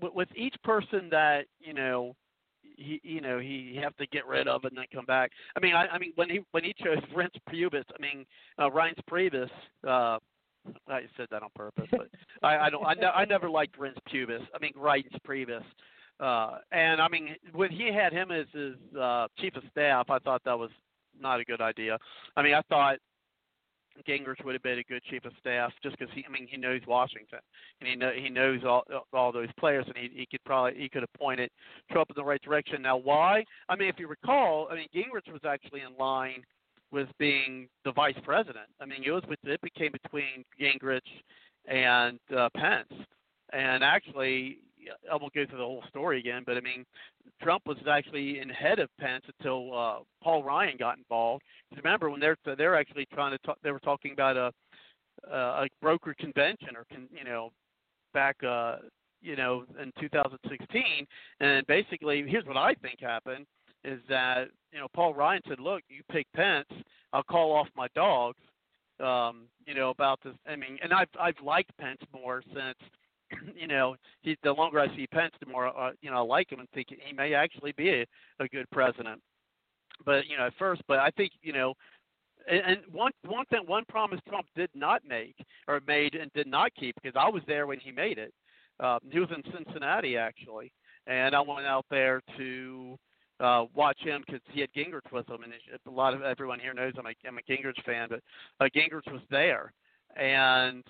with, with each person that you know, he you know he have to get rid of and then come back. I mean, I, I mean when he when he chose Reince Priebus, I mean uh, Reince Priebus. Uh, I said that on purpose, but I, I don't. I, ne- I never liked Reince Priebus. I mean Reince Priebus. Uh, and I mean, when he had him as his uh, chief of staff, I thought that was not a good idea. I mean, I thought Gingrich would have been a good chief of staff just because he, I mean, he knows Washington and he know he knows all all those players, and he he could probably he could have pointed Trump in the right direction. Now, why? I mean, if you recall, I mean, Gingrich was actually in line with being the vice president. I mean, it was it became between Gingrich and uh, Pence, and actually, I won't go through the whole story again, but I mean, Trump was actually in head of Pence until uh, Paul Ryan got involved. remember when they're they're actually trying to talk, they were talking about a a broker convention or con, you know back uh you know in 2016 and basically here's what I think happened is that you know Paul Ryan said look you pick Pence I'll call off my dogs um you know about this I mean and I've I've liked Pence more since you know, he, the longer I see Pence, the more uh, you know I like him and think he may actually be a, a good president. But you know, at first, but I think you know, and, and one one thing, one promise Trump did not make or made and did not keep because I was there when he made it. Um, he was in Cincinnati actually, and I went out there to uh, watch him because he had Gingrich with him, and a lot of everyone here knows I'm a, I'm a Gingrich fan, but uh, Gingrich was there, and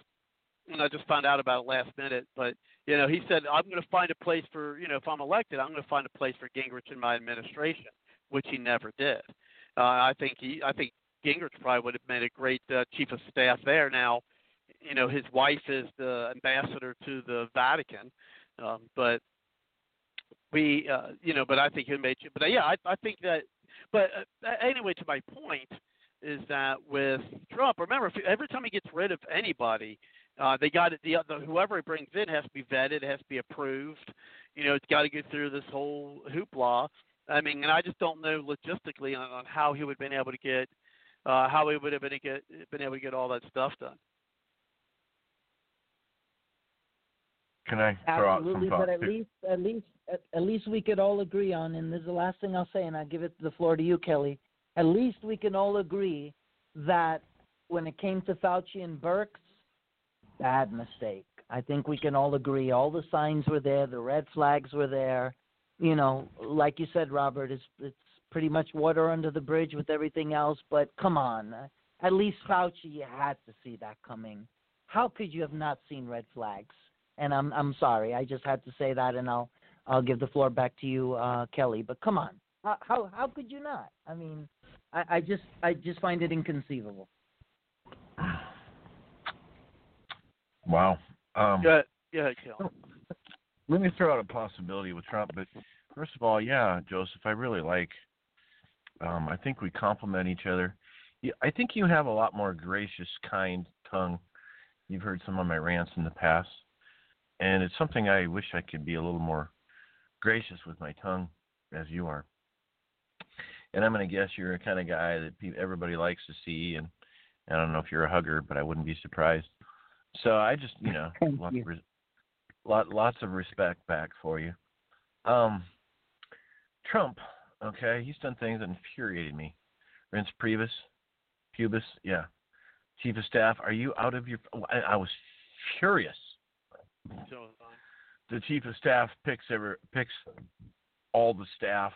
and I just found out about it last minute. But you know, he said I'm going to find a place for you know if I'm elected, I'm going to find a place for Gingrich in my administration, which he never did. Uh, I think he, I think Gingrich probably would have made a great uh, chief of staff there. Now, you know, his wife is the ambassador to the Vatican, um, but we, uh, you know, but I think he made. But uh, yeah, I, I think that. But uh, anyway, to my point is that with Trump, remember, if, every time he gets rid of anybody, uh, they got it. The, the whoever he brings in has to be vetted, has to be approved. You know, it's got to go through this whole hoopla. I mean, and I just don't know logistically on, on how he would have been able to get, uh, how he would have been, get, been able to get all that stuff done. Can I throw out some Absolutely, thoughts? but at too? least, at least, at, at least we could all agree on, and this is the last thing I'll say, and I give it the floor to you, Kelly. At least we can all agree that when it came to Fauci and Birx, bad mistake. I think we can all agree. All the signs were there, the red flags were there. You know, like you said, Robert, it's it's pretty much water under the bridge with everything else. But come on, at least Fauci, you had to see that coming. How could you have not seen red flags? And I'm I'm sorry, I just had to say that, and I'll I'll give the floor back to you, uh, Kelly. But come on, how how, how could you not? I mean, I, I just I just find it inconceivable. Wow. Um, Yeah, yeah, let me throw out a possibility with Trump. But first of all, yeah, Joseph, I really like. Um, I think we complement each other. Yeah, I think you have a lot more gracious, kind tongue. You've heard some of my rants in the past, and it's something I wish I could be a little more gracious with my tongue, as you are. And I'm going to guess you're a kind of guy that everybody likes to see, and I don't know if you're a hugger, but I wouldn't be surprised. So I just, you know, lots, you. Of res- lot, lots of respect back for you. Um, Trump, okay, he's done things that infuriated me. Reince Priebus, Pubis, yeah, chief of staff. Are you out of your? I, I was furious. So, The chief of staff picks ever picks all the staff,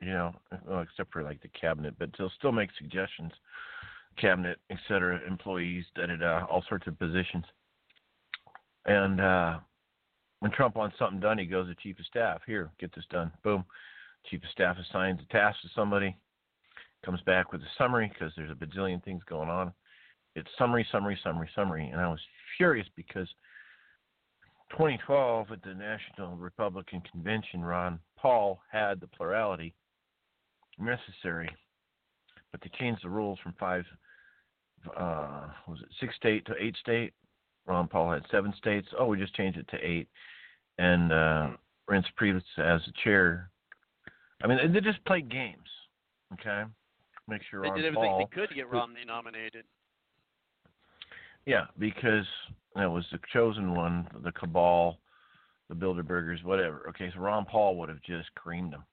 you know, well, except for like the cabinet, but he'll still make suggestions, cabinet, et cetera, employees, da da da, all sorts of positions. And uh when Trump wants something done, he goes to chief of staff. Here, get this done. Boom. Chief of staff assigns a task to somebody, comes back with a summary because there's a bazillion things going on. It's summary, summary, summary, summary. And I was furious because 2012 at the National Republican Convention, Ron Paul had the plurality necessary, but they changed the rules from five, uh, was it six state to eight state? Ron Paul had seven states. Oh, we just changed it to eight, and uh, Reince Priebus as the chair. I mean, they just played games. Okay, make sure they Ron did everything Paul. they could get Romney nominated. Yeah, because that was the chosen one, the cabal, the Bilderbergers, whatever. Okay, so Ron Paul would have just creamed them.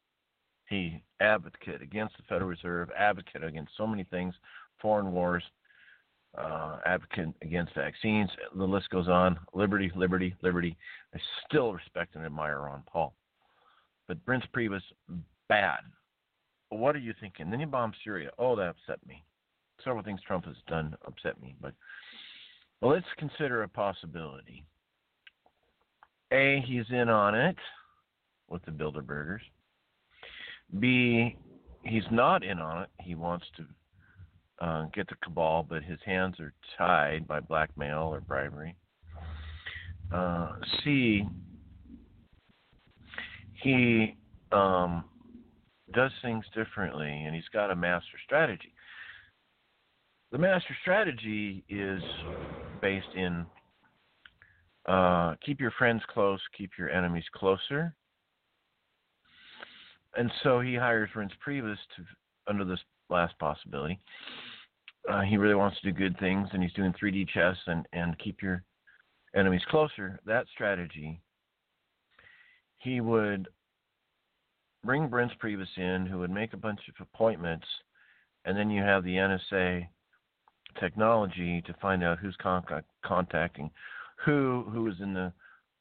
He advocate against the Federal Reserve, advocate against so many things, foreign wars, uh, advocate against vaccines. The list goes on. Liberty, liberty, liberty. I still respect and admire Ron Paul, but Reince Priebus, bad. what are you thinking? Then you bomb Syria. Oh, that upset me. Several things Trump has done upset me, but well, let's consider a possibility. A, he's in on it with the Bilderbergers. B, he's not in on it. He wants to uh, get the cabal, but his hands are tied by blackmail or bribery. Uh, C, he um, does things differently, and he's got a master strategy. The master strategy is based in uh, keep your friends close, keep your enemies closer. And so he hires Reince Priebus to, under this last possibility. Uh, he really wants to do good things, and he's doing 3D chess and, and keep your enemies closer. That strategy, he would bring Reince Priebus in, who would make a bunch of appointments, and then you have the NSA technology to find out who's con- contacting who, who is in the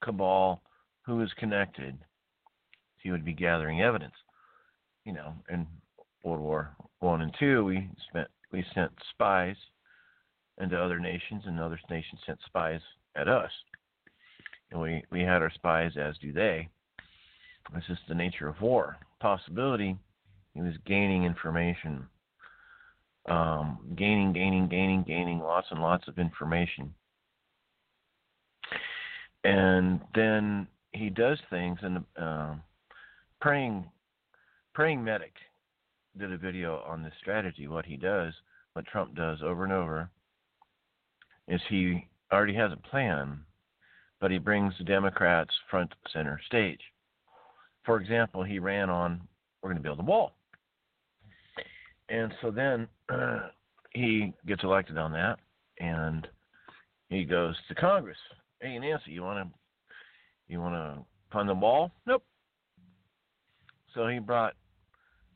cabal, who is connected. He would be gathering evidence. You know, in World War One and Two, we spent we sent spies into other nations, and other nations sent spies at us. And we we had our spies, as do they. This is the nature of war. Possibility, he was gaining information, um, gaining, gaining, gaining, gaining lots and lots of information. And then he does things, and uh, praying, praying medic did a video on this strategy. What he does, what Trump does over and over, is he already has a plan, but he brings the Democrats front center stage. For example, he ran on, we're going to build a wall. And so then uh, he gets elected on that, and he goes to Congress. Hey Nancy, you want to you want to fund the wall? Nope. So he brought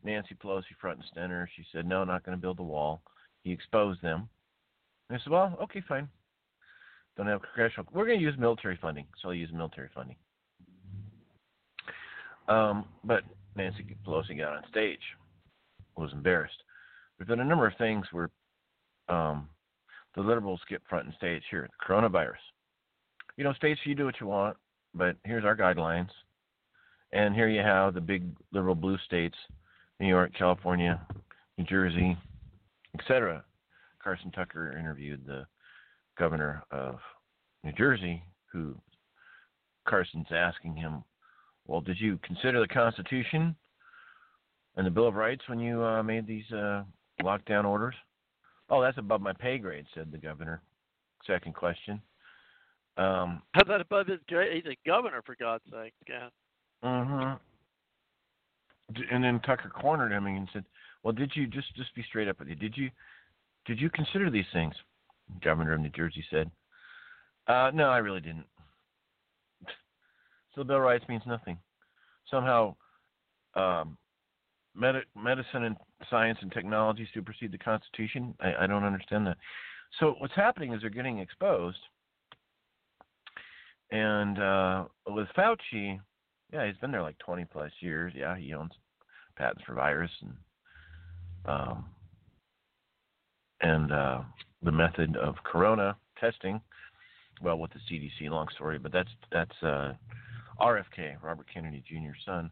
Nancy Pelosi front and center. She said, "No, not going to build the wall." He exposed them. And I said, "Well, okay, fine. Don't have congressional. We're going to use military funding, so I'll use military funding." Um, but Nancy Pelosi got on stage, was embarrassed. There's been a number of things where um, the liberals get front and stage here. Coronavirus. You know, states, you do what you want, but here's our guidelines. And here you have the big liberal blue states New York, California, New Jersey, etc. Carson Tucker interviewed the governor of New Jersey, who Carson's asking him, Well, did you consider the Constitution and the Bill of Rights when you uh, made these uh, lockdown orders? Oh, that's above my pay grade, said the governor. Second question. Um, How's that above his grade? He's a governor, for God's sake. Yeah. Hmm And then Tucker cornered him and said, "Well, did you just just be straight up with you? Did you did you consider these things?" Governor of New Jersey said, uh, "No, I really didn't." So Bill Rights means nothing. Somehow, um, med- medicine and science and technology supersede the Constitution. I, I don't understand that. So what's happening is they're getting exposed. And uh, with Fauci, yeah, he's been there like 20 plus years. Yeah, he owns patents for virus and um, and uh, the method of corona testing. Well, with the CDC, long story, but that's that's uh, RFK, Robert Kennedy Jr.'s son.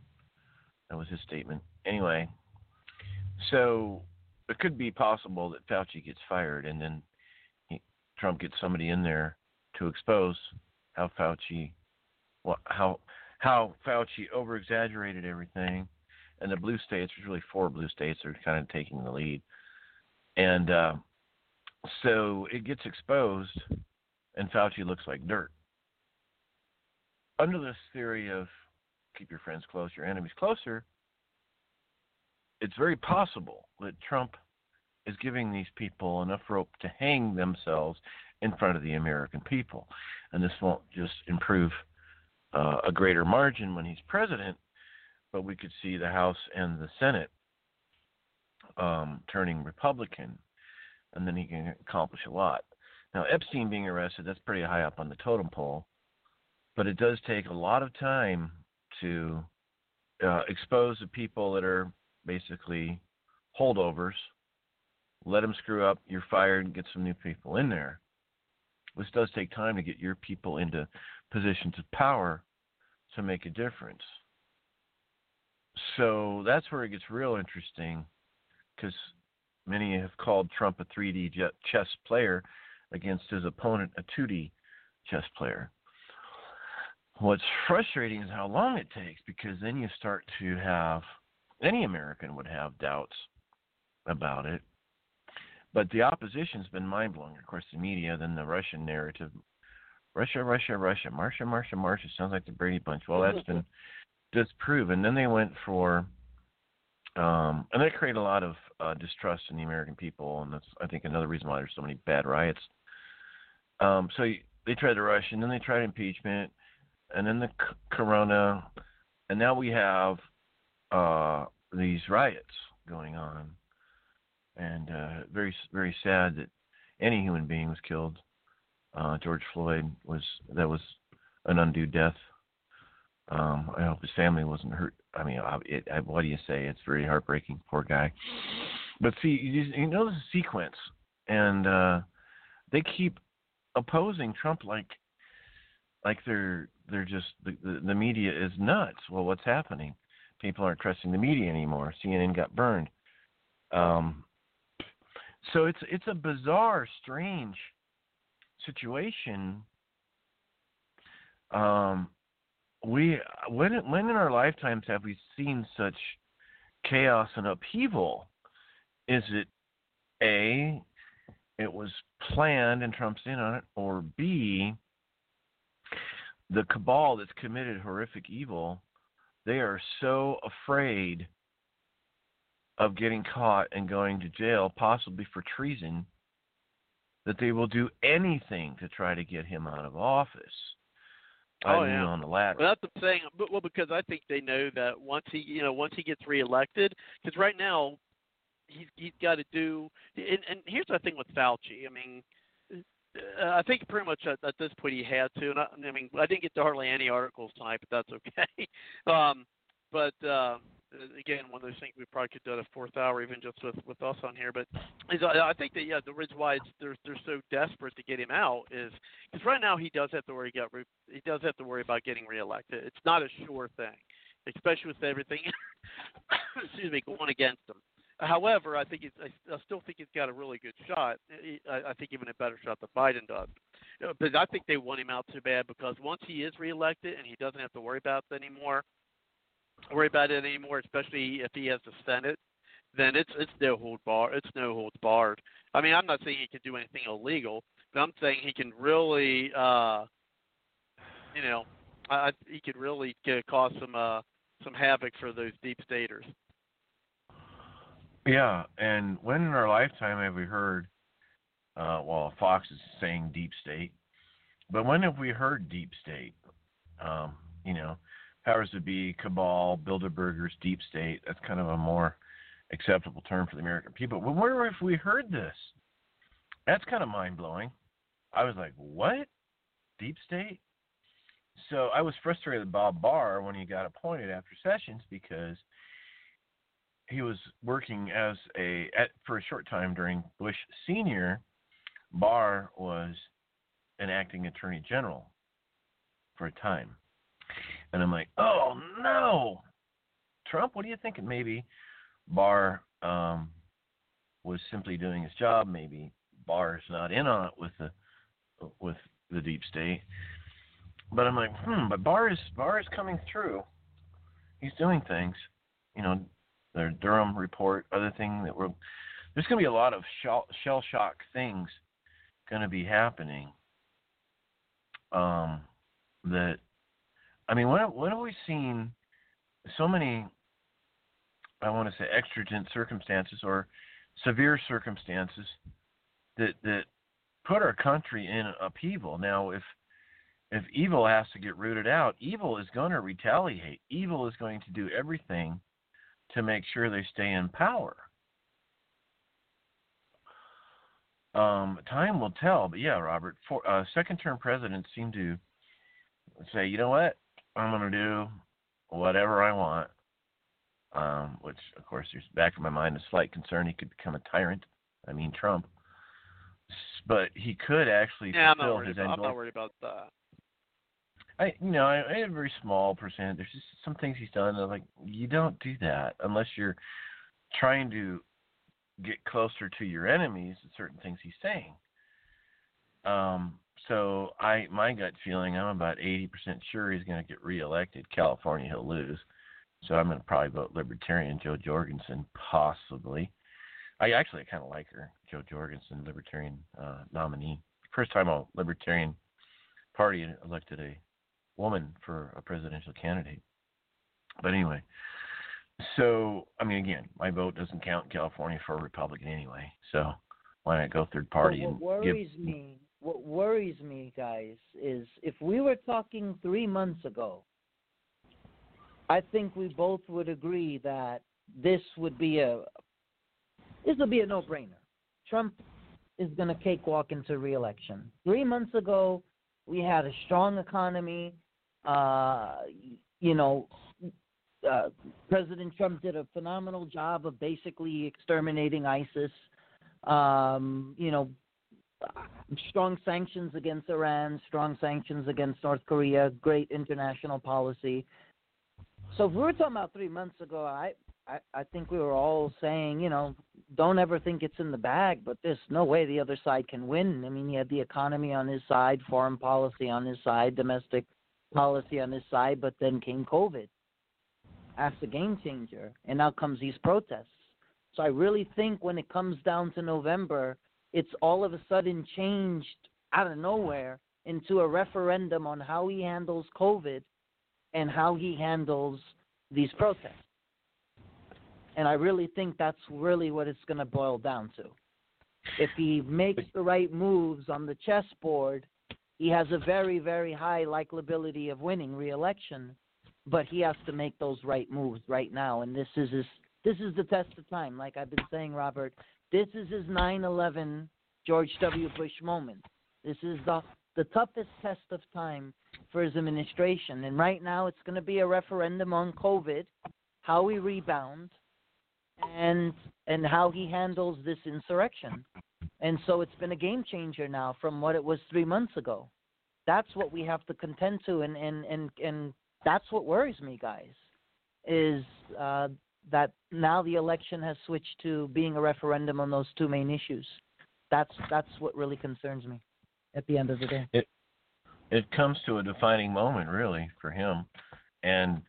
That was his statement. Anyway, so it could be possible that Fauci gets fired, and then he, Trump gets somebody in there to expose how Fauci, well, how how Fauci over exaggerated everything, and the blue states, there's really four blue states, are kind of taking the lead, and uh, so it gets exposed, and Fauci looks like dirt. Under this theory of keep your friends close, your enemies closer, it's very possible that Trump is giving these people enough rope to hang themselves in front of the American people. And this won't just improve uh, a greater margin when he's president, but we could see the House and the Senate um, turning Republican, and then he can accomplish a lot. Now, Epstein being arrested, that's pretty high up on the totem pole, but it does take a lot of time to uh, expose the people that are basically holdovers. Let them screw up. You're fired and get some new people in there. This does take time to get your people into positions of power to make a difference. So that's where it gets real interesting because many have called Trump a 3D chess player against his opponent, a 2D chess player. What's frustrating is how long it takes because then you start to have any American would have doubts about it. But the opposition's been mind blowing. Of course, the media, then the Russian narrative Russia, Russia, Russia, Marsha, Marsha, Marsha. Sounds like the Brady Bunch. Well, that's been disproven. Then they went for, um, and they created a lot of uh, distrust in the American people, and that's I think another reason why there's so many bad riots. Um, so they tried the and then they tried impeachment, and then the c- Corona, and now we have uh, these riots going on, and uh, very very sad that any human being was killed. Uh, George Floyd was that was an undue death. Um, I hope his family wasn't hurt. I mean, it, what do you say? It's very heartbreaking. Poor guy. But see, you, you know the sequence, and uh, they keep opposing Trump like like they're they're just the, the the media is nuts. Well, what's happening? People aren't trusting the media anymore. CNN got burned. Um, so it's it's a bizarre, strange situation. Um, we when when in our lifetimes have we seen such chaos and upheaval? Is it a it was planned and Trump's in on it, or B the cabal that's committed horrific evil, they are so afraid of getting caught and going to jail, possibly for treason, that they will do anything to try to get him out of office. Oh, yeah. on the ladder. Well, that's what I'm. But, well, because I think they know that once he, you know, once he gets reelected, because right now he's he's got to do. And, and here's the thing with Fauci. I mean, uh, I think pretty much at, at this point he had to. And I, I mean, I didn't get to hardly any articles tonight, but that's okay. um, but uh, again, one of those things we probably could do at a fourth hour, even just with with us on here. But is I, I think that yeah, the reason why they're they're so desperate to get him out is because right now he does have to worry re- he does have to worry about getting reelected. It's not a sure thing, especially with everything excuse me going against him. However, I think he's, I, I still think he's got a really good shot. I, I think even a better shot than Biden does. Uh, But I think they want him out too bad because once he is reelected and he doesn't have to worry about it anymore, worry about it anymore, especially if he has the Senate, then it's it's no hold bar. It's no holds barred. I mean, I'm not saying he can do anything illegal, but I'm saying he can really, uh, you know, I, he could really cause some uh, some havoc for those deep staters. Yeah, and when in our lifetime have we heard, uh, well, Fox is saying deep state, but when have we heard deep state? Um, you know, powers to be, cabal, Bilderbergers, deep state. That's kind of a more acceptable term for the American people. But where have we heard this? That's kind of mind blowing. I was like, what? Deep state? So I was frustrated with Bob Barr when he got appointed after Sessions because he was working as a at, for a short time during Bush Senior. Barr was an acting attorney general for a time, and I'm like, oh no, Trump, what are you thinking? Maybe Barr um, was simply doing his job. Maybe Barr is not in on it with the with the deep state. But I'm like, hmm. But Barr is Barr is coming through. He's doing things. You know, their Durham report, other thing that we're there's going to be a lot of shell, shell shock things going to be happening. Um, that I mean, when when have we seen so many? I want to say exigent circumstances or severe circumstances that that put our country in upheaval. Now, if if evil has to get rooted out, evil is going to retaliate. Evil is going to do everything to make sure they stay in power. Um, time will tell, but yeah, Robert. For, uh, second-term presidents seem to say, you know what, I'm going to do whatever I want. um, which of course there's back in my mind a slight concern he could become a tyrant. I mean Trump, but he could actually Yeah, I'm not fulfill his about. I'm not worried about that. I you know I, I have a very small percent. There's just some things he's done. I'm like you don't do that unless you're trying to get closer to your enemies. Certain things he's saying. Um. So I my gut feeling I'm about 80% sure he's going to get reelected. California he'll lose. So I'm going to probably vote Libertarian Jo Jorgensen possibly. I actually kind of like her, Jo Jorgensen, Libertarian uh, nominee. First time a Libertarian Party elected a woman for a presidential candidate. But anyway, so I mean, again, my vote doesn't count in California for a Republican anyway. So why not go third party But and what give? worries me, what worries me, guys, is if we were talking three months ago, I think we both would agree that this would be a this would be a no-brainer. Trump is going to cakewalk into reelection. Three months ago, we had a strong economy. Uh, you know, uh, President Trump did a phenomenal job of basically exterminating ISIS. Um, you know, strong sanctions against Iran, strong sanctions against North Korea, great international policy. So if we were talking about three months ago, I, I I think we were all saying, you know, don't ever think it's in the bag, but there's no way the other side can win. I mean, he had the economy on his side, foreign policy on his side, domestic policy on his side, but then came COVID. That's the game changer, and now comes these protests. So I really think when it comes down to November, it's all of a sudden changed out of nowhere into a referendum on how he handles COVID and how he handles these protests. And I really think that's really what it's going to boil down to. If he makes the right moves on the chessboard, he has a very, very high likability of winning re-election. But he has to make those right moves right now, and this is his. This is the test of time. Like I've been saying, Robert, this is his 9/11 George W. Bush moment. This is the the toughest test of time for his administration. And right now, it's going to be a referendum on COVID, how we rebound, and and how he handles this insurrection. And so it's been a game changer now from what it was three months ago. That's what we have to contend to, and and and and that's what worries me, guys, is uh, that now the election has switched to being a referendum on those two main issues. That's that's what really concerns me at the end of the day. It it comes to a defining moment really for him, and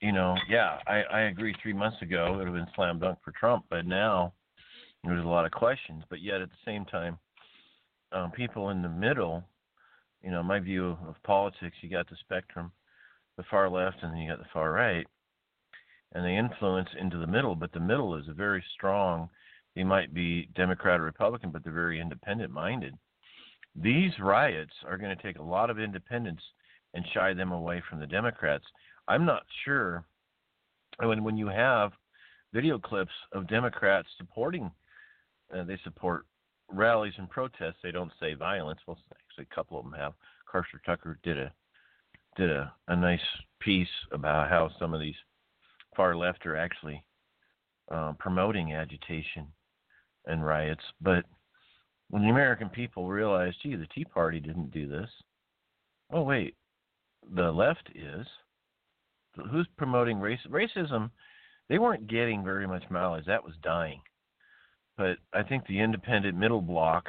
you know, yeah, I, I agree. Three months ago, it would have been slam dunk for Trump, but now there's a lot of questions. But yet, at the same time, um, people in the middle, you know, my view of politics, you got the spectrum, the far left, and then you got the far right, and they influence into the middle. But the middle is a very strong. They might be Democrat or Republican, but they're very independent minded. These riots are going to take a lot of independents and shy them away from the Democrats. I'm not sure when when you have video clips of Democrats supporting, uh, they support rallies and protests. They don't say violence. Well, actually, a couple of them have. Carter Tucker did a did a, a nice piece about how some of these far left are actually uh, promoting agitation and riots. But when the American people realized, gee, the Tea Party didn't do this. Oh wait, the left is. Who's promoting race? Racism? They weren't getting very much mileage. That was dying. But I think the independent middle bloc,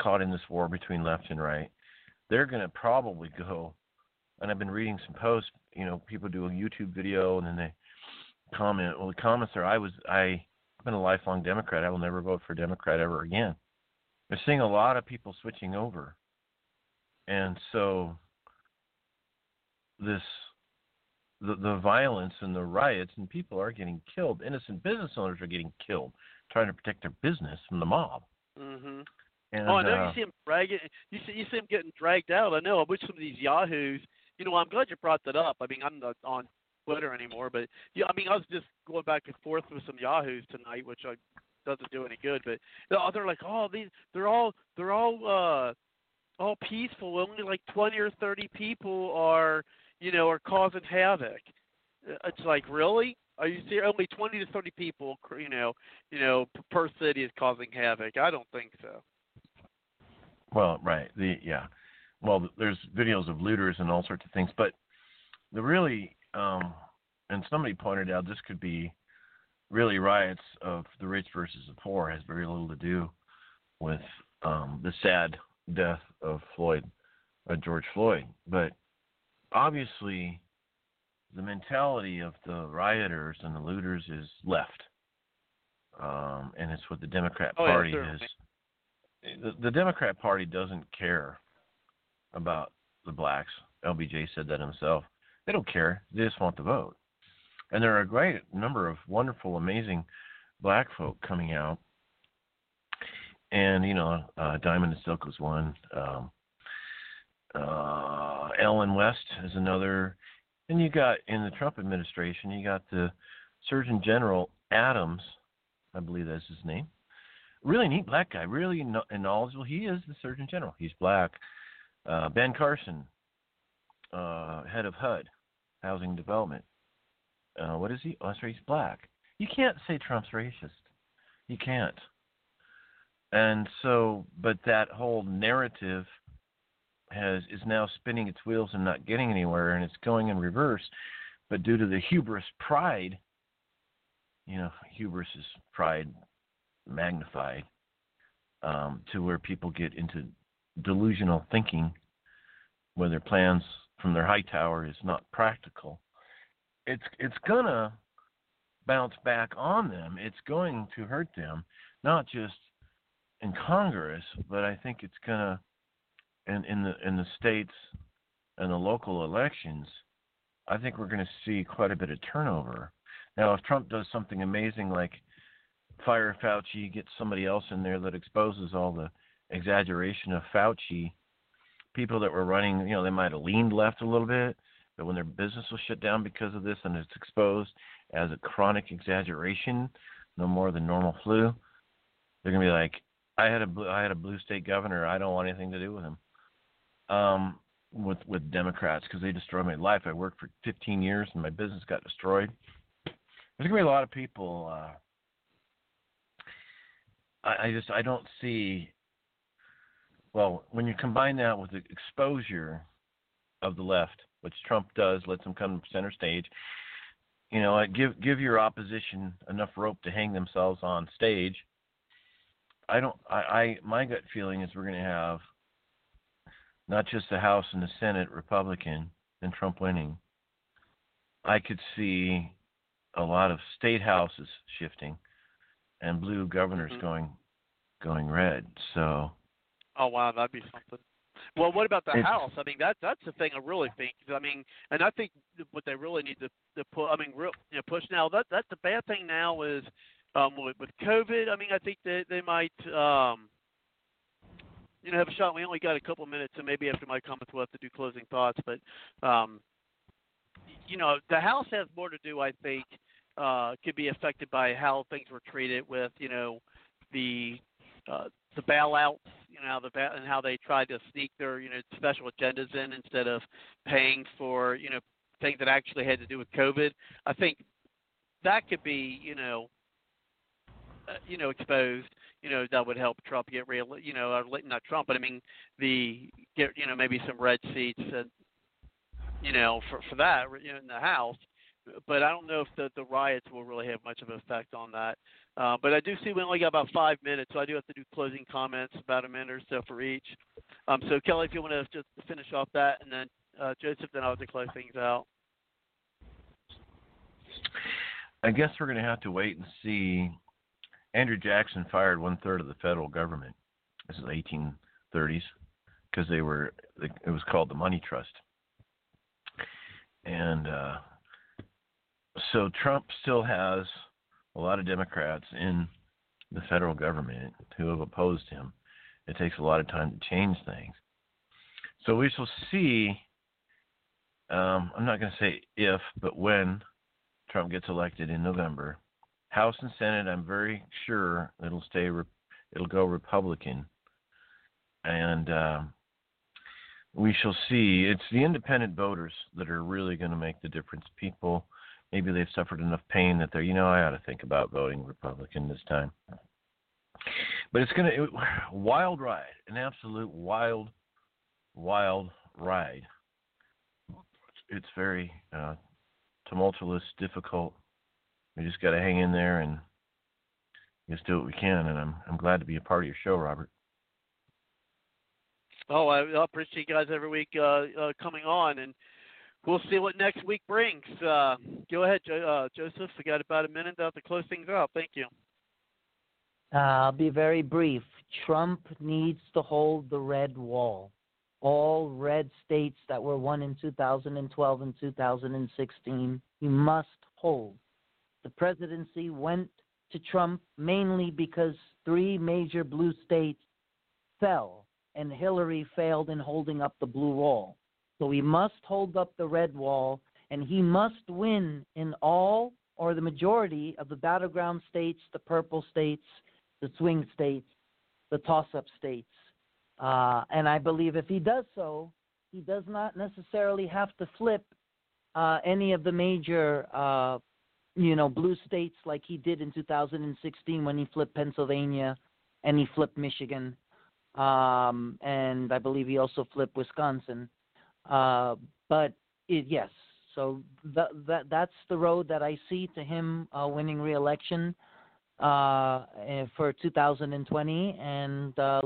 caught in this war between left and right, they're going to probably go. And I've been reading some posts. You know, people do a YouTube video and then they comment. Well, the comments are, "I was I." I've been a lifelong Democrat. I will never vote for a Democrat ever again. They're seeing a lot of people switching over. And so this the the violence and the riots and people are getting killed. Innocent business owners are getting killed trying to protect their business from the mob. Mm-hmm. And oh, I know uh, you see them dragging. You see, you see them getting dragged out. I know. I wish some of these yahoos. You know, I'm glad you brought that up. I mean, I'm not on Twitter anymore, but yeah, I mean, I was just going back and forth with some yahoos tonight, which I doesn't do any good. But they're- like, oh, these, they're all, they're all, uh, all peaceful. Only like 20 or 30 people are, you know, are causing havoc. Uh, It's like, really? Are you see only 20 to 30 people, you know, you know, per city is causing havoc? I don't think so. Well, right. The yeah. Well, there's videos of looters and all sorts of things, but the really um and somebody pointed out this could be really riots of the rich versus the poor has very little to do with um the sad death of Floyd uh, George Floyd, but obviously the mentality of the rioters and the looters is left. Um, and it's what the Democrat Oh, Party certainly. is the, the Democrat Party doesn't care about the blacks. LBJ said that himself. They don't care. They just want the vote. And there are a great number of wonderful, amazing black folk coming out. And you know, uh, Diamond and Silk was one. Um, uh, Allen West is another. And you got in the Trump administration, you got the Surgeon General Adams, I believe that's his name really neat black guy, really kno- knowledgeable. He is the Surgeon General. He's black. Uh, ben Carson, uh, head of HUD, Housing Development. Uh, what is he? Oh, right, he's black. You can't say Trump's racist. You can't. And so, but that whole narrative has is now spinning its wheels and not getting anywhere, and it's going in reverse. But due to the hubris, pride, you know, hubris is pride magnified um, to where people get into delusional thinking where their plans from their high tower is not practical. It's it's gonna bounce back on them. It's going to hurt them, not just in Congress, but I think it's gonna in in the in the states and the local elections. I think we're going to see quite a bit of turnover. Now, if Trump does something amazing like fire Fauci, get somebody else in there that exposes all the exaggeration of Fauci. People that were running, you know, they might have leaned left a little bit, but when their business was shut down because of this and it's exposed as a chronic exaggeration, no more than normal flu, they're gonna be like, I had a blue, I had a blue state governor, I don't want anything to do with him. Um, with with Democrats because they destroyed my life. I worked for 15 years and my business got destroyed. There's gonna be a lot of people. Uh, I, I just I don't see. Well, when you combine that with the exposure of the left, which Trump does, lets them come center stage. You know, give give your opposition enough rope to hang themselves on stage. I don't. I, I my gut feeling is we're going to have not just the House and the Senate Republican and Trump winning. I could see a lot of state houses shifting and blue governors Mhm. going going red. So Oh wow, that'd be something. Well, what about the It's- House? I mean, that's that's the thing I really think. I mean, and I think what they really need to to put. I mean, real you know, push now. That that's the bad thing now is um, with with COVID. I mean, I think that they might um, you know have a shot. We only got a couple minutes, so maybe after my comments we'll have to do closing thoughts. But um, you know, the House has more to do. I think uh, could be affected by how things were treated with you know the uh, the bailouts, you know, the and how they tried to sneak their you know special agendas in instead of paying for you know things that actually had to do with COVID. I think that could be you know uh, you know exposed. You know that would help Trump get real. You know, or not Trump, but I mean the get you know maybe some red seats and you know for for that you know in the House. But I don't know if the the riots will really have much of an effect on that. Uh, but I do see we only got about five minutes, so I do have to do closing comments, about a minute or so for each. Um, so Kelly, if you want to just finish off that, and then uh, Joseph, then I'll have to close things out. I guess we're going to have to wait and see. Andrew Jackson fired one third of the federal government. This is 1830s because they were. It was called the Money Trust, and uh, so Trump still has a lot of Democrats in the federal government who have opposed him. It takes a lot of time to change things. So we shall see. Um, I'm not going to say if, but when Trump gets elected in November. House and Senate, I'm very sure it'll stay. It'll go Republican, and um, we shall see. It's the independent voters that are really going to make the difference. People maybe they've suffered enough pain that they're, you know, I ought to think about voting Republican this time. But it's gonna it, wild ride, an absolute wild, wild ride. It's very uh, tumultuous, difficult. We just got to hang in there and just do what we can. And I'm I'm glad to be a part of your show, Robert. Oh, I I appreciate you guys every week uh, uh, coming on, and we'll see what next week brings. Uh, go ahead, uh, Joseph. We got about a minute to close things out. Thank you. Uh, I'll be very brief. Trump needs to hold the red wall. All red states that were won in 2012 and 2016, he must hold. The presidency went to Trump mainly because three major blue states fell and Hillary failed in holding up the blue wall. So he must hold up the red wall and he must win in all or the majority of the battleground states, the purple states, the swing states, the toss up states. Uh, and I believe if he does so, he does not necessarily have to flip uh, any of the major, uh, you know, blue states like he did in 2016 when he flipped Pennsylvania and he flipped Michigan. Um, and I believe he also flipped Wisconsin. Uh, but it, yes, so that, that that's the road that I see to him uh, winning re-election uh, eh, for 2020, and uh,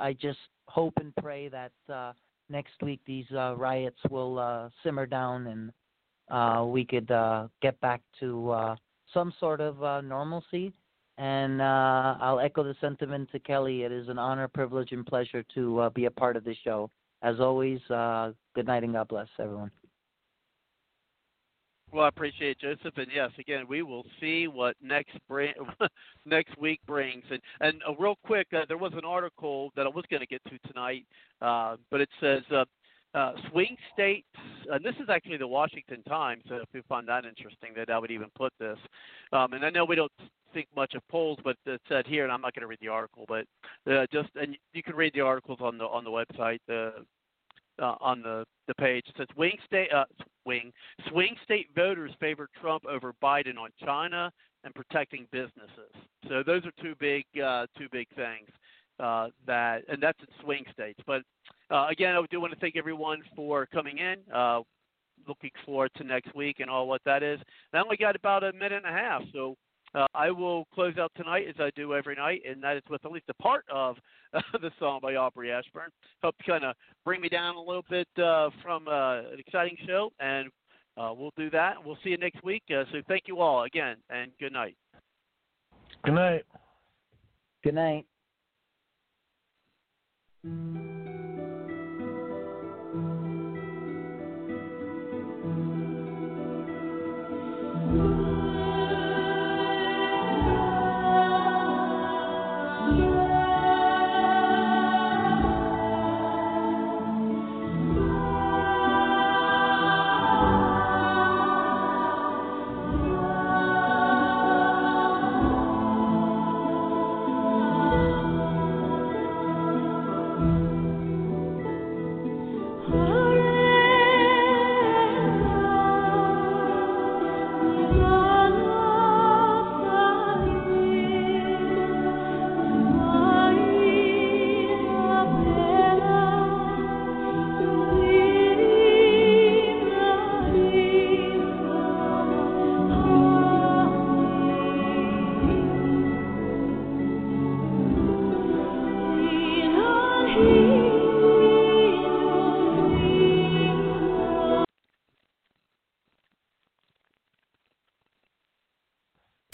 I just hope and pray that uh, next week these riots will simmer down and we could get back to some sort of normalcy. And I'll echo the sentiment to Kelly. It is an honor, privilege, and pleasure to be a part of this show. As always, uh, good night and God bless everyone. Well, I appreciate Joseph, and yes, again, we will see what next bring, next week brings. And and uh, real quick, uh, there was an article that I was going to get to tonight, uh, but it says uh, uh, swing states, and this is actually the Washington Times. So if you find that interesting, that I would even put this. Um, and I know we don't think much of polls, but it said here, and I'm not going to read the article, but uh, just and you can read the articles on the on the website. Uh, uh, on the the page. It says swing state uh, swing swing state voters favor Trump over Biden on China and protecting businesses. So those are two big uh, two big things uh, that, and that's in swing states. But uh, again, I do want to thank everyone for coming in. Uh, looking forward to next week and all what that is. I only got about a minute and a half, so uh, I will close out tonight as I do every night, and that is with at least a part of uh, the song by Aubrey Ashburn. Help kind of bring me down a little bit uh, from uh, an exciting show, and uh, we'll do that. We'll see you next week. Uh, so thank you all again, and good night. Good night. Good night.